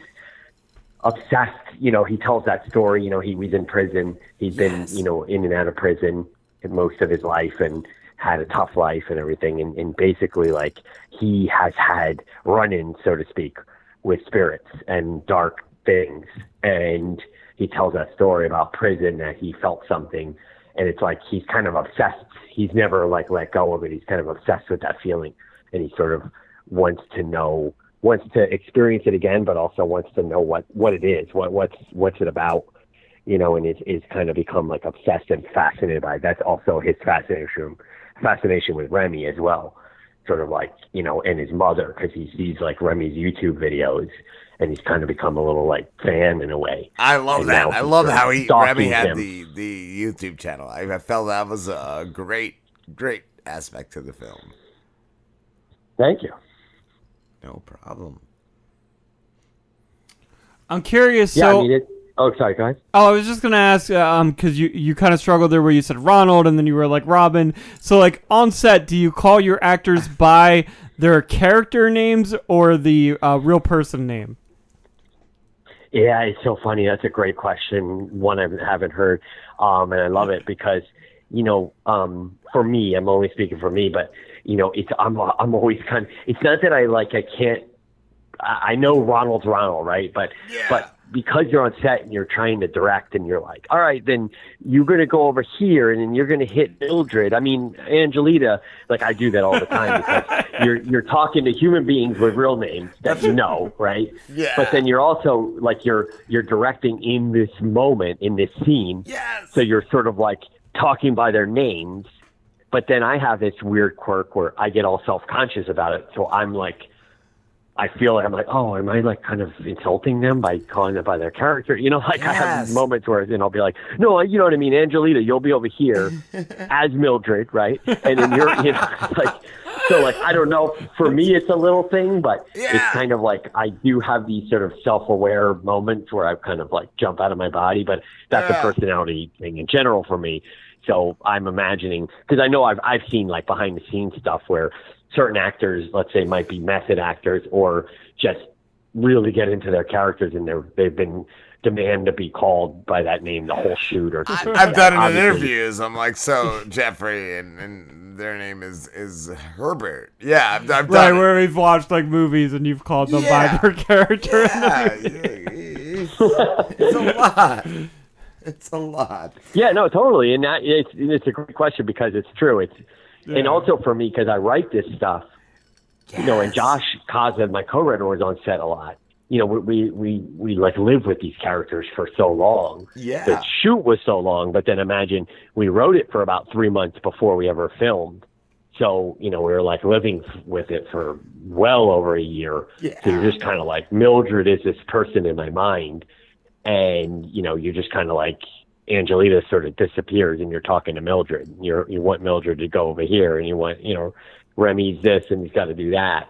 Speaker 50: obsessed. You know he tells that story. You know he was in prison. He's been you know in and out of prison most of his life. And had a tough life and everything and, and basically like he has had run-ins so to speak with spirits and dark things. And he tells that story about prison that he felt something and it's like he's kind of obsessed. He's never like let go of it. He's kind of obsessed with that feeling. And he sort of wants to know wants to experience it again but also wants to know what what it is what what's what's it about you know and is is kind of become like obsessed and fascinated by it. that's also his fascination fascination with Remy as well sort of like you know and his mother because he sees like Remy's YouTube videos and he's kind of become a little like fan in a way
Speaker 4: I love
Speaker 50: And
Speaker 4: that. I love how he Remy had
Speaker 50: him.
Speaker 4: the the YouTube channel. I, I felt that was a great great aspect to the film.
Speaker 50: Thank you.
Speaker 4: No problem.
Speaker 48: I'm curious.
Speaker 50: yeah
Speaker 48: so,
Speaker 50: I mean it oh sorry ahead
Speaker 48: Oh, I was just gonna ask, uh, um, because you you kind of struggled there, where you said Ronald, and then you were like Robin. So, like on set, do you call your actors by their character names or the uh, real person name?
Speaker 50: Yeah, it's so funny. That's a great question. One I haven't heard, um, and I love it because, you know, um, for me, I'm only speaking for me, but you know, it's I'm I'm always kind. Of, it's not that I like I can't I know Ronald's Ronald, right? But but because you're on set and you're trying to direct and you're like, all right, then you're going to go over here and then you're going to hit Mildred. I mean, Angelita, like I do that all the time because you're you're talking to human beings with real names that you know, right?
Speaker 4: Yeah.
Speaker 50: But then you're also like you're you're directing in this moment in this scene.
Speaker 4: Yes.
Speaker 50: So you're sort of like talking by their names. But then I have this weird quirk where I get all self conscious about it. So I'm like I feel like I'm like, oh, am I like kind of insulting them by calling them by their character? You know, like I have moments where then I'll be like, no, you know what I mean, Angelita, you'll be over here as Mildred, right? And then you're, you know, like, so like I don't know. For me, it's a little thing, but it's kind of like I do have these sort of self-aware moments where I kind of like jump out of my body, but that's
Speaker 4: Yeah.
Speaker 50: a personality thing in general for me. So I'm imagining because I know I've I've seen like behind the scenes stuff where certain actors, let's say, might be method actors or just really get into their characters and they're they've been demand to be called by that name the whole shoot or
Speaker 4: I've done it in
Speaker 50: Obviously-
Speaker 4: interviews. I'm like, so Jeffrey, and, and their name is is Herbert. Yeah, I've, I've
Speaker 48: Right,
Speaker 4: done it.
Speaker 48: where we've watched like movies and you've called them by their character. in the movie.
Speaker 4: it's a lot. It's a lot.
Speaker 50: Yeah, no, totally, and that it's it's a great question because it's true. It's and also for me because I write this stuff, you know, and Josh Kaza, my co-writer, was on set a lot. You know, we we we, we like live with these characters for so long.
Speaker 4: Yeah.
Speaker 50: The shoot was so long, but then imagine we wrote it for about three months before we ever filmed. So you know, we were like living with it for well over a year.
Speaker 4: Yeah.
Speaker 50: So you're just kind of like Mildred is this person in my mind, and you know, you're just kind of like Angelita sort of disappears, and you're talking to Mildred. You're you want Mildred to go over here, and you want you know Remy's this, and he's got to do that.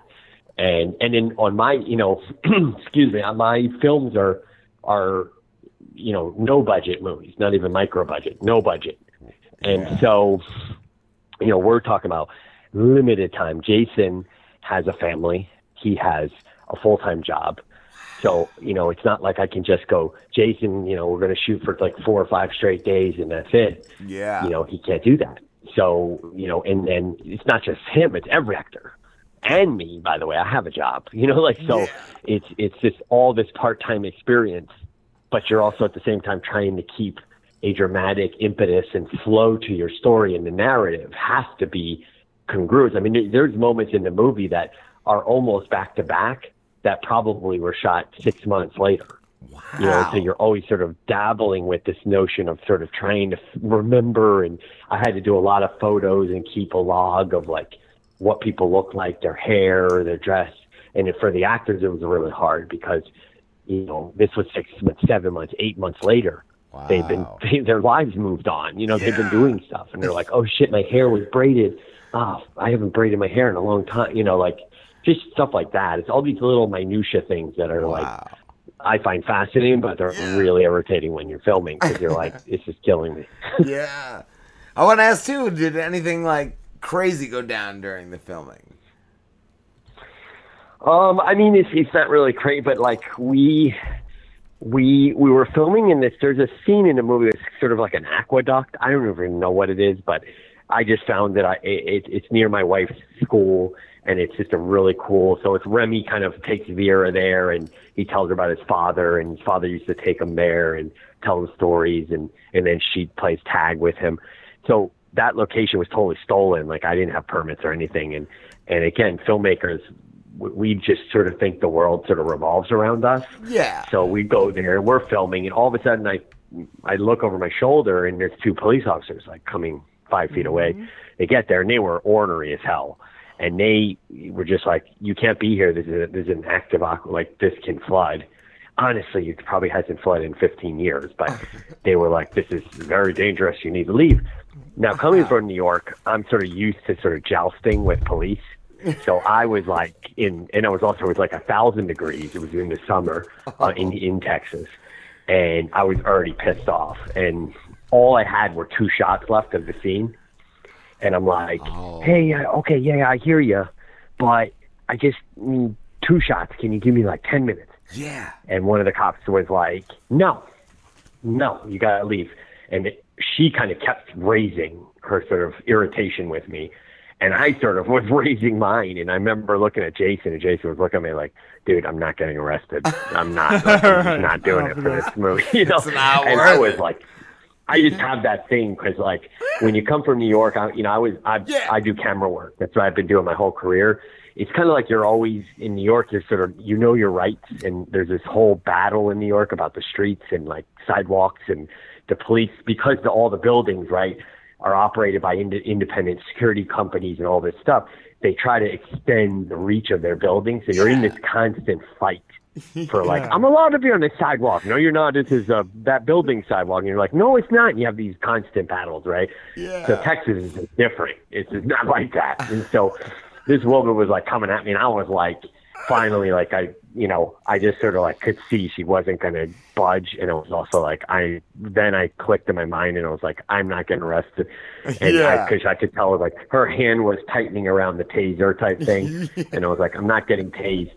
Speaker 50: And and then on my you know, excuse me, on my films are are you know no budget movies, not even micro budget, no budget, and so you know we're talking about limited time. Jason has a family. He has a full time job. So, you know, it's not like I can just go, Jason, you know, we're going to shoot for like four or five straight days and that's it.
Speaker 4: Yeah.
Speaker 50: You know, he can't do that. So, you know, and then it's not just him, it's every actor. And me, by the way, I have a job. You know, like so yeah. it's it's just all this part time experience, but you're also at the same time trying to keep a dramatic impetus and flow to your story and the narrative has to be congruous. I mean, there's moments in the movie that are almost back to back that probably were shot six months later. You know, so you're always sort of dabbling with this notion of sort of trying to f- remember. And I had to do a lot of photos and keep a log of like what people look like, their hair, their dress. And for the actors, it was really hard because, you know, this was six months, seven months, eight months later. Wow. They've been, they, their lives moved on. You know, they've been doing stuff. And they're like, oh shit, my hair was braided. Oh, I haven't braided my hair in a long time. You know, like just stuff like that. It's all these little minutia things that are like, I find fascinating, but they're really irritating when you're filming because you're like, this is killing me.
Speaker 4: yeah. I want to ask too. Did anything like crazy go down during the filming?
Speaker 50: Um, I mean, it's it's not really crazy, but like we we we were filming in this. There's a scene in the movie that's sort of like an aqueduct. I don't even know what it is, but I just found that I it, it's near my wife's school, and it's just a really cool. So it's Remy kind of takes Vera there, and he tells her about his father, and his father used to take him there and tell him stories, and and then she plays tag with him. So that location was totally stolen. Like I didn't have permits or anything, and and again, filmmakers, we- we just sort of think the world sort of revolves around us.
Speaker 4: Yeah.
Speaker 50: So we go there, and we're filming, and all of a sudden I I look over my shoulder and there's two police officers like coming five feet mm-hmm. away. They get there and they were ornery as hell. And they were just like, You can't be here. This is a, this is an active aqua like this can flood. Honestly, it probably hasn't flooded in fifteen years, but they were like, This is very dangerous, you need to leave. Now coming from New York, I'm sort of used to sort of jousting with police. So I was like in, and I was also it was like a thousand degrees. It was in the summer uh, in in Texas, and I was already pissed off. And all I had were two shots left of the scene, and I'm like, "Hey, uh, okay, yeah, yeah, I hear you, but I just need two shots. Can you give me like ten minutes?"
Speaker 4: Yeah.
Speaker 50: And one of the cops was like, "No, no, you gotta leave." And it, she kind of kept raising her sort of irritation with me. And I sort of was raising mine, and I remember looking at Jason, and Jason was looking at me like, "Dude, I'm not getting arrested. I'm not. Like, I'm not doing it for this movie." You know, and I was like, I just have that thing because, like, when you come from New York, I, you know, I was I I do camera work. That's what I've been doing my whole career. It's kind of like you're always in New York. You're sort of you know your rights, and there's this whole battle in New York about the streets and like sidewalks and the police because the, all the buildings right are operated by ind- independent security companies and all this stuff. They try to extend the reach of their buildings, so you're in this constant fight for like
Speaker 4: Yeah.
Speaker 50: I'm allowed to be on the sidewalk. No, you're not. This is uh, that building sidewalk. And you're like, no, it's not. And you have these constant battles, right?
Speaker 4: Yeah.
Speaker 50: So Texas is different. It's just not like that. And so this woman was like coming at me, and I was like, finally, like I, you know, I just sort of like could see she wasn't gonna budge, and it was also like I. Then I clicked in my mind, and I was like, I'm not getting arrested, and
Speaker 4: Yeah.
Speaker 50: because I, could tell like her hand was tightening around the taser type thing, and I was like, I'm not getting tased.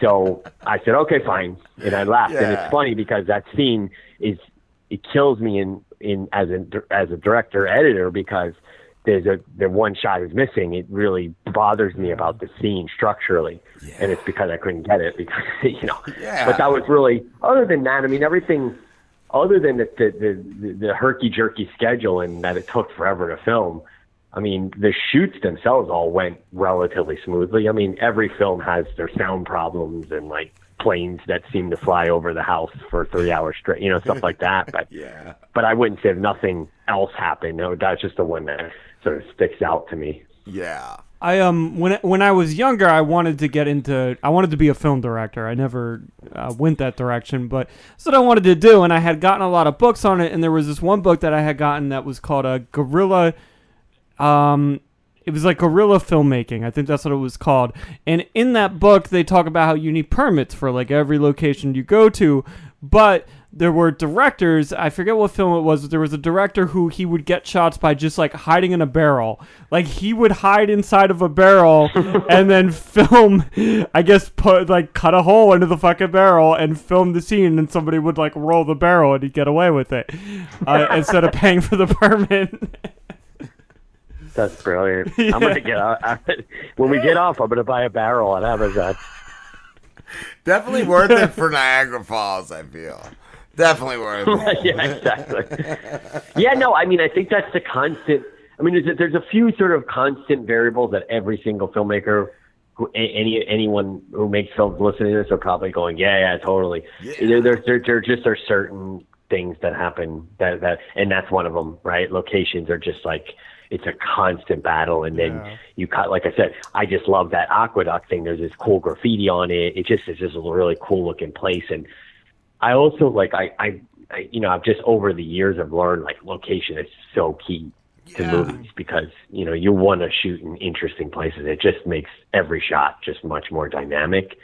Speaker 50: So I said, okay, fine, and I laughed, and it's funny because that scene is it kills me in in as a as a director editor because there's a the one shot is missing. It really bothers me about the scene structurally, and it's because I couldn't get it because you know.
Speaker 4: Yeah.
Speaker 50: But that was really other than that. I mean, everything other than the the the, the herky jerky schedule and that it took forever to film. I mean, the shoots themselves all went relatively smoothly. I mean, every film has their sound problems and like planes that seem to fly over the house for three hours straight, you know, stuff like that. But
Speaker 4: yeah,
Speaker 50: but I wouldn't say nothing else happened. No, that's just the one that sort of sticks out to me.
Speaker 4: Yeah.
Speaker 13: I um when when I was younger, I wanted to get into I wanted to be a film director. I never uh, went that direction, but that's what I wanted to do. And I had gotten a lot of books on it, and there was this one book that I had gotten that was called a gorilla. Um, it was like guerrilla filmmaking. I think that's what it was called. And in that book, they talk about how you need permits for like every location you go to, but there were directors. I forget what film it was. But there was a director who he would get shots by just like hiding in a barrel. Like he would hide inside of a barrel and then film. I guess put like cut a hole into the fucking barrel and film the scene, and somebody would like roll the barrel and he'd get away with it uh, instead of paying for the permit.
Speaker 50: That's brilliant. I'm gonna get out when we get off. I'm gonna buy a barrel on Amazon.
Speaker 4: Definitely worth it for Niagara Falls. I feel definitely it.
Speaker 50: yeah, exactly. Yeah, no, I mean, I think that's the constant. I mean, there's a, there's a few sort of constant variables that every single filmmaker, who, any anyone who makes films listening to this are probably going, yeah, yeah, totally. There, there, there, there just are certain things that happen that that, and that's one of them, right? Locations are just like it's a constant battle, and then you cut. Like I said, I just love that aqueduct thing. There's this cool graffiti on it. It just is just a really cool looking place, and I also like I, I, I you know I've just over the years I've learned like location is so key to movies because you know you want to shoot in interesting places. It just makes every shot just much more dynamic.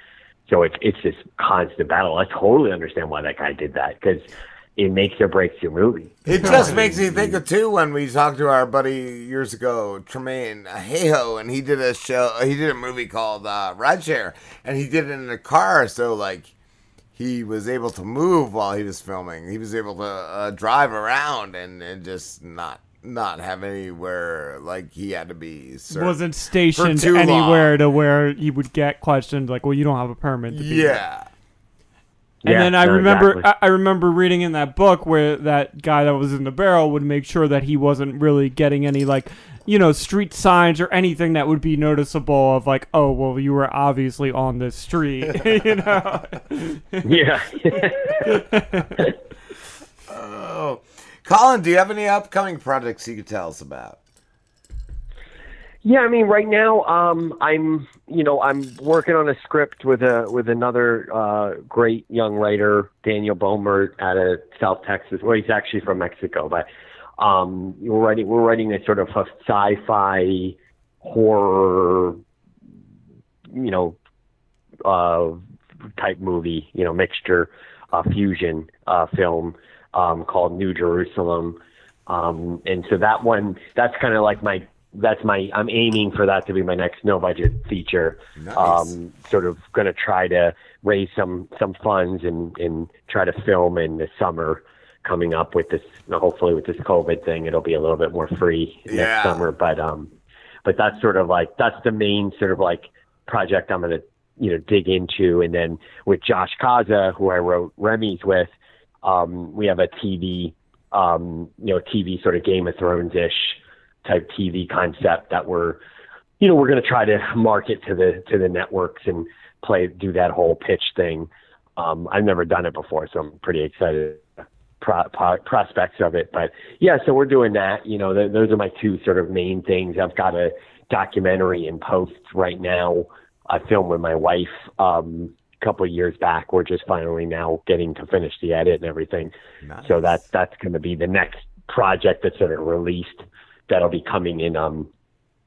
Speaker 50: So it's it's this constant battle. I totally understand why that guy did that because it makes or breaks your movie.
Speaker 4: It just makes me think of too when we talked to our buddy years ago, Tremaine Hayho, and he did a show. He did a movie called uh, Rideshare, and he did it in a car. So like, he was able to move while he was filming. He was able to uh, drive around and, and just not not have anywhere like he had to be.
Speaker 13: wasn't stationed
Speaker 4: too long.
Speaker 13: anywhere to where he would get questioned like, "Well, you don't have a permit." To be there."
Speaker 4: Yeah.
Speaker 13: And
Speaker 4: Yeah,
Speaker 13: then I
Speaker 4: no,
Speaker 13: remember,
Speaker 4: exactly.
Speaker 13: I, I remember reading in that book where that guy that was in the barrel would make sure that he wasn't really getting any like, you know, street signs or anything that would be noticeable of like, oh, well, you were obviously on this street, you know.
Speaker 50: Yeah.
Speaker 4: oh, Colin, do you have any upcoming projects you could tell us about?
Speaker 50: Yeah, I mean, right now, um, I'm, you know, I'm working on a script with a with another uh, great young writer, Daniel Bomert, out of South Texas. Well, he's actually from Mexico, but um, we're writing we're writing a sort of a sci-fi horror, you know, uh, type movie, you know, mixture, uh, fusion uh, film um, called New Jerusalem. Um, and so that one, that's kind of like my, that's my, I'm aiming for that to be my next no budget feature.
Speaker 4: Nice.
Speaker 50: Um, sort of going to try to raise some, some funds and, and try to film in the summer coming up with this, hopefully with this COVID thing, it'll be a little bit more free
Speaker 4: Yeah.
Speaker 50: next summer. But, um, but that's sort of like that's the main sort of like project I'm gonna you know dig into, and then with Josh Kaza, who I wrote Remy's with, um, we have a TV um, you know TV sort of Game of Thrones ish type TV concept that we're you know we're going to try to market to the to the networks and play do that whole pitch thing. Um, I've never done it before, so I'm pretty excited pro- pro- prospects of it. But yeah, so we're doing that. You know, th- those are my two sort of main things. I've got a documentary in post right now. I filmed with my wife um, a couple of years back. We're just finally now getting to finish the edit and everything. So that that's going to be the next project that's sort of released. That'll be coming in um,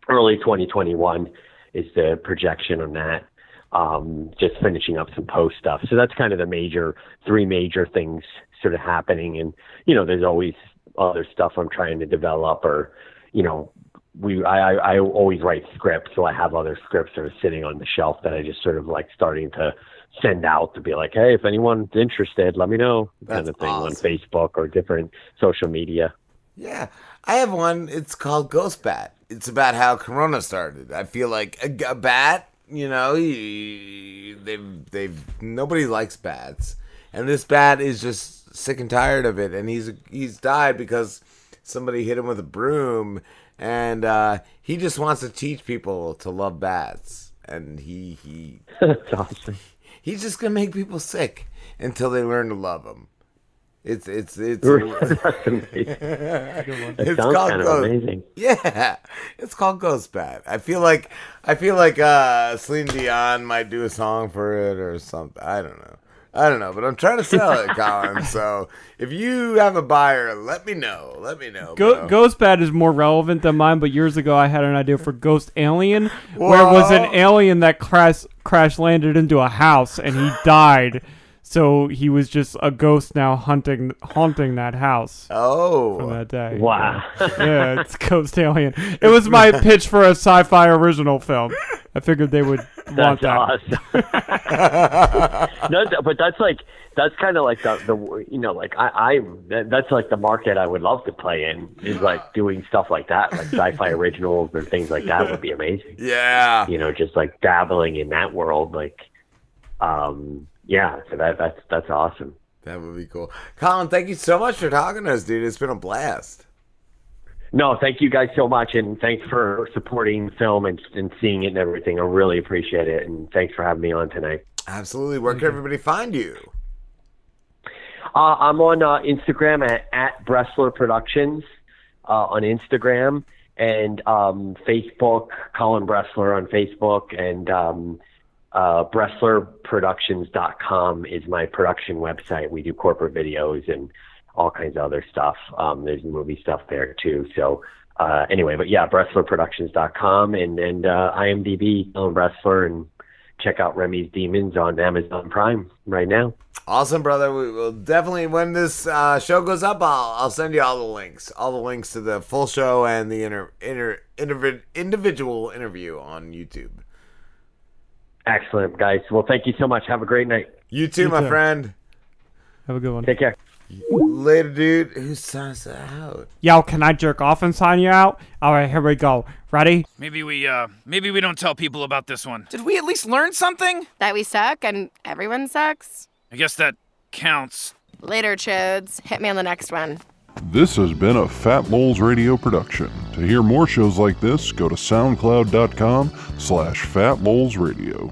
Speaker 50: early 2021 is the projection on that. Um, just finishing up some post stuff. So that's kind of the major, three major things sort of happening. And, you know, there's always other stuff I'm trying to develop or, you know, we, I, I, always write scripts. So I have other scripts that are sitting on the shelf that I just sort of like starting to send out to be like, Hey, if anyone's interested, let me know kind of thing on Facebook or different social media.
Speaker 4: Yeah, I have one. It's called Ghost Bat. It's about how Corona started. I feel like a, a bat, you know, they've they've nobody likes bats, and this bat is just sick and tired of it, and he's he's died because somebody hit him with a broom, and uh, he just wants to teach people to love bats, and he he
Speaker 50: That's awesome.
Speaker 4: he's just gonna make people sick until they learn to love him. It's it's it's
Speaker 50: That's amazing.
Speaker 4: It's
Speaker 50: sounds
Speaker 4: called
Speaker 50: kind of
Speaker 4: Ghost-
Speaker 50: amazing.
Speaker 4: Yeah, it's called Ghost Bat. I feel like I feel like uh, Celine Dion might do a song for it or something. I don't know. I don't know, but I'm trying to sell it, Colin. So if you have a buyer, let me know. Let me know.
Speaker 48: Go- Ghost Bat is more relevant than mine, but years ago I had an idea for Ghost Alien, where it was an alien that crash crash landed into a house and he died. So he was just a ghost now hunting haunting that house.
Speaker 4: Oh,
Speaker 48: from that day.
Speaker 50: Wow.
Speaker 48: yeah, it's Ghost Alien. It was my pitch for a sci-fi original film. I figured they would want
Speaker 50: That's
Speaker 48: that.
Speaker 50: awesome. no, but that's like that's kind of like the the you know like I I'm that's like the market I would love to play in is like doing stuff like that like sci-fi originals and things like that would be amazing.
Speaker 4: Yeah.
Speaker 50: You know, just like dabbling in that world, like um yeah. So that that's that's awesome.
Speaker 4: That would be cool. Colin, thank you so much for talking to us, dude. It's been a blast.
Speaker 50: No, thank you guys so much, and thanks for supporting the film and, and seeing it and everything. I really appreciate it, and thanks for having me on tonight.
Speaker 4: Absolutely. Where can everybody find you?
Speaker 50: Uh, I'm on uh, Instagram at, at Bressler Productions uh, on Instagram and um, Facebook, Colin Bressler on Facebook, and um, uh, BresslerProductions.com is my production website. We do corporate videos and all kinds of other stuff. Um, there's movie stuff there too. So uh, anyway, but yeah, BresslerProductions.com and and uh, IMDb, Colin Bressler, and check out Remy's Demons on Amazon Prime right now.
Speaker 4: Awesome, brother. We will definitely when this uh, show goes up, I'll I'll send you all the links, all the links to the full show and the inter, inter, individ, individual interview on YouTube.
Speaker 50: Excellent, guys. Well, thank you so much. Have a great night.
Speaker 4: You too, my friend.
Speaker 48: Have a good one.
Speaker 50: Take care.
Speaker 4: Later, dude. Who signs out?
Speaker 48: Yo, can I jerk off and sign you out? All right, here we go. Ready?
Speaker 51: Maybe we uh maybe we don't tell people about this one.
Speaker 52: Did we at least learn something?
Speaker 53: That we suck and everyone sucks?
Speaker 51: I guess that counts.
Speaker 53: Later, chodes. Hit me on the next one.
Speaker 36: This has been a Fat Moles Radio production. To hear more shows like this, go to soundcloud.com slash fatmolesradio.